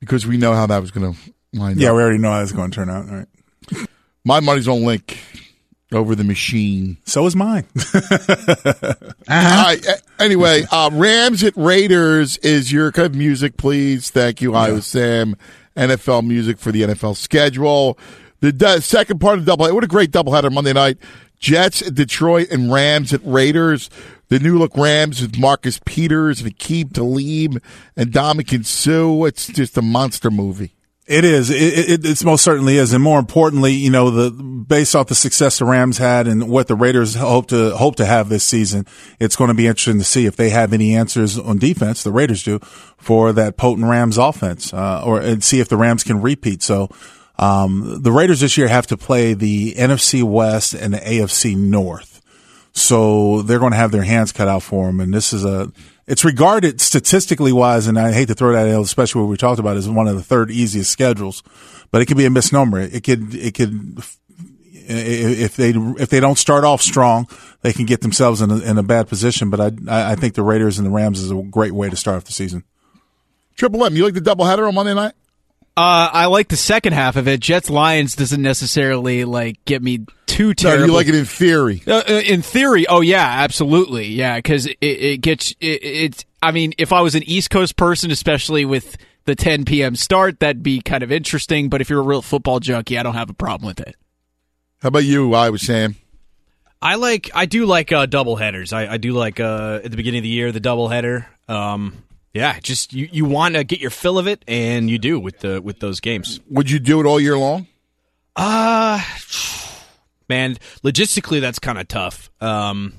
because we know how that was going to wind yeah, up. we already know how it's going to turn out. All right. My money's on Link. Over the machine. So is mine. [laughs] All right. a- Anyway, uh, Rams at Raiders is your kind of music, please. Thank you, Iowa Sam. NFL music for the NFL schedule. The du- second part of the double. What a great doubleheader Monday night. Jets at Detroit and Rams at Raiders. The new look Rams with Marcus Peters and Aqib Talib and Ndamukong Suh. It's just a monster movie. It is. It, it, most certainly is, and more importantly, you know, the based off the success the Rams had and what the Raiders hope to hope to have this season, it's going to be interesting to see if they have any answers on defense. The Raiders do for that potent Rams offense, uh, or and see if the Rams can repeat. So, um, the Raiders this year have to play the NFC West and the AFC North. So they're going to have their hands cut out for them. And this is a, it's regarded statistically wise, and I hate to throw that out, especially what we talked about, is one of the third easiest schedules, but it could be a misnomer. It could, it could, if they, if they don't start off strong, they can get themselves in a, in a bad position. But I, I think the Raiders and the Rams is a great way to start off the season. Triple M, you like the doubleheader on Monday night? Uh, I like the second half of it. Jets Lions doesn't necessarily like get me too No, terrible. you like it in theory. Uh, uh, in theory, oh yeah, absolutely, yeah, because it, it gets it, it's. I mean, if I was an East Coast person, especially with the 10 p.m. start, that'd be kind of interesting. But if you're a real football junkie, I don't have a problem with it. How about you, Iowa Sam? I like I do like uh, double headers. I, I do like uh, at the beginning of the year the double header. Um, yeah, just you, you want to get your fill of it, and you do with the with those games. Would you do it all year long? Uh man, logistically that's kind of tough. Um,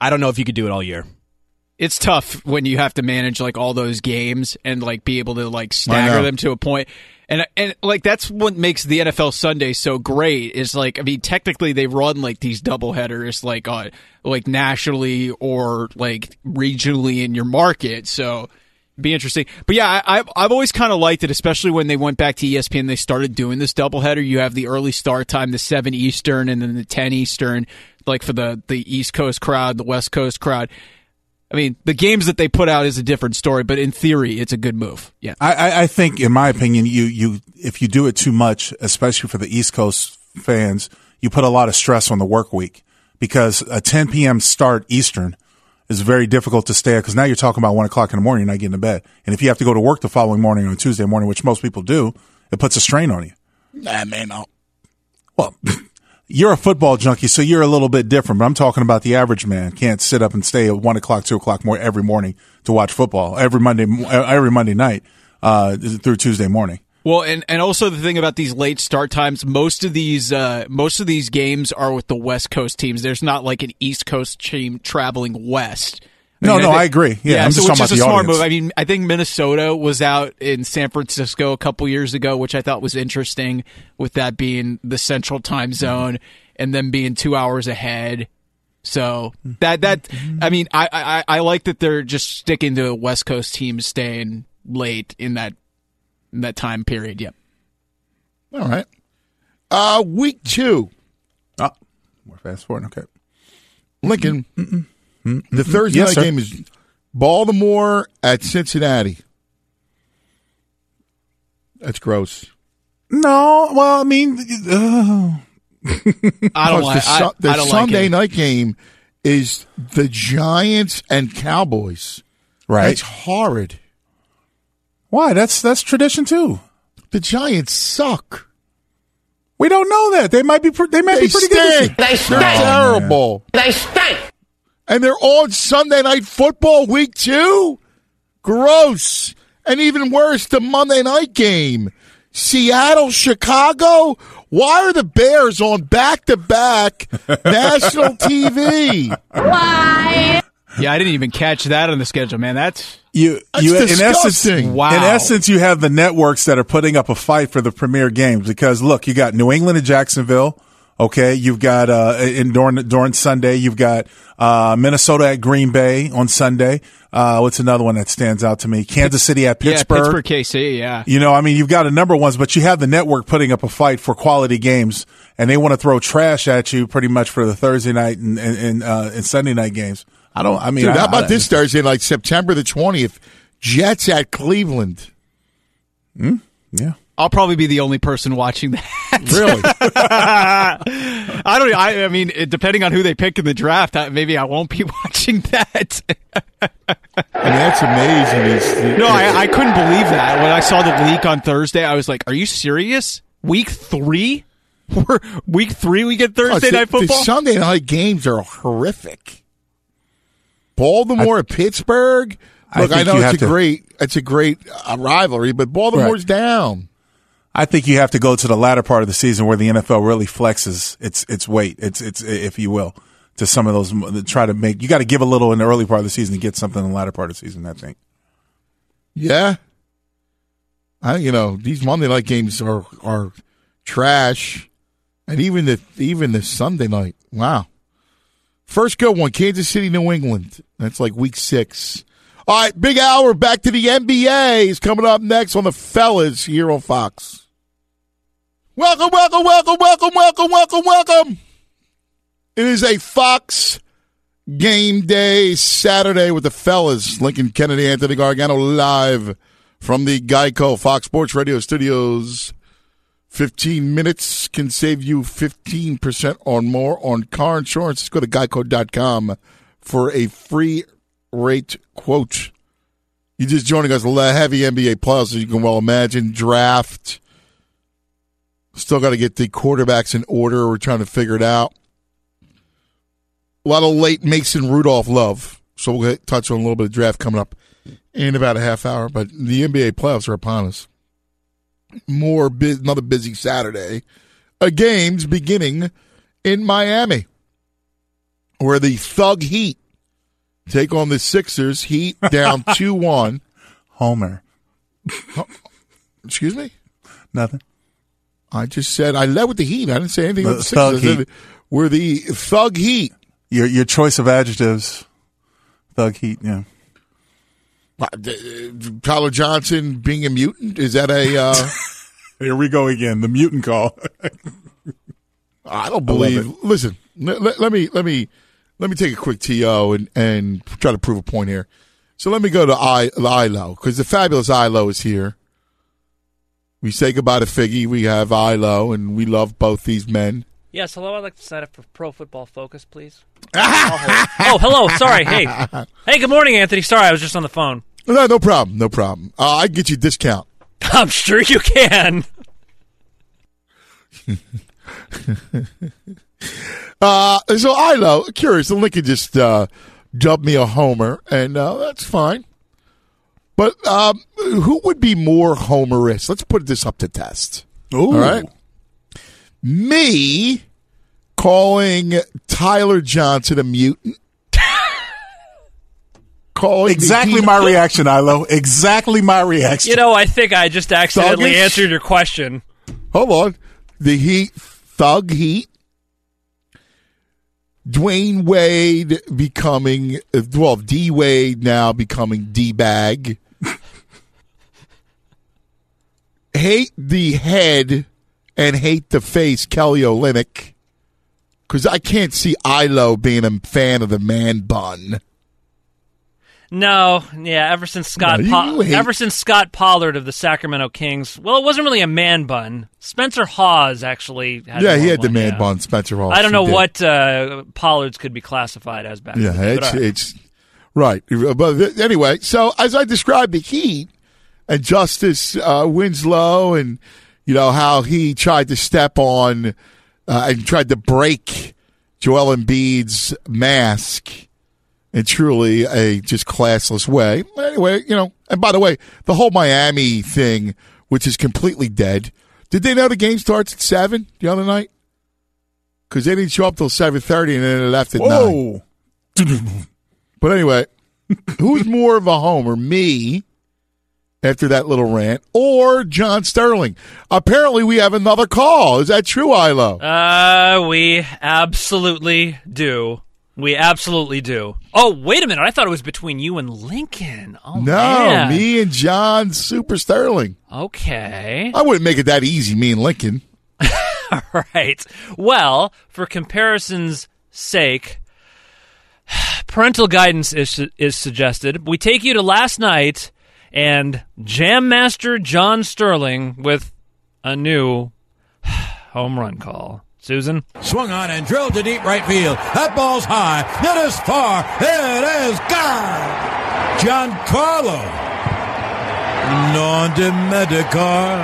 I don't know if you could do it all year. It's tough when you have to manage like all those games and like be able to like stagger them to a point. And and like that's what makes the NFL Sunday so great. Is like I mean technically they run like these double headers like uh like nationally or like regionally in your market. So be interesting. But yeah, I, I've I've always kind of liked it, especially when they went back to ESPN. They started doing this doubleheader. You have the early start time, the seven Eastern, and then the ten Eastern, like for the the East Coast crowd, the West Coast crowd. I mean, the games that they put out is a different story, but in theory, it's a good move. Yeah. I, I, I think, in my opinion, you, you, if you do it too much, especially for the East Coast fans, you put a lot of stress on the work week because a 10 p.m. start Eastern is very difficult to stay because now you're talking about one o'clock in the morning, you're not getting to bed. And if you have to go to work the following morning on Tuesday morning, which most people do, it puts a strain on you. Nah, man, no. Well, [laughs] you're a football junkie, so you're a little bit different. But I'm talking about the average man can't sit up and stay at one o'clock, two o'clock more every morning to watch football every Monday, every Monday night uh, through Tuesday morning. Well, and, and also the thing about these late start times, most of these uh, most of these games are with the West Coast teams. There's not like an East Coast team traveling west. No, no, think- I agree. Yeah, I'm so just which talking is about a the smart audience. move. I mean, I think Minnesota was out in San Francisco a couple years ago, which I thought was interesting, with that being the Central Time Zone and them being two hours ahead. So that that I mean, I, I I like that they're just sticking to a West Coast teams staying late in that in that time period. Yep. All right. Uh, week two. Oh, we're fast forward. Okay. Lincoln. The Thursday Yes, night sir. game is Baltimore at Cincinnati. That's gross. No, well, I mean, uh, I don't like- the, I- the I don't like Sunday it. night game is the Giants and Cowboys. Right. That's horrid. Why? That's that's tradition too. The Giants suck. We don't know that they might be. Pre- they might They be pretty good. They stink. They're year. terrible. They stink. And they're on Sunday night football week two? Gross. And even worse, the Monday night game. Seattle, Chicago? Why are the Bears on back to back national TV? Why? Yeah, I didn't even catch that on the schedule, man. That's You, That's you in essence. Wow. in essence, you have the networks that are putting up a fight for the premier games because look, you got New England and Jacksonville. Okay, you've got uh, in during during Sunday, you've got uh, Minnesota at Green Bay on Sunday. Uh, what's another one that stands out to me? Kansas City at Pittsburgh. yeah, Pittsburgh KC. Yeah, You know, I mean, you've got a number of ones, but you have the network putting up a fight for quality games, and they want to throw trash at you pretty much for the Thursday night and and, and, uh, and Sunday night games. I don't. I mean, Dude, I- how about I- this Thursday, like September the 20th? Jets at Cleveland. Hmm? Yeah. I'll probably be the only person watching that. Really? [laughs] I don't. I, I mean, it, depending on who they pick in the draft, I, maybe I won't be [laughs] watching that. I mean, that's amazing. It's, no, I, I couldn't believe that when I saw the leak on Thursday. I was like, "Are you serious? Week three? [laughs] We're, week three, we get Thursday Oh, the- night football." The Sunday night games are horrific. Baltimore at Pittsburgh. Look, I, think know it's a to- great, it's a great uh, rivalry, but Baltimore's down. I think you have to go to the latter part of the season where the NFL really flexes its its weight, its its if you will, to some of those. Try to make you got to give a little in the early part of the season to get something in the latter part of the season. I think. Yeah. I you know these Monday night games are are trash, and even the even the Sunday night. Wow. First good one, Kansas City, New England. That's like week six. All right, big hour. Back to the NBA is coming up next on the fellas here on Fox. Welcome, welcome, welcome, welcome, welcome, welcome, welcome. It is a Fox game day Saturday with the fellas. Lincoln Kennedy, Anthony Gargano live from the Geico Fox Sports Radio studios. 15 minutes can save you 15% or more on car insurance. Just go to geico.com for a free rate quote. You just joining us, a heavy NBA playoffs, as you can well imagine. Draft. Still got to get the quarterbacks in order. We're trying to figure it out. A lot of late Mason Rudolph love. So we'll touch on a little bit of draft coming up in about a half hour. But the NBA playoffs are upon us. More bu- another busy Saturday. A games beginning in Miami, where the Thug Heat take on the Sixers. Heat [laughs] down two one. Homer. Excuse me. Nothing. I just said I led with the Heat. I didn't say anything The about the Sixers. Thug I Heat. We're the Thug Heat. Your your choice of adjectives, thug heat. Yeah. D- d- Tyler Johnson being a mutant is that a? Uh, [laughs] Here we go again. The mutant call. I don't I believe. Listen, let, let- let me let me let me take a quick to and and try to prove a point here. So let me go to I Ilo because the fabulous Ilo is here. We say goodbye to Figgy. We have Ilo, and we love both these men. Yes, hello. I'd like to sign up for Pro Football Focus, please. [laughs] Oh, hello. Sorry. Hey, hey. Good morning, Anthony. Sorry, I was just on the phone. No, no problem, no problem. Uh, I can get you a discount. [laughs] I'm sure you can. [laughs] Uh, so Ilo, curious, the Lincoln just uh, dubbed me a homer, and uh, that's fine. But um, who would be more homerous? Let's put this up to test. Ooh. All right. Me calling Tyler Johnson a mutant. [laughs] calling Exactly my reaction, Ilo. Exactly my reaction. You know, I think I just accidentally Thuggish? answered your question. Hold on. The Heat, Thug Heat. Dwyane Wade becoming, well, D Wade now becoming D Bag. [laughs] hate the head and hate the face, Kelly Olynyk. Because I can't see Ilo being a fan of the man bun. No, yeah. Ever since Scott, No, you- Po- you ever since Scott Pollard of the Sacramento Kings. Well, it wasn't really a man bun. Spencer Hawes actually. Had yeah, he had the man yeah. bun, Spencer Hawes. I don't know what uh, Pollard's could be classified as back. Yeah, then, but it's right. it's right. But th- anyway, so as I described the Heat and Justise uh, Winslow, and you know how he tried to step on uh, and tried to break Joel Embiid's mask in truly a just classless way. Anyway, you know, and by the way, the whole Miami thing, which is completely dead. Did they know the game starts at seven the other night? Because they didn't show up till seven thirty, and then they left at nine. [laughs] But anyway, who's more of a homer, me after that little rant, or John Sterling? Apparently, we have another call. Is that true, Ilo? Uh, we absolutely do. We absolutely do. Oh, wait a minute. I thought it was between you and Lincoln. Oh, no, man. me and John Super Sterling. Okay. I wouldn't make it that easy, me and Lincoln. [laughs] All right. Well, for comparison's sake, [sighs] parental guidance is is suggested. We take you to last night and Jam Master John Sterling with a new [sighs] home run call. Susan? Swung on and drilled to deep right field. That ball's high. It is far. It is gone. Giancarlo. Non de Medicar.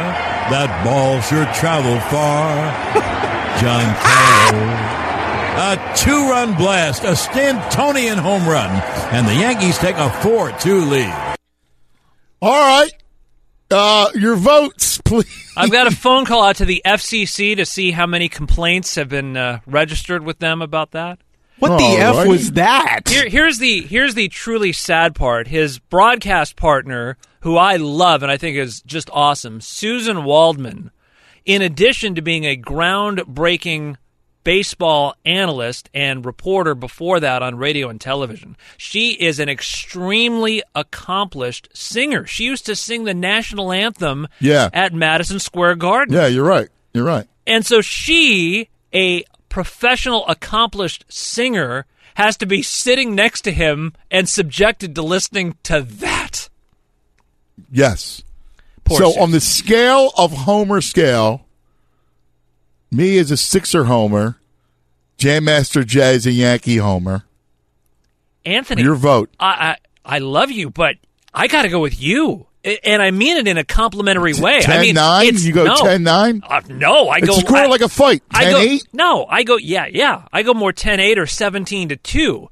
That ball sure traveled far. [laughs] Giancarlo. A two run blast, a Stantonian home run, and the Yankees take a 4 2 lead. All right. Uh, your votes, [laughs] please. I've got a phone call out to the FCC to see how many complaints have been uh, registered with them about that. What the F was that? Here, here's the here's the truly sad part. His broadcast partner, who I love and I think is just awesome, Suzyn Waldman, in addition to being a groundbreaking baseball analyst and reporter before that on radio and television. She is an extremely accomplished singer. She used to sing the national anthem Yeah. at Madison Square Garden. Yeah, you're right. You're right. And so she, a professional, accomplished singer, has to be sitting next to him and subjected to listening to that. Yes. Poor so Suzyn. on the scale of Homer scale, me as a Sixer Homer, Jam Master Jay is a Yankee Homer. Anthony, Your vote. I, I I love you, but I got to go with you, and I mean it in a complimentary way. I 10 mean, 9? it's- You go no. 10 9? Uh, no, I It's go score I- like a fight. I 10 go 8? no, I go yeah, yeah. I go more 10-8 or seventeen to two,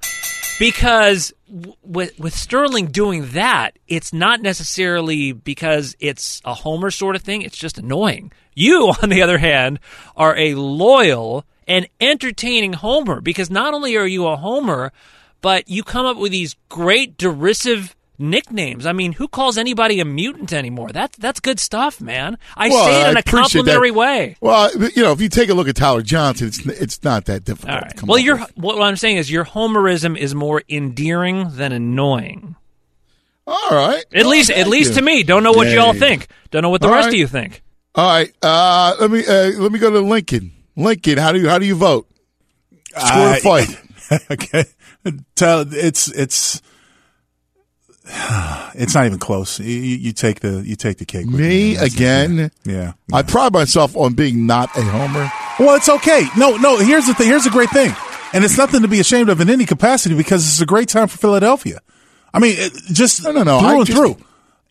because w- with with Sterling doing that, it's not necessarily because it's a homer sort of thing. It's just annoying. You, [laughs] on the other hand, are a loyal and entertaining homer because not only are you a homer, but you come up with these great derisive nicknames. I mean, who calls anybody a mutant anymore? That's that's good stuff, man. I Well, say it in I a complimentary that. way. Well, you know, if you take a look at Tyler Johnson, it's it's not that difficult. All to right. come Well, up your what I'm saying is your homerism is more endearing than annoying. All right. At least, at least you. to me. Don't know what Yay. y'all think. Don't know what the All rest right. of you think. All right. Uh, let me uh, let me go to Lincoln. Lincoln, how do you how do you vote? Score a fight. [laughs] okay. Tell it's it's [sighs] it's not even close. You, you take the you take the cake. Me again? Yeah. I pride myself on being not a homer. Well, it's okay. No, no. Here's the thing. Here's the great thing, and it's nothing to be ashamed of in any capacity because it's a great time for Philadelphia. I mean, it, just No, no, no. through I and just- through.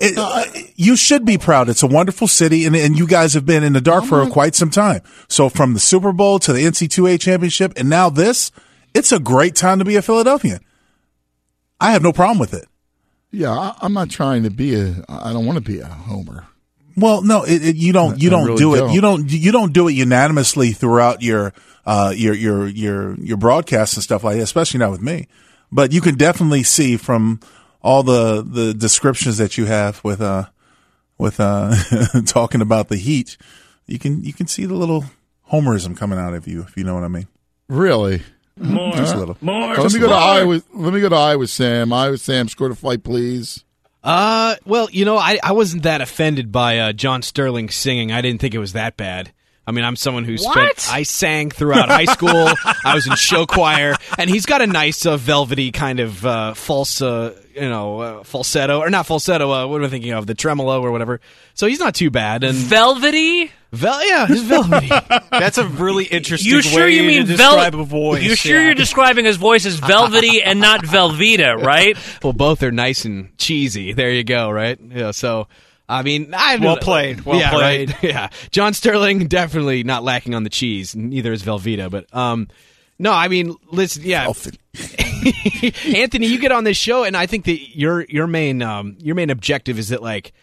It, you should be proud. It's a wonderful city, and, and you guys have been in the dark for quite some time. So from the Super Bowl to the NC2A championship, and now this, it's a great time to be a Philadelphian. I have no problem with it. Yeah, I, I'm not trying to be a. I don't want to be a homer. Well, no, it, it, you don't. You I don't really do it. don't. You don't. You don't do it unanimously throughout your uh, your your your your broadcasts and stuff like that. Especially not with me. But you can definitely see from all the the descriptions that you have with uh with uh [laughs] talking about the heat. You can you can see the little homerism coming out of you if you know what I mean. Really? More, just a little. All right, let me go to Iowa. Let me go to Iowa. Sam. Iowa. Sam. Score the fight, please. Uh, well, you know, I, I wasn't that offended by uh, John Sterling singing. I didn't think it was that bad. I mean, I'm someone who What? I sang throughout high school. [laughs] I was in show choir, and he's got a nice uh, velvety kind of uh, false, uh, you know, uh, falsetto or not falsetto. Uh, what am I thinking of? The tremolo or whatever. So he's not too bad. And Velvety? Vel, yeah, he's velvety. [laughs] That's a really interesting. You sure way you mean to vel- describe a voice? You sure yeah. you're describing his voice as velvety and not [laughs] Velveeta, right? Well, both are nice and cheesy. There you go, right? Yeah. So, I mean, I Well played, well yeah, played. right. [laughs] Yeah. John Sterling definitely not lacking on the cheese. Neither is Velveeta, but um, no, I mean, listen, yeah. Anthony, you get on this show, and I think that your your main um your main objective is that like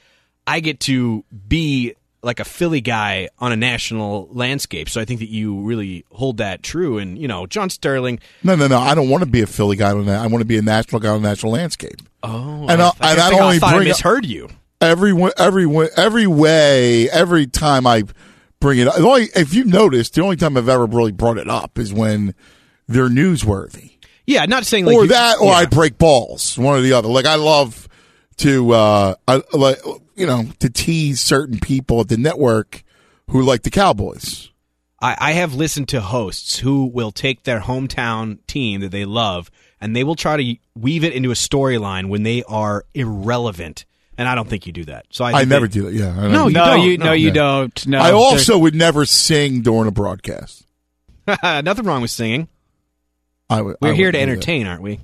I get to be like a Philly guy on a national landscape. So I think that you really hold that true. And you know, John Sterling. No, no, no. I don't want to be a Philly guy on that. I want to be a national guy on a national landscape. Oh, and I, I, I and I I only I bring misheard you. every every every way every time I bring it up. Only if you noticed, the only time I've ever really brought it up is when they're newsworthy, Yeah, not saying like or you- that, or yeah. I break balls, one or the other. Like I love to, uh, I like you know to tease certain people at the network who like the Cowboys. I, I have listened to hosts who will take their hometown team that they love and they will try to weave it into a storyline when they are irrelevant. and I don't think you do that. So I, I never they- do that. Yeah, No, you no, don't. you, no, you Yeah. don't. No, I also would never sing during a broadcast. [laughs] Nothing wrong with singing. I would. We're I here to do that. entertain, aren't we?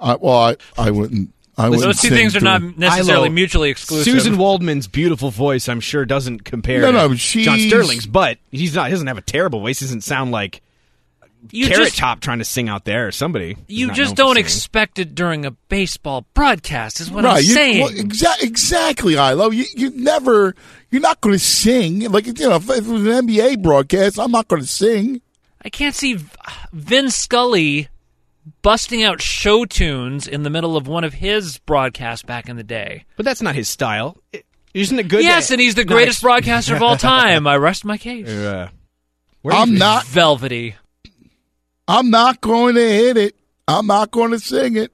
I, well, I, I wouldn't. I wouldn't Those two sing things are not necessarily Ilo- mutually exclusive. Suzyn Waldman's beautiful voice, I'm sure, doesn't compare No, to no, John she's- Sterling's, but he's not. He doesn't have a terrible voice. He doesn't sound like You Carrot just- Top trying to sing out there or somebody. You just don't expect it during a baseball broadcast, is what I'm you, saying. well, exa- exactly, Ilo. You you never. You're not going to sing like you know. If it was an NBA broadcast, I'm not going to sing. I can't see V- Vin Scully busting out show tunes in the middle of one of his broadcasts back in the day. But that's not his style. It- Isn't it good? yes, and he's the greatest ex- broadcaster of all [laughs] time. I rest my case. Yeah. I'm not. Velvety. I'm not going to hit it. I'm not going to sing it.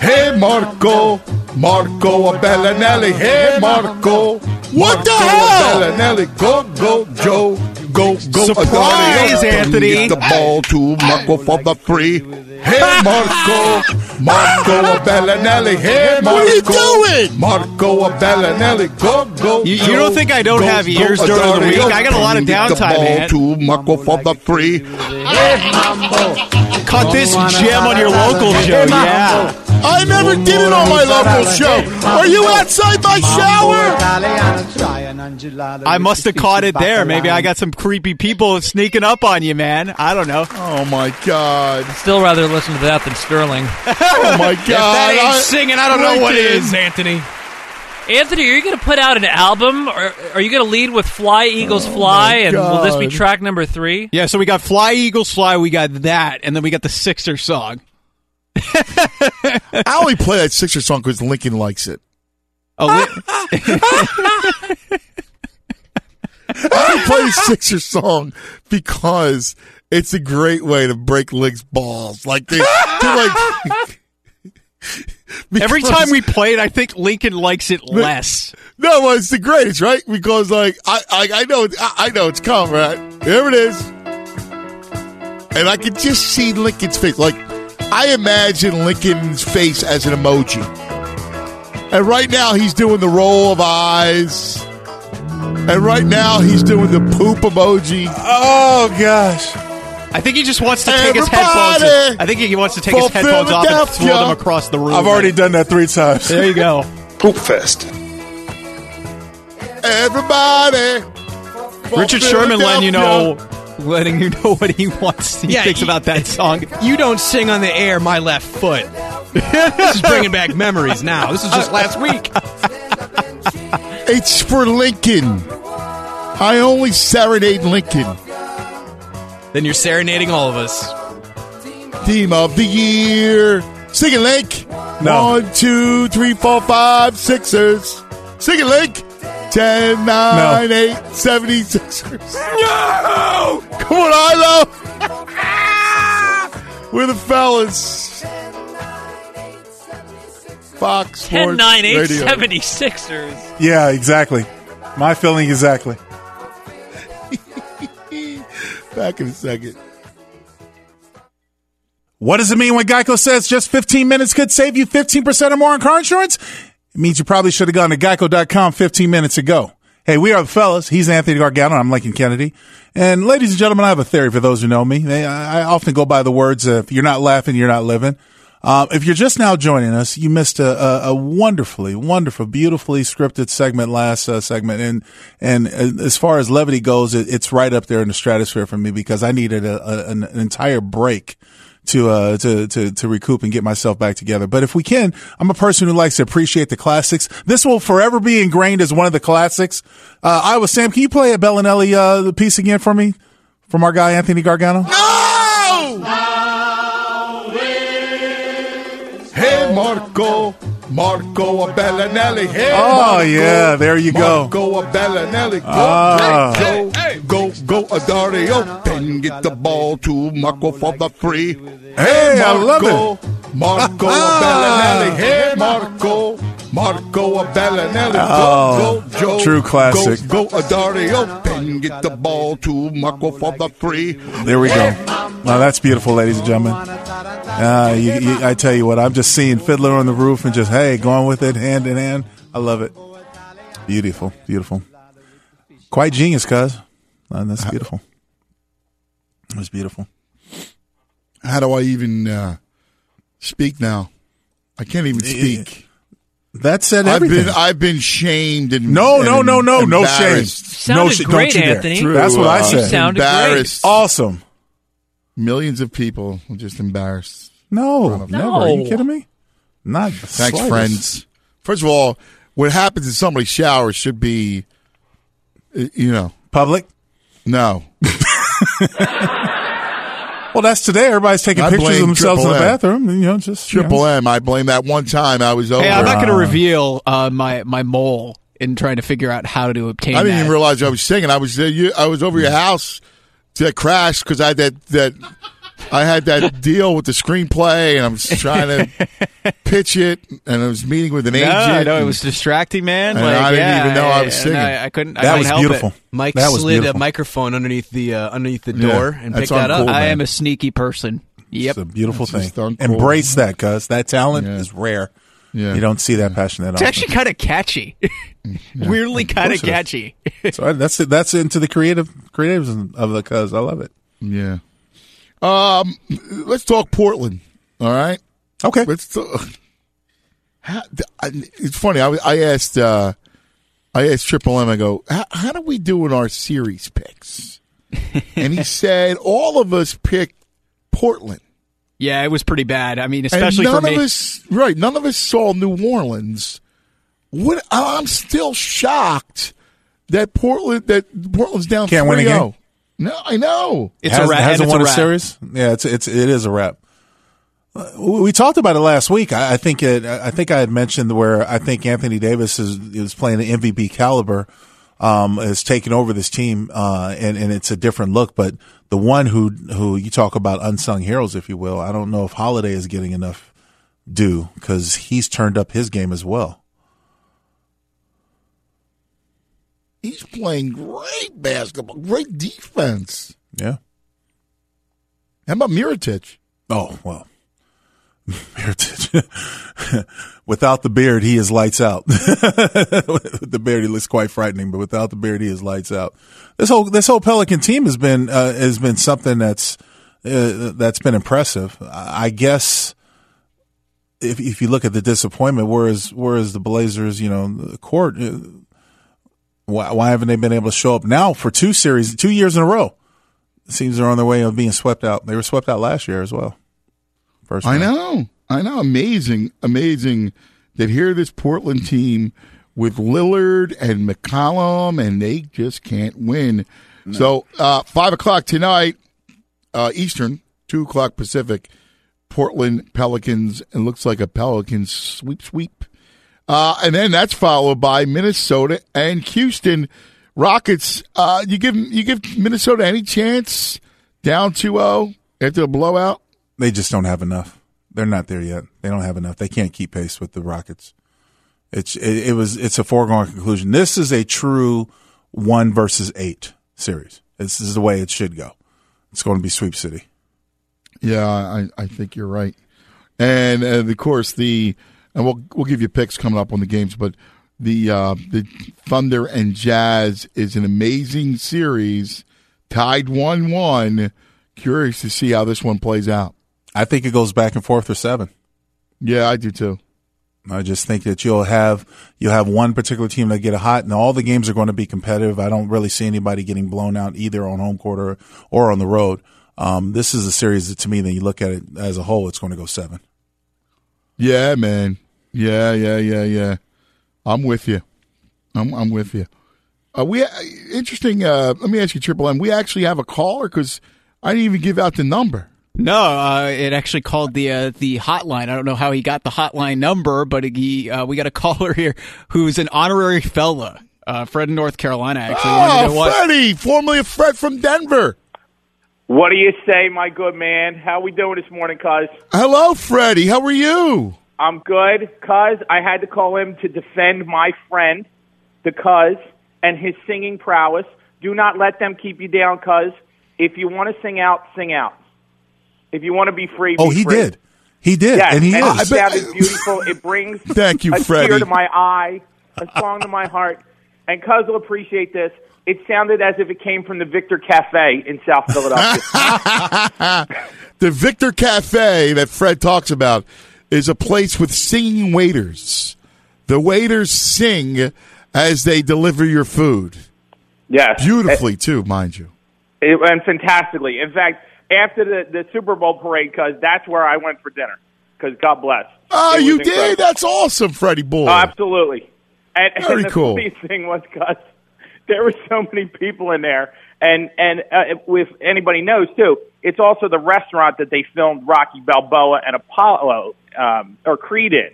Hey Marco, Marco Belinelli. Hey Marco, what the hell? Belinelli, go go Joe, go go. Surprise, Adonio. Anthony. Get the ball to Marco for the free. Hey Marco, Marco Belinelli. Hey Marco, what are you doing? Marco Belinelli, go go. You- you Joe, don't think I don't go, have go, ears during the week? I got a lot of Get the downtime, ball man. to Marco for the free. Caught this jam on your local show, yeah. I never did it on my local show. Are you outside my shower? I must have caught it there. Maybe I got some creepy people sneaking up on you, man. I don't know. Oh my god. Still rather listen to that than Sterling. [laughs] Oh my god. If that ain't I- singing, I don't know what Lincoln. is, Anthony. Anthony, are you going to put out an album, or are you going to lead with "Fly Eagles oh, Fly"? and will this be track number three? Yeah, so we got Fly Eagles Fly, we got that, and then we got the Sixer song. [laughs] I only play that Sixer song because Lincoln likes it. Oh, [laughs] I only play the Sixer song because it's a great way to break Link's balls. Like they, like. [laughs] every time we play it, I think Lincoln likes it less. No, well, it's the greatest, right? Because like I, I, I know, I, I know it's coming, right? There it is, and I can just see Lincoln's face. Like I imagine Lincoln's face as an emoji, and right now he's doing the roll of eyes, and right now he's doing the poop emoji. Oh gosh. I think he just wants to take his Everybody headphones. I think he wants to take his headphones off and throw them across the room. I've already done that three times. There you go. Poop fest. Everybody, Richard Sherman letting you know, Philadelphia. Letting you know what he wants. He Yeah, thinks you- about that song. [laughs] You don't sing on the air, my left foot. this is bringing back memories now. This is just last week. [laughs] It's for Lincoln. I only serenade Lincoln. Then you're serenading all of us. Team of the year. Sing it, Link. No. One, two, three, four, five, Sixers. Sing it, Link. Ten, nine, eight, seventy Sixers. No! Come on, Ilo. We're the fellas. Fox Sports 10, 9, 8, Radio. 76ers. Yeah, exactly. My feeling exactly. [laughs] Back in a second. What does it mean when Geico says just 15 minutes could save you 15% or more on car insurance? It means you probably should have gone to geico.com 15 minutes ago. Hey, we are the fellas. He's Anthony Gargano. I'm Lincoln Kennedy. And ladies and gentlemen, I have a theory for those who know me. I, often go by the words, uh, if you're not laughing, you're not living. Um, if you're just now joining us, you missed a, a, a wonderfully, wonderful, beautifully scripted segment last uh, segment, and and uh, as far as levity goes, it, it's right up there in the stratosphere for me because I needed a, an entire break to uh to to to recoup and get myself back together. But if we can, I'm a person who likes to appreciate the classics. This will forever be ingrained as one of the classics. Uh, Iowa Sam, can you play a Belinelli uh, the piece again for me from our guy Anthony Gargano? No. Hey, Marco. Marco Belinelli. Hey, Oh, Marco. yeah, there you go. Marco Belinelli. Go, Ah. go, go, go, Adario. Then get the ball to Marco for the free. Hey, I love Marco. Marco [laughs] Belinelli. Hey, Marco. Marco Belinelli. Oh, Go, go, Joe. true classic. Go, go, Adario. Then get the ball to Marco for the free. There we go. Well, that's beautiful, ladies and gentlemen. Uh, you, you, I tell you what, I'm just seeing Fiddler on the Roof and just, hey, going with it hand in hand. I love it. Beautiful, beautiful. Quite genius, cuz. Uh, that's beautiful. That's beautiful. How do I even uh, speak now? I can't even speak. That said I've been I've been shamed and No, and no, no, no, no shame. embarrassed. no shame. Don't you dare. That's what I uh, said. Embarrassed. Awesome. Millions of people are just embarrassed. No, never. Are you kidding me? Not the Thanks, slightest. friends. First of all, what happens in somebody's shower should be, you know, public. No. [laughs] Well, that's today. Everybody's taking I pictures of themselves in the bathroom. You know, just you know. Triple M. I blame that one time I was over. Hey, I'm not going to reveal uh, my my mole in trying to figure out how to obtain. I didn't that. even realize I was singing. I was uh, you, I was over your house that crash because I had that that I had that [laughs] deal with the screenplay and I was trying to [laughs] pitch it and I was meeting with an No, agent. no, it was distracting, man. And like, I didn't yeah, even know I was and singing. I, I couldn't. That couldn't was help beautiful. It. Mike That slid beautiful. a microphone underneath the uh, underneath the Yeah, door and that's picked that up. uncool, I am a sneaky person. Yep. It's a beautiful That's thing. uncool. Embrace that, cuz that talent is rare. Yeah. You don't see that passion that It's often. actually kind [laughs] of catchy. Weirdly kind of course it is. catchy. so that's it. That's into the creative creatives of the cuz. I love it. Yeah. Um, let's talk Portland. All right. Okay. Let's. Talk. [laughs] How, it's funny. I, I asked. Uh, I asked Triple M. I go, how, do we do in our series picks? [laughs] and he said all of us picked Portland. Yeah, it was pretty bad. I mean, And especially none for me. of us, right? None of us saw New Orleans. What? I'm still shocked that Portland that Portland's down. Can't win a 3-0. game? No, I know. Has, hasn't won a series. Yeah, it's it's it is a wrap. Uh, We we talked about it last week. I, I think it, I think I had mentioned where I think Anthony Davis is is playing an MVP caliber, um, is taking over this team, uh, and and it's a different look. But the one who who you talk about unsung heroes, if you will, I don't know if Holiday is getting enough due because he's turned up his game as well. He's playing great basketball, great defense. Yeah. How about Mirotic? Oh well, [laughs] Mirotic. [laughs] without the beard, he is lights out. [laughs] With the beard, he looks quite frightening, but without the beard, he is lights out. This whole this whole Pelican team has been uh, has been something that's uh, that's been impressive. I guess if if you look at the disappointment, whereas whereas the Blazers, you know, the court. Uh, why, why haven't they been able to show up now for two series, two years in a row? It seems they're on their way of being swept out. They were swept out last year as well. First I round. know, I know. Amazing, amazing that here this Portland team with Lillard and McCollum, and they just can't win. So uh, five o'clock tonight, uh, Eastern, two o'clock Pacific. Portland Pelicans. It looks like a Pelicans sweep, sweep. Uh, and then that's followed by Minnesota and Houston Rockets. Uh, you give you give Minnesota any chance down 2-0 after a blowout? They just don't have enough. They're not there yet. They don't have enough. They can't keep pace with the Rockets. It's it, it was it's a foregone conclusion. This is a true one versus eight series. This is the way it should go. It's going to be sweep city. Yeah, I, I think you're right. And, and of course the and we'll we'll give you picks coming up on the games, but the uh, the Thunder and Jazz is an amazing series, tied one one. Curious to see how this one plays out. I think it goes back and forth for seven. Yeah, I do too. I just think that you'll have you'll have one particular team that get a hot, and all the games are going to be competitive. I don't really see anybody getting blown out either on home court or, or on the road. Um, this is a series that, to me, that you look at it as a whole, it's going to go seven. Yeah, man. Yeah, yeah, yeah, yeah. I'm with you. I'm I'm with you. Uh, we interesting. Uh, let me ask you, Triple M. We actually have a caller because I didn't even give out the number. No, uh, it actually called the uh, the hotline. I don't know how he got the hotline number, but he uh, we got a [laughs] caller here who's an honorary fella. Uh, Fred in North Carolina actually wanted Oh, what. Freddie, formerly of Fred from Denver. What do you say, my good man? How we doing this morning, cuz? Hello, Freddie. How are you? I'm good, cuz I had to call him to defend my friend, the cuz, and his singing prowess. Do not let them keep you down, cuz. If you want to sing out, sing out. If you want to be free, Oh, be he free. did. He did, Yes, and he it is. That is beautiful. It brings [laughs] Thank you, a Freddie. tear to my eye, a song to my heart. And Cuz will appreciate this. It sounded as if it came from the Victor Cafe in South Philadelphia. [laughs] the Victor Cafe that Fred talks about is a place with singing waiters. The waiters sing as they deliver your food. yes, Beautifully, too, mind you. It went fantastically. In fact, after the, the Super Bowl parade, because that's where I went for dinner. Because God bless. Oh, you incredible. did? That's awesome, Freddie Boy. Oh, absolutely. And, Very and the cool. thing was, Gus, there were so many people in there, and and uh, if anybody knows too, it's also the restaurant that they filmed Rocky Balboa and Apollo um, or Creed in.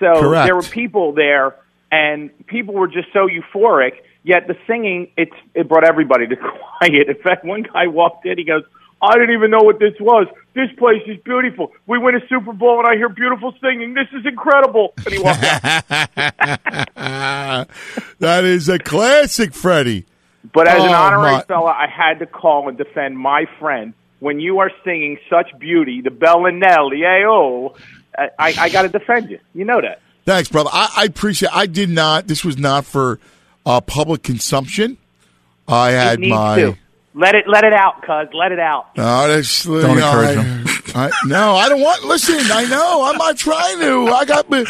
So Correct. there were people there, and people were just so euphoric. Yet the singing, it's it brought everybody to [laughs] quiet. In fact, one guy walked in, he goes. I didn't even know what this was. This place is beautiful. We win a Super Bowl and I hear beautiful singing. This is incredible. And he walked out. [laughs] that is a classic, Freddie. But as an Oh, honorary my- fella, I had to call and defend my friend. When you are singing such beauty, the Belinelli, ayo, I, I, I got to defend you. You know that. Thanks, brother. I, I appreciate. I did not. This was not for uh, public consumption. I had my. to. Let it let it out, cuz. Let it out. No, that's, Don't you know, encourage I- him. I, no, I don't want. Listen, I know. I'm not trying to. I got. me-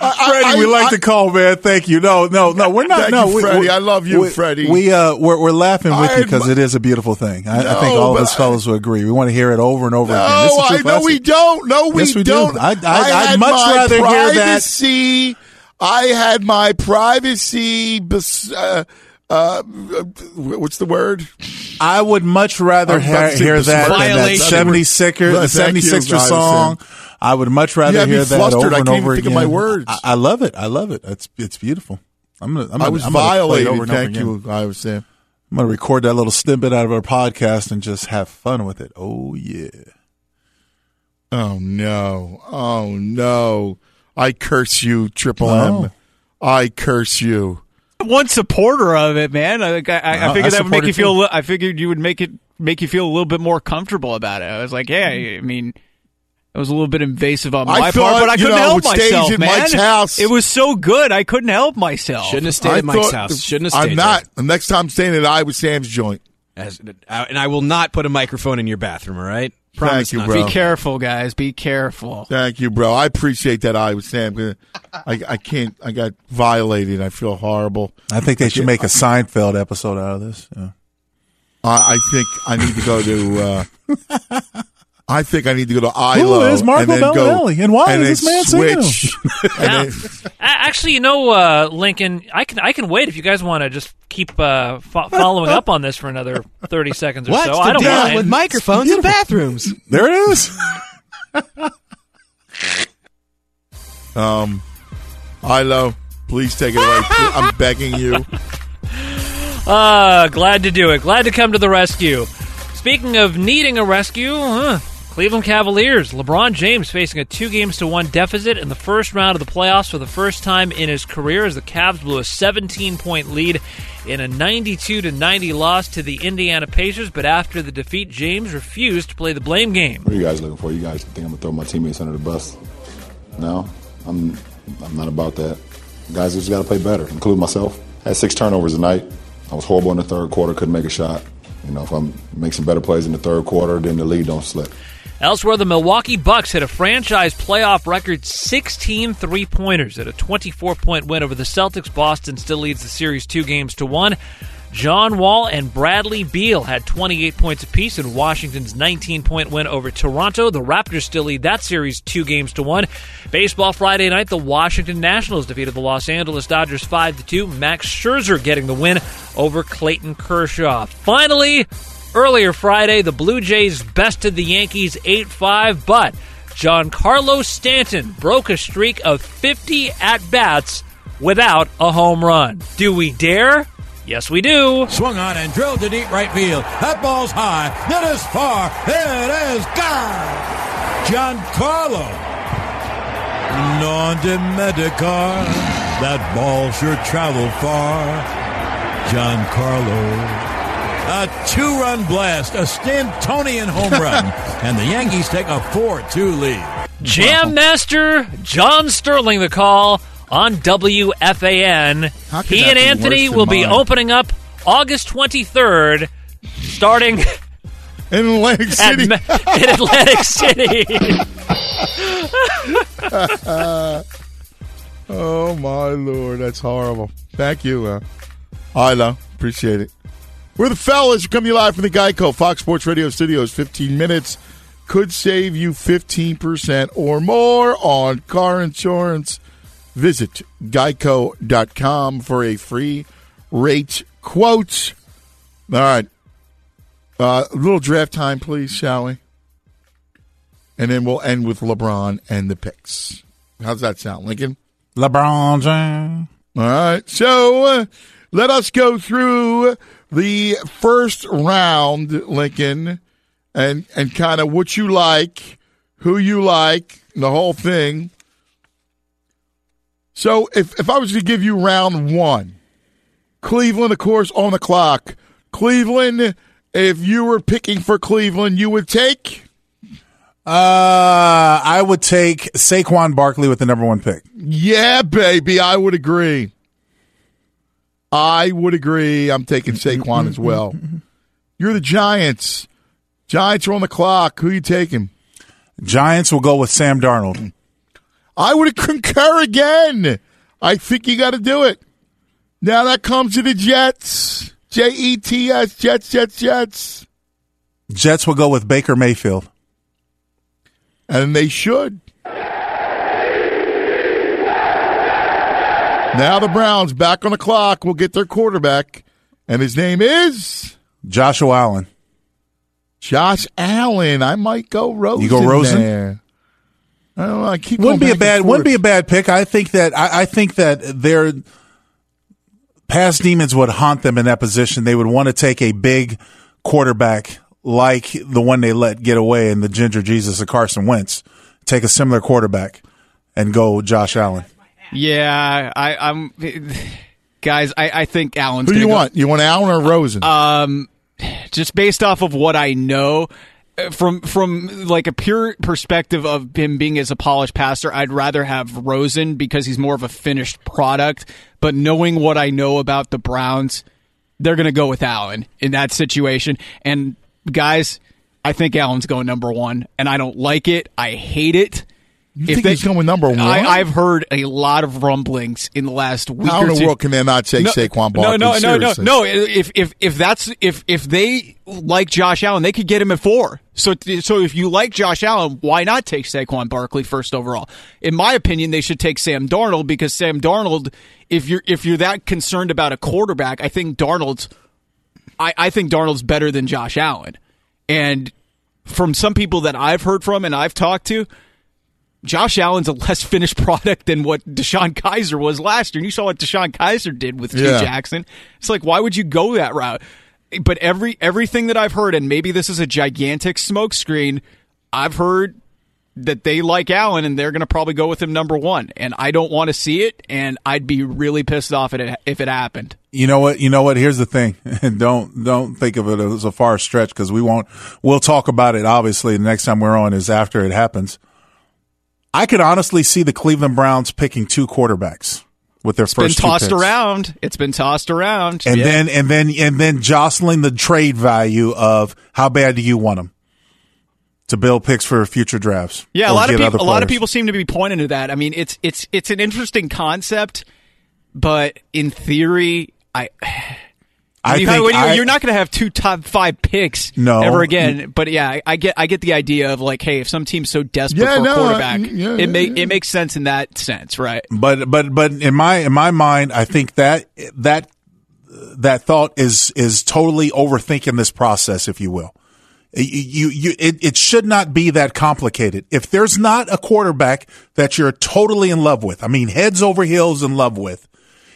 I, I- Freddie, we I- like I- the call, man. Thank you. No, no, no. We're not. Thank no, you, we, Freddie. we- I love you, we, Freddie. We uh, we're, we're laughing with I you because admi- it is a beautiful thing. I, I think all of us I- fellas will agree. We want to hear it over and over No, again. This is I your no, we don't. No, we, Yes, we do. don't. I- I- I'd much my rather hear that- privacy. I had my privacy. Bes- uh, uh, what's the word? I would much rather I was about hear, to say hear that than that Violation. seventy sicker, Well, the thank seventy sixer song. I would much rather You hear that flustered. over I and can't even over think of again. my words. I, I love it. I love it. It's it's beautiful. I'm gonna. I'm gonna I was I'm gonna play it violated. over and over Thank you. I was saying. I'm gonna record that little snippet out of our podcast and just have fun with it. Oh yeah. Oh no! Oh no! I curse you, Triple No. M. I curse you. One supporter of it, man. I, I, I Uh, I figured that would make you feel. too. a li- I figured you would make it make you feel a little bit more comfortable about it. I was like, yeah. I mean, it was a little bit invasive on I my thought, part, but I couldn't know, help it myself, in man. Mike's house. It was so good, I couldn't help myself. Shouldn't have stayed I at Mike's house. Shouldn't have stayed I'm not. The next time I'm staying at I Iowa Sam's joint. As, uh, and I will not put a microphone in your bathroom. All right. Promise Thank you, not bro. Be careful, guys. Be careful. Thank you, bro. I appreciate that Iowa Sam. I, I can't. I got violated. I feel horrible. I think they should make a Seinfeld episode out of this. Yeah. I, I think I need to go to. Uh, [laughs] I think I need to go to ILO. Who is Marco and then go- Belinelli? And why and is then this man singing switch. [laughs] and Yeah. then- Actually, you know, uh, Lincoln, I can I can wait if you guys want to just keep uh, fo- following up on this for another thirty seconds or What's so. the I don't deal mind. with microphones in bathrooms? [laughs] There it is. [laughs] um, ILO, please take it away. I'm begging you. Uh, glad to do it. Glad to come to the rescue. Speaking of needing a rescue, huh, Cleveland Cavaliers. LeBron James facing a two games to one deficit in the first round of the playoffs for the first time in his career as the Cavs blew a 17 point lead in a 92 to 90 loss to the Indiana Pacers. But after the defeat, James refused to play the blame game. What are you guys looking for? You guys think I'm gonna throw my teammates under the bus? No, I'm. I'm not about that. Guys just got to play better, including myself. I had six turnovers tonight. I was horrible in the third quarter. Couldn't make a shot. You know, if I make some better plays in the third quarter, then the lead don't slip. Elsewhere, the Milwaukee Bucks hit a franchise playoff record 16 three pointers at a 24 point win over the Celtics. Boston still leads the series two games to one. John Wall and Bradley Beal had 28 points apiece in Washington's 19 point win over Toronto. The Raptors still lead that series two games to one. Baseball Friday night, the Washington Nationals defeated the Los Angeles Dodgers 5 to 2. Max Scherzer getting the win over Clayton Kershaw. Finally, Earlier Friday, the Blue Jays bested the Yankees 8 5, but John Giancarlo Stanton broke a streak of 50 at bats without a home run. Do we dare? Yes, we do. Swung on and drilled to deep right field. That ball's high. It is far. It is gone. Giancarlo. Non de Medicar. That ball sure traveled far. John Giancarlo. A two run blast, a Stantonian home run, [laughs] and the Yankees take a 4 2 lead. Jam Master John Sterling, the call on WFAN. could He and Anthony worse than will be mine? opening up August 23rd, starting in Atlantic [laughs] City. Ma- [laughs] in Atlantic City. oh my lord, that's horrible. Thank you. Uh, I know. Appreciate it. We're the fellas. Coming to you live from the Geico Fox Sports Radio Studios. 15 minutes could save you 15% or more on car insurance. Visit geico.com for a free rate quote. All right. Uh, a little draft time, please, shall we? And then we'll end with LeBron and the picks. How's that sound, Lincoln? LeBron James. All right. So uh, let us go through the first round, Lincoln, and and kind of what you like, who you like, the whole thing. So if if I was to give you round one, Cleveland, of course, on the clock. Cleveland, if you were picking for Cleveland, you would take. Uh, I would take Saquon Barkley with the number one pick. Yeah, baby, I would agree. I would agree. I'm taking Saquon as well. [laughs] You're the Giants. Giants are on the clock. Who you taking? Giants will go with Sam Darnold. I would [laughs] concur again. I think you got to do it. Now that comes to the Jets. J E T S. Jets, Jets, Jets. Jets will go with Baker Mayfield. And they should. Now the Browns back on the clock will get their quarterback, and his name is Joshua Allen. Josh Allen. I might go Rosen. You go Rosen? there. I don't know. I keep wouldn't be a bad wouldn't be a bad pick. I think that I, I think that their past demons would haunt them in that position. They would want to take a big quarterback like the one they let get away in the Ginger Jesus of Carson Wentz. Take a similar quarterback and go Josh Allen. Yeah, I, I'm. Guys, I, I think Allen's. Who gonna you go- want? You want Allen or Rosen? Um, just based off of what I know, uh, from from like a pure perspective of him being as a polished passer, I'd rather have Rosen because he's more of a finished product. But knowing what I know about the Browns, they're going to go with Allen in that situation. And guys, I think Allen's going number one, and I don't like it. I hate it. You think he's going number one? I, I've heard a lot of rumblings in the last week. How in the world can they not take Saquon Barkley? No, no, no, no, no. If if if that's if if they like Josh Allen, they could get him at four. So so if you like Josh Allen, why not take Saquon Barkley first overall? In my opinion, they should take Sam Darnold because Sam Darnold, if you're if you're that concerned about a quarterback, I think Darnold's, I I think Darnold's better than Josh Allen, and from some people that I've heard from and I've talked to. Josh Allen's a less finished [laughs] product than what DeShone Kizer was last year. And you saw what DeShone Kizer did with Hue Yeah. Jackson. It's like, why would you go that route? But every everything that I've heard, and maybe this is a gigantic smokescreen, I've heard that they like Allen and they're going to probably go with him number one. And I don't want to see it, and I'd be really pissed off at it if it happened. You know what? You know what? Here's the thing, [laughs] don't don't think of it as a far stretch because we won't. We'll talk about it. Obviously, the next time we're on is after it happens. I could honestly see the Cleveland Browns picking two quarterbacks with their It's been first two tossed around. It's been tossed around. and Yeah. then and then and then jostling the trade value of how bad do you want them to build picks for future drafts? Yeah, a lot of people. A lot of people seem to be pointing to that. I mean, it's it's it's an interesting concept, but in theory, I. I you think I- you're not going to have two top five picks No. ever again. But yeah, I, I get I get the idea of like, hey, if some team's so desperate Yeah, for a no, quarterback, I- yeah, it make yeah. it makes sense in that sense, right? But but but in my in my mind, I think that that that thought is is totally overthinking this process, if you will. You you it, it should not be that complicated. If there's not a quarterback that you're totally in love with, I mean heads over heels in love with,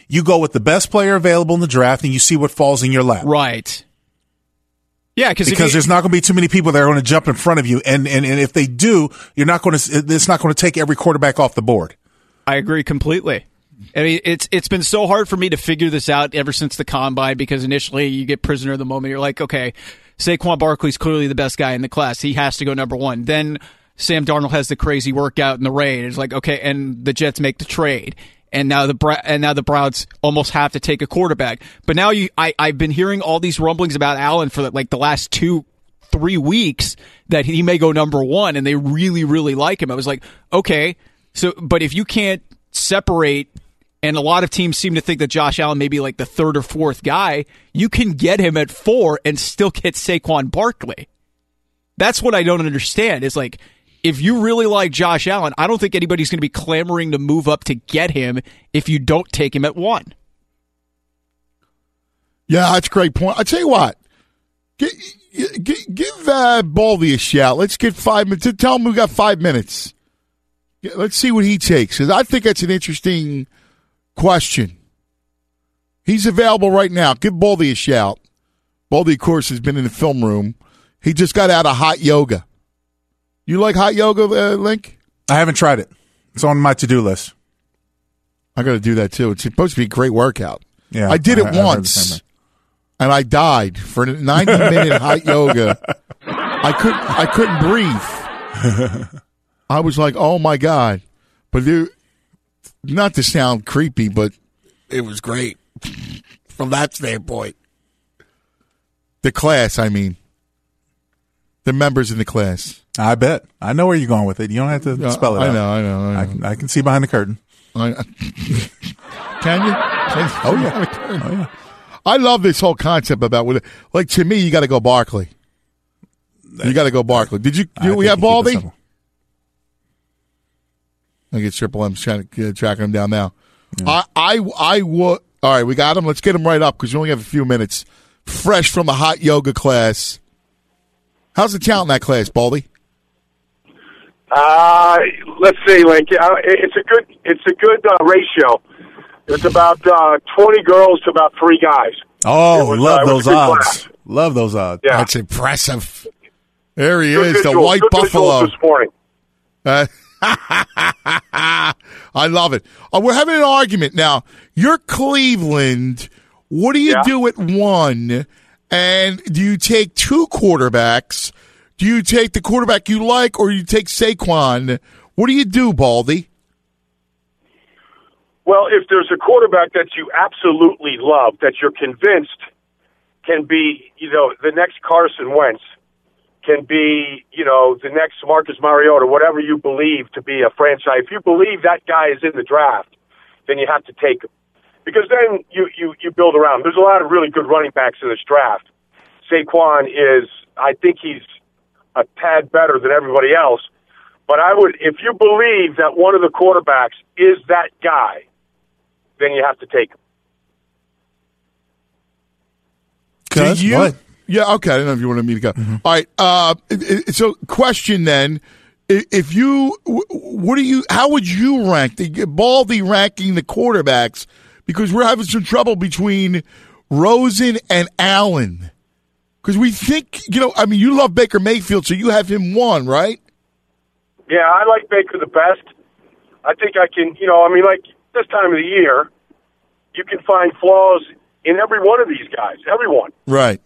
you go with the best player available in the draft and you see what falls in your lap. Right. Yeah, because because there's not going to be too many people that are going to jump in front of you, and, and and if they do, you're not going to. It's not going to take every quarterback off the board. I agree completely. I mean, it's it's been so hard for me to figure this out ever since the combine because initially you get prisoner of the moment. You're like, okay, Saquon Barkley's clearly the best guy in the class. He has to go number one. Then Sam Darnold has the crazy workout in the rain. It's like, okay, and the Jets make the trade. And now the and now the Browns almost have to take a quarterback. But now you, I, I've been hearing all these rumblings about Allen for like the last two, three weeks that he may go number one, and they really, really like him. I was like, okay, so but if you can't separate and a lot of teams seem to think that Josh Allen may be like the third or fourth guy. You can get him at four and still get Saquon Barkley. That's what I don't understand. Is like if you really like Josh Allen, I don't think anybody's going to be clamoring to move up to get him if you don't take him at one. Yeah, that's a great point. I tell you what, give, give uh, Baldy a shout. Let's get five minutes. Tell him we got five minutes. Let's see what he takes because I think that's an interesting question. He's available right now. Give Baldy a shout. Baldy, of course, has been in the film room. He just got out of hot yoga. You like hot yoga, uh, Link? I haven't tried it. It's on my to do list. I got to do that too. It's supposed to be a great workout. Yeah, I did it I- I once, same and I died for ninety minute [laughs] hot yoga. I couldn't. I couldn't breathe. [laughs] I was like, "Oh my god!" But not to sound creepy, but it was great from that standpoint. The class, I mean, the members in the class. I bet. I know where you're going with it. You don't have to Yeah, spell it I out. know, I know, I know. I can, I can see behind the curtain. I, [laughs] can you? [laughs] Oh, yeah. Oh, yeah. I love this whole concept about what, like to me, you got to go Barkley. You got to go Barkley. Did you? I Do we have you keep Baldy? I get Triple M's trying to uh, tracking him down now. I, I, I would. All right, we got him. Let's get him right up because we only have a few minutes. Fresh from the hot yoga class. How's the talent in that class, Baldy? Uh, let's see, Link. Uh, it's a good, it's a good uh, ratio. It's about uh, twenty girls to about three guys. Oh, was, love uh, those odds. class. Love those odds. Yeah. That's impressive. There he Good is, the white buffalo. this morning. Uh, [laughs] I love it. Uh, we're having an argument now. You're Cleveland. What do you Yeah. do at one? And do you take two quarterbacks? Do you take the quarterback you like, or you take Saquon? What do you do, Baldy? Well, if there's a quarterback that you absolutely love, that you're convinced can be, you know, the next Carson Wentz, can be, you know, the next Marcus Mariota, whatever you believe to be a franchise. If you believe that guy is in the draft, then you have to take him. Because then you, you, you build around. There's a lot of really good running backs in this draft. Saquon is, I think he's a tad better than everybody else. But I would, if you believe that one of the quarterbacks is that guy, then you have to take him. Do you? Yeah, okay. I don't know if you wanted me to go. All right. Uh, i- i- so, question then: If you, what do you? How would you rank the Baldy ranking the quarterbacks? Because we're having some trouble between Rosen and Allen. Because we think, you know, I mean, you love Baker Mayfield, so you have him one, right? Yeah, I like Baker the best. I think I can, you know, I mean, like this time of the year, you can find flaws in every one of these guys, everyone. Right.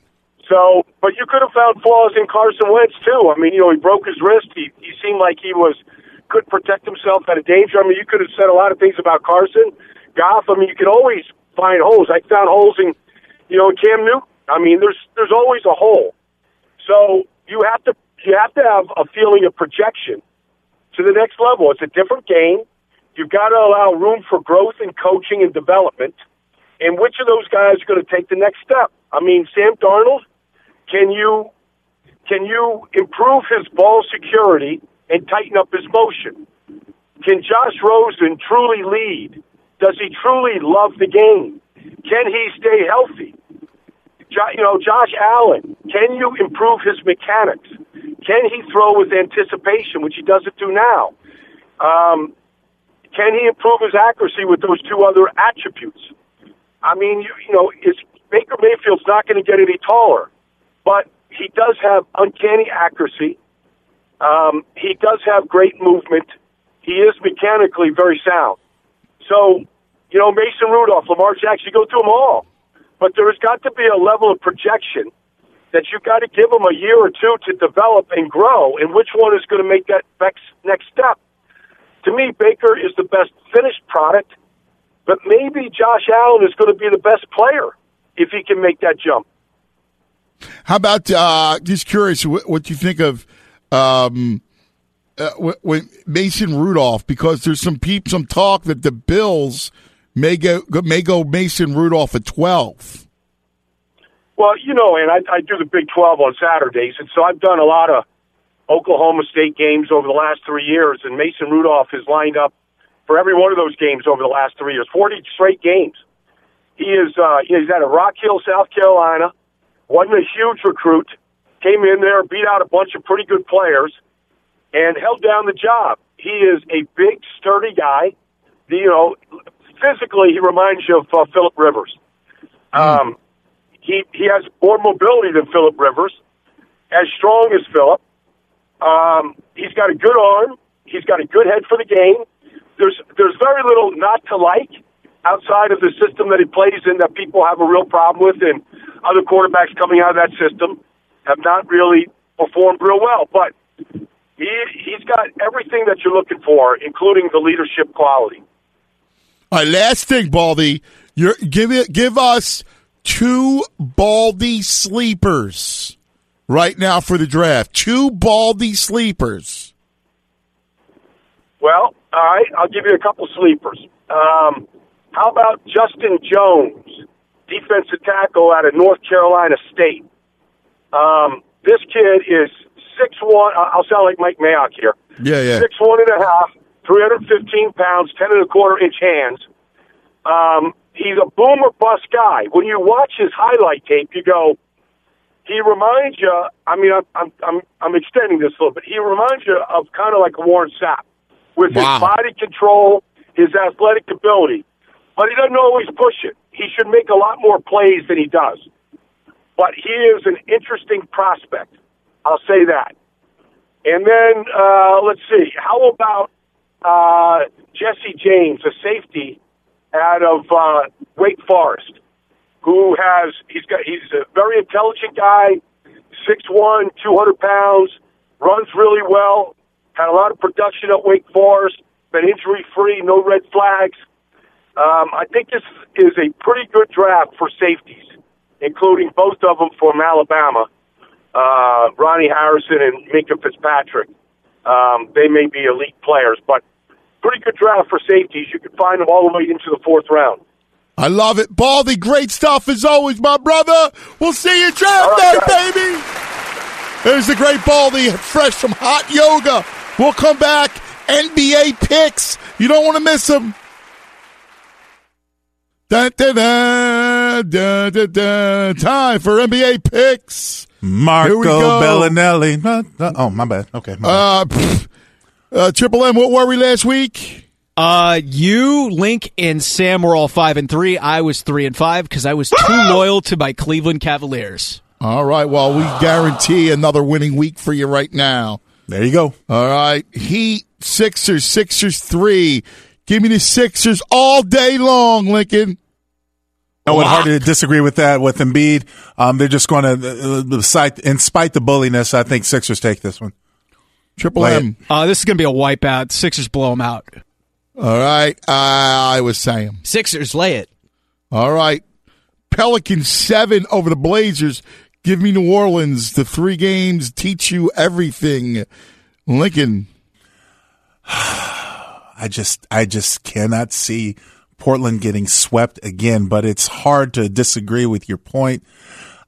So, but you could have found flaws in Carson Wentz too. I mean, you know, he broke his wrist. He he seemed like he was could protect himself out of danger. I mean, you could have said a lot of things about Carson, Mean, you can always find holes. I found holes in, you know, Cam Newton. I mean, there's there's always a hole. So you have to you have to have a feeling of projection to the next level. It's a different game. You've got to allow room for growth and coaching and development. And which of those guys are going to take the next step? I mean, Sam Darnold, can you can you improve his ball security and tighten up his motion? Can Josh Rosen truly lead? Does he truly love the game? Can he stay healthy? Jo- you know, Josh Allen, can you improve his mechanics? Can he throw with anticipation, which he doesn't do now? Um, can he improve his accuracy with those two other attributes? I mean, you, you know, is Baker Mayfield's not going to get any taller, but he does have uncanny accuracy. Um, he does have great movement. He is mechanically very sound. So you know, Mason Rudolph, Lamar Jackson, you go through them all. But there has got to be a level of projection that you've got to give them a year or two to develop and grow, and which one is going to make that next, step. To me, Baker is the best finished product, but maybe Josh Allen is going to be the best player if he can make that jump. How about uh, just curious what, what you think of um, uh, when Mason Rudolph? Because there's some peep, some talk that the Bills may go may go Mason Rudolph at twelve. Well, you know, and I, I do the Big Twelve on Saturdays, and so I've done a lot of Oklahoma State games over the last three years, and Mason Rudolph has lined up for every one of those games over the last three years, forty straight games. He is uh, he's out of Rock Hill, South Carolina wasn't a huge recruit, came in there, beat out a bunch of pretty good players, and held down the job. He is a big, sturdy guy. You know, physically, he reminds you of uh, Philip Rivers. Um, he he has more mobility than Philip Rivers, as strong as Philip. Um, he's got a good arm. He's got a good head for the game. There's there's very little not to like outside of the system that he plays in that people have a real problem with, and other quarterbacks coming out of that system have not really performed real well. But he he's got everything that you're looking for, including the leadership quality. All right, last thing, Baldy. You're, give it, give us two Baldy sleepers right now for the draft. Two Baldy sleepers. Well, all right, I'll give you a couple sleepers. Um, how about Justin Jones, defensive tackle out of North Carolina State? Um, this kid is six one. I'll sound like Mike Mayock here. Yeah, yeah. Six one and a half, three hundred fifteen pounds, ten and a quarter inch hands. Um, he's a boomer bust guy. When you watch his highlight tape, you go, he reminds you. I mean, I'm I'm I'm, I'm extending this a little bit. He reminds you of kind of like a Warren Sapp with Wow. his body control, his athletic ability, but he doesn't always push it. He should make a lot more plays than he does. But he is an interesting prospect. I'll say that. And then uh, let's see. How about uh, Jesse James, a safety out of uh, Wake Forest, who has he's got he's a very intelligent guy, six one, two hundred pounds, runs really well, had a lot of production at Wake Forest, been injury free, no red flags. Um, I think this is a pretty good draft for safeties, including both of them from Alabama, uh, Ronnie Harrison and Minkah Fitzpatrick. Um, they may be elite players, but pretty good draft for safeties. You can find them all the way into the fourth round. I love it. Baldy, great stuff as always, my brother. We'll see you draft day, baby. There's the great Baldy, fresh from hot yoga. We'll come back. NBA picks. You don't want to miss them. Da, da, da, da, da, da. Time for NBA picks. Marco go. Belinelli. Uh, uh, Oh, my bad. Okay. my bad. Uh, pff, uh, Triple M, what were we last week? Uh, you, Link, and Sam were all five and three. I was three and five because I was too loyal to my Cleveland Cavaliers. All right. Well, we guarantee another winning week for you right now. There you go. All right. Heat, Sixers, Sixers three. Give me the Sixers all day long, Lincoln. I would hard to disagree with that with Embiid. Um, they're just going to, uh, in spite the bulliness, I think Sixers take this one. Triple Lay M. Uh, this is going to be a wipeout. Sixers blow them out. All right. Uh, I was saying. Sixers, lay it. All right. Pelicans seven over the Blazers. Give me New Orleans. The three games teach you everything. Lincoln. [sighs] I just, I just cannot see Portland getting swept again, but it's hard to disagree with your point.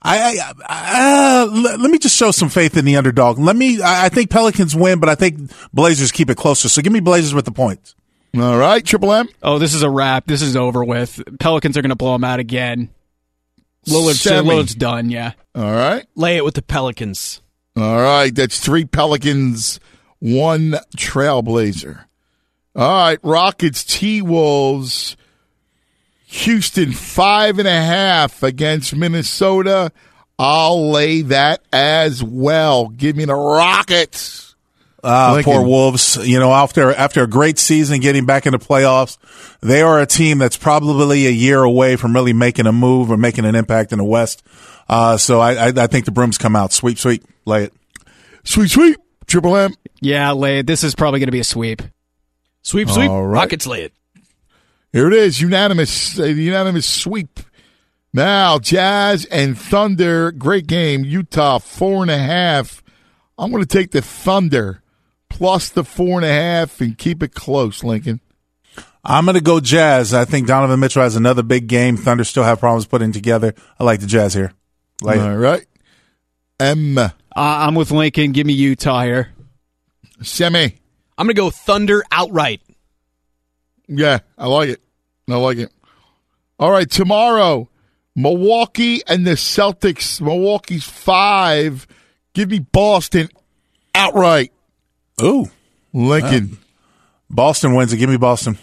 I, I, I uh, let, let me just show some faith in the underdog. Let me, I, I think Pelicans win, but I think Blazers keep it closer. So give me Blazers with the points. All right. Triple M. Oh, this is a wrap. This is over with. Pelicans are going to blow them out again. Lillard's, Semi. Lillard's done, yeah. All right. Lay it with the Pelicans. All right. That's three Pelicans, one Trailblazer. All right. Rockets, T Wolves, Houston, five and a half against Minnesota. I'll lay that as well. Give me the Rockets. Uh, poor Wolves. You know, after after a great season, getting back into playoffs, they are a team that's probably a year away from really making a move or making an impact in the West. Uh, so I, I, I think the brooms come out. Sweep, sweep, lay it. Sweep, sweep. Triple M. Yeah, lay it. This is probably going to be a sweep. Sweep, sweep. All right. Rockets lay it. Here it is, unanimous, uh, unanimous sweep. Now, Jazz and Thunder, great game. Utah four and a half. I'm going to take the Thunder plus the four and a half and keep it close, Lincoln. I'm going to go Jazz. I think Donovan Mitchell has another big game. Thunder still have problems putting together. I like the Jazz here. Lay. All right. M. Uh, I'm with Lincoln. Give me Utah here. Semi. I'm going to go Thunder outright. Yeah, I like it. I like it. All right, tomorrow, Milwaukee and the Celtics. Milwaukee's five. Give me Boston outright. Ooh. Lincoln. Boston wins it. Give me Boston.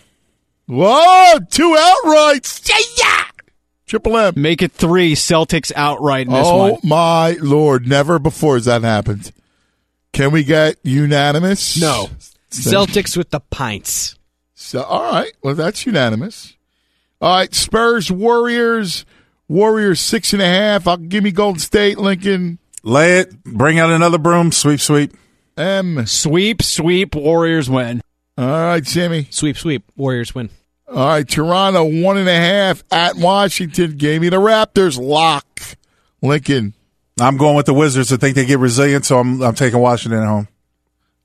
Whoa, two outrights. Yeah, yeah. Triple M. Make it three. Celtics outright in this oh one. my lord! Never before has that happened. Can we get unanimous? No. Celtics with the pints. So, all right. Well, that's unanimous. All right. Spurs, Warriors. Warriors six and a half. I'll give me Golden State, Lincoln. Lay it. Bring out another broom. Sweep, sweep. M. Sweep, sweep. Warriors win. All right, Jimmy. Sweep, sweep. Warriors win. All right, Toronto one and a half at Washington. Gave me the Raptors lock. Lincoln. I'm going with the Wizards. I think they get resilient, so I'm, I'm taking Washington at home.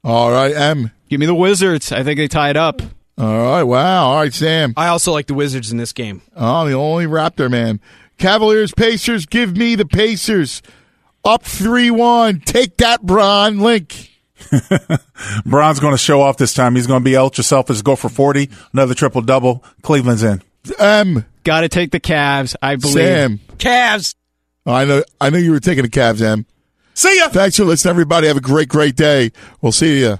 All right, M. Give me the Wizards. I think they tie it up. All right, wow. All right, Sam. I also like the Wizards in this game. Oh, the only Raptor man. Cavaliers, Pacers. Give me the Pacers. Up three one. Take that, Bron. Link. [laughs] Bron's going to show off this time. He's going to be ultra selfish, go for 40, another triple double. Cleveland's in. M. Got to take the Cavs. I believe. Sam. Cavs. Oh, I know. I knew you were taking the Cavs, M. See ya. Thanks for listening, everybody. Have a great, great day. We'll see you.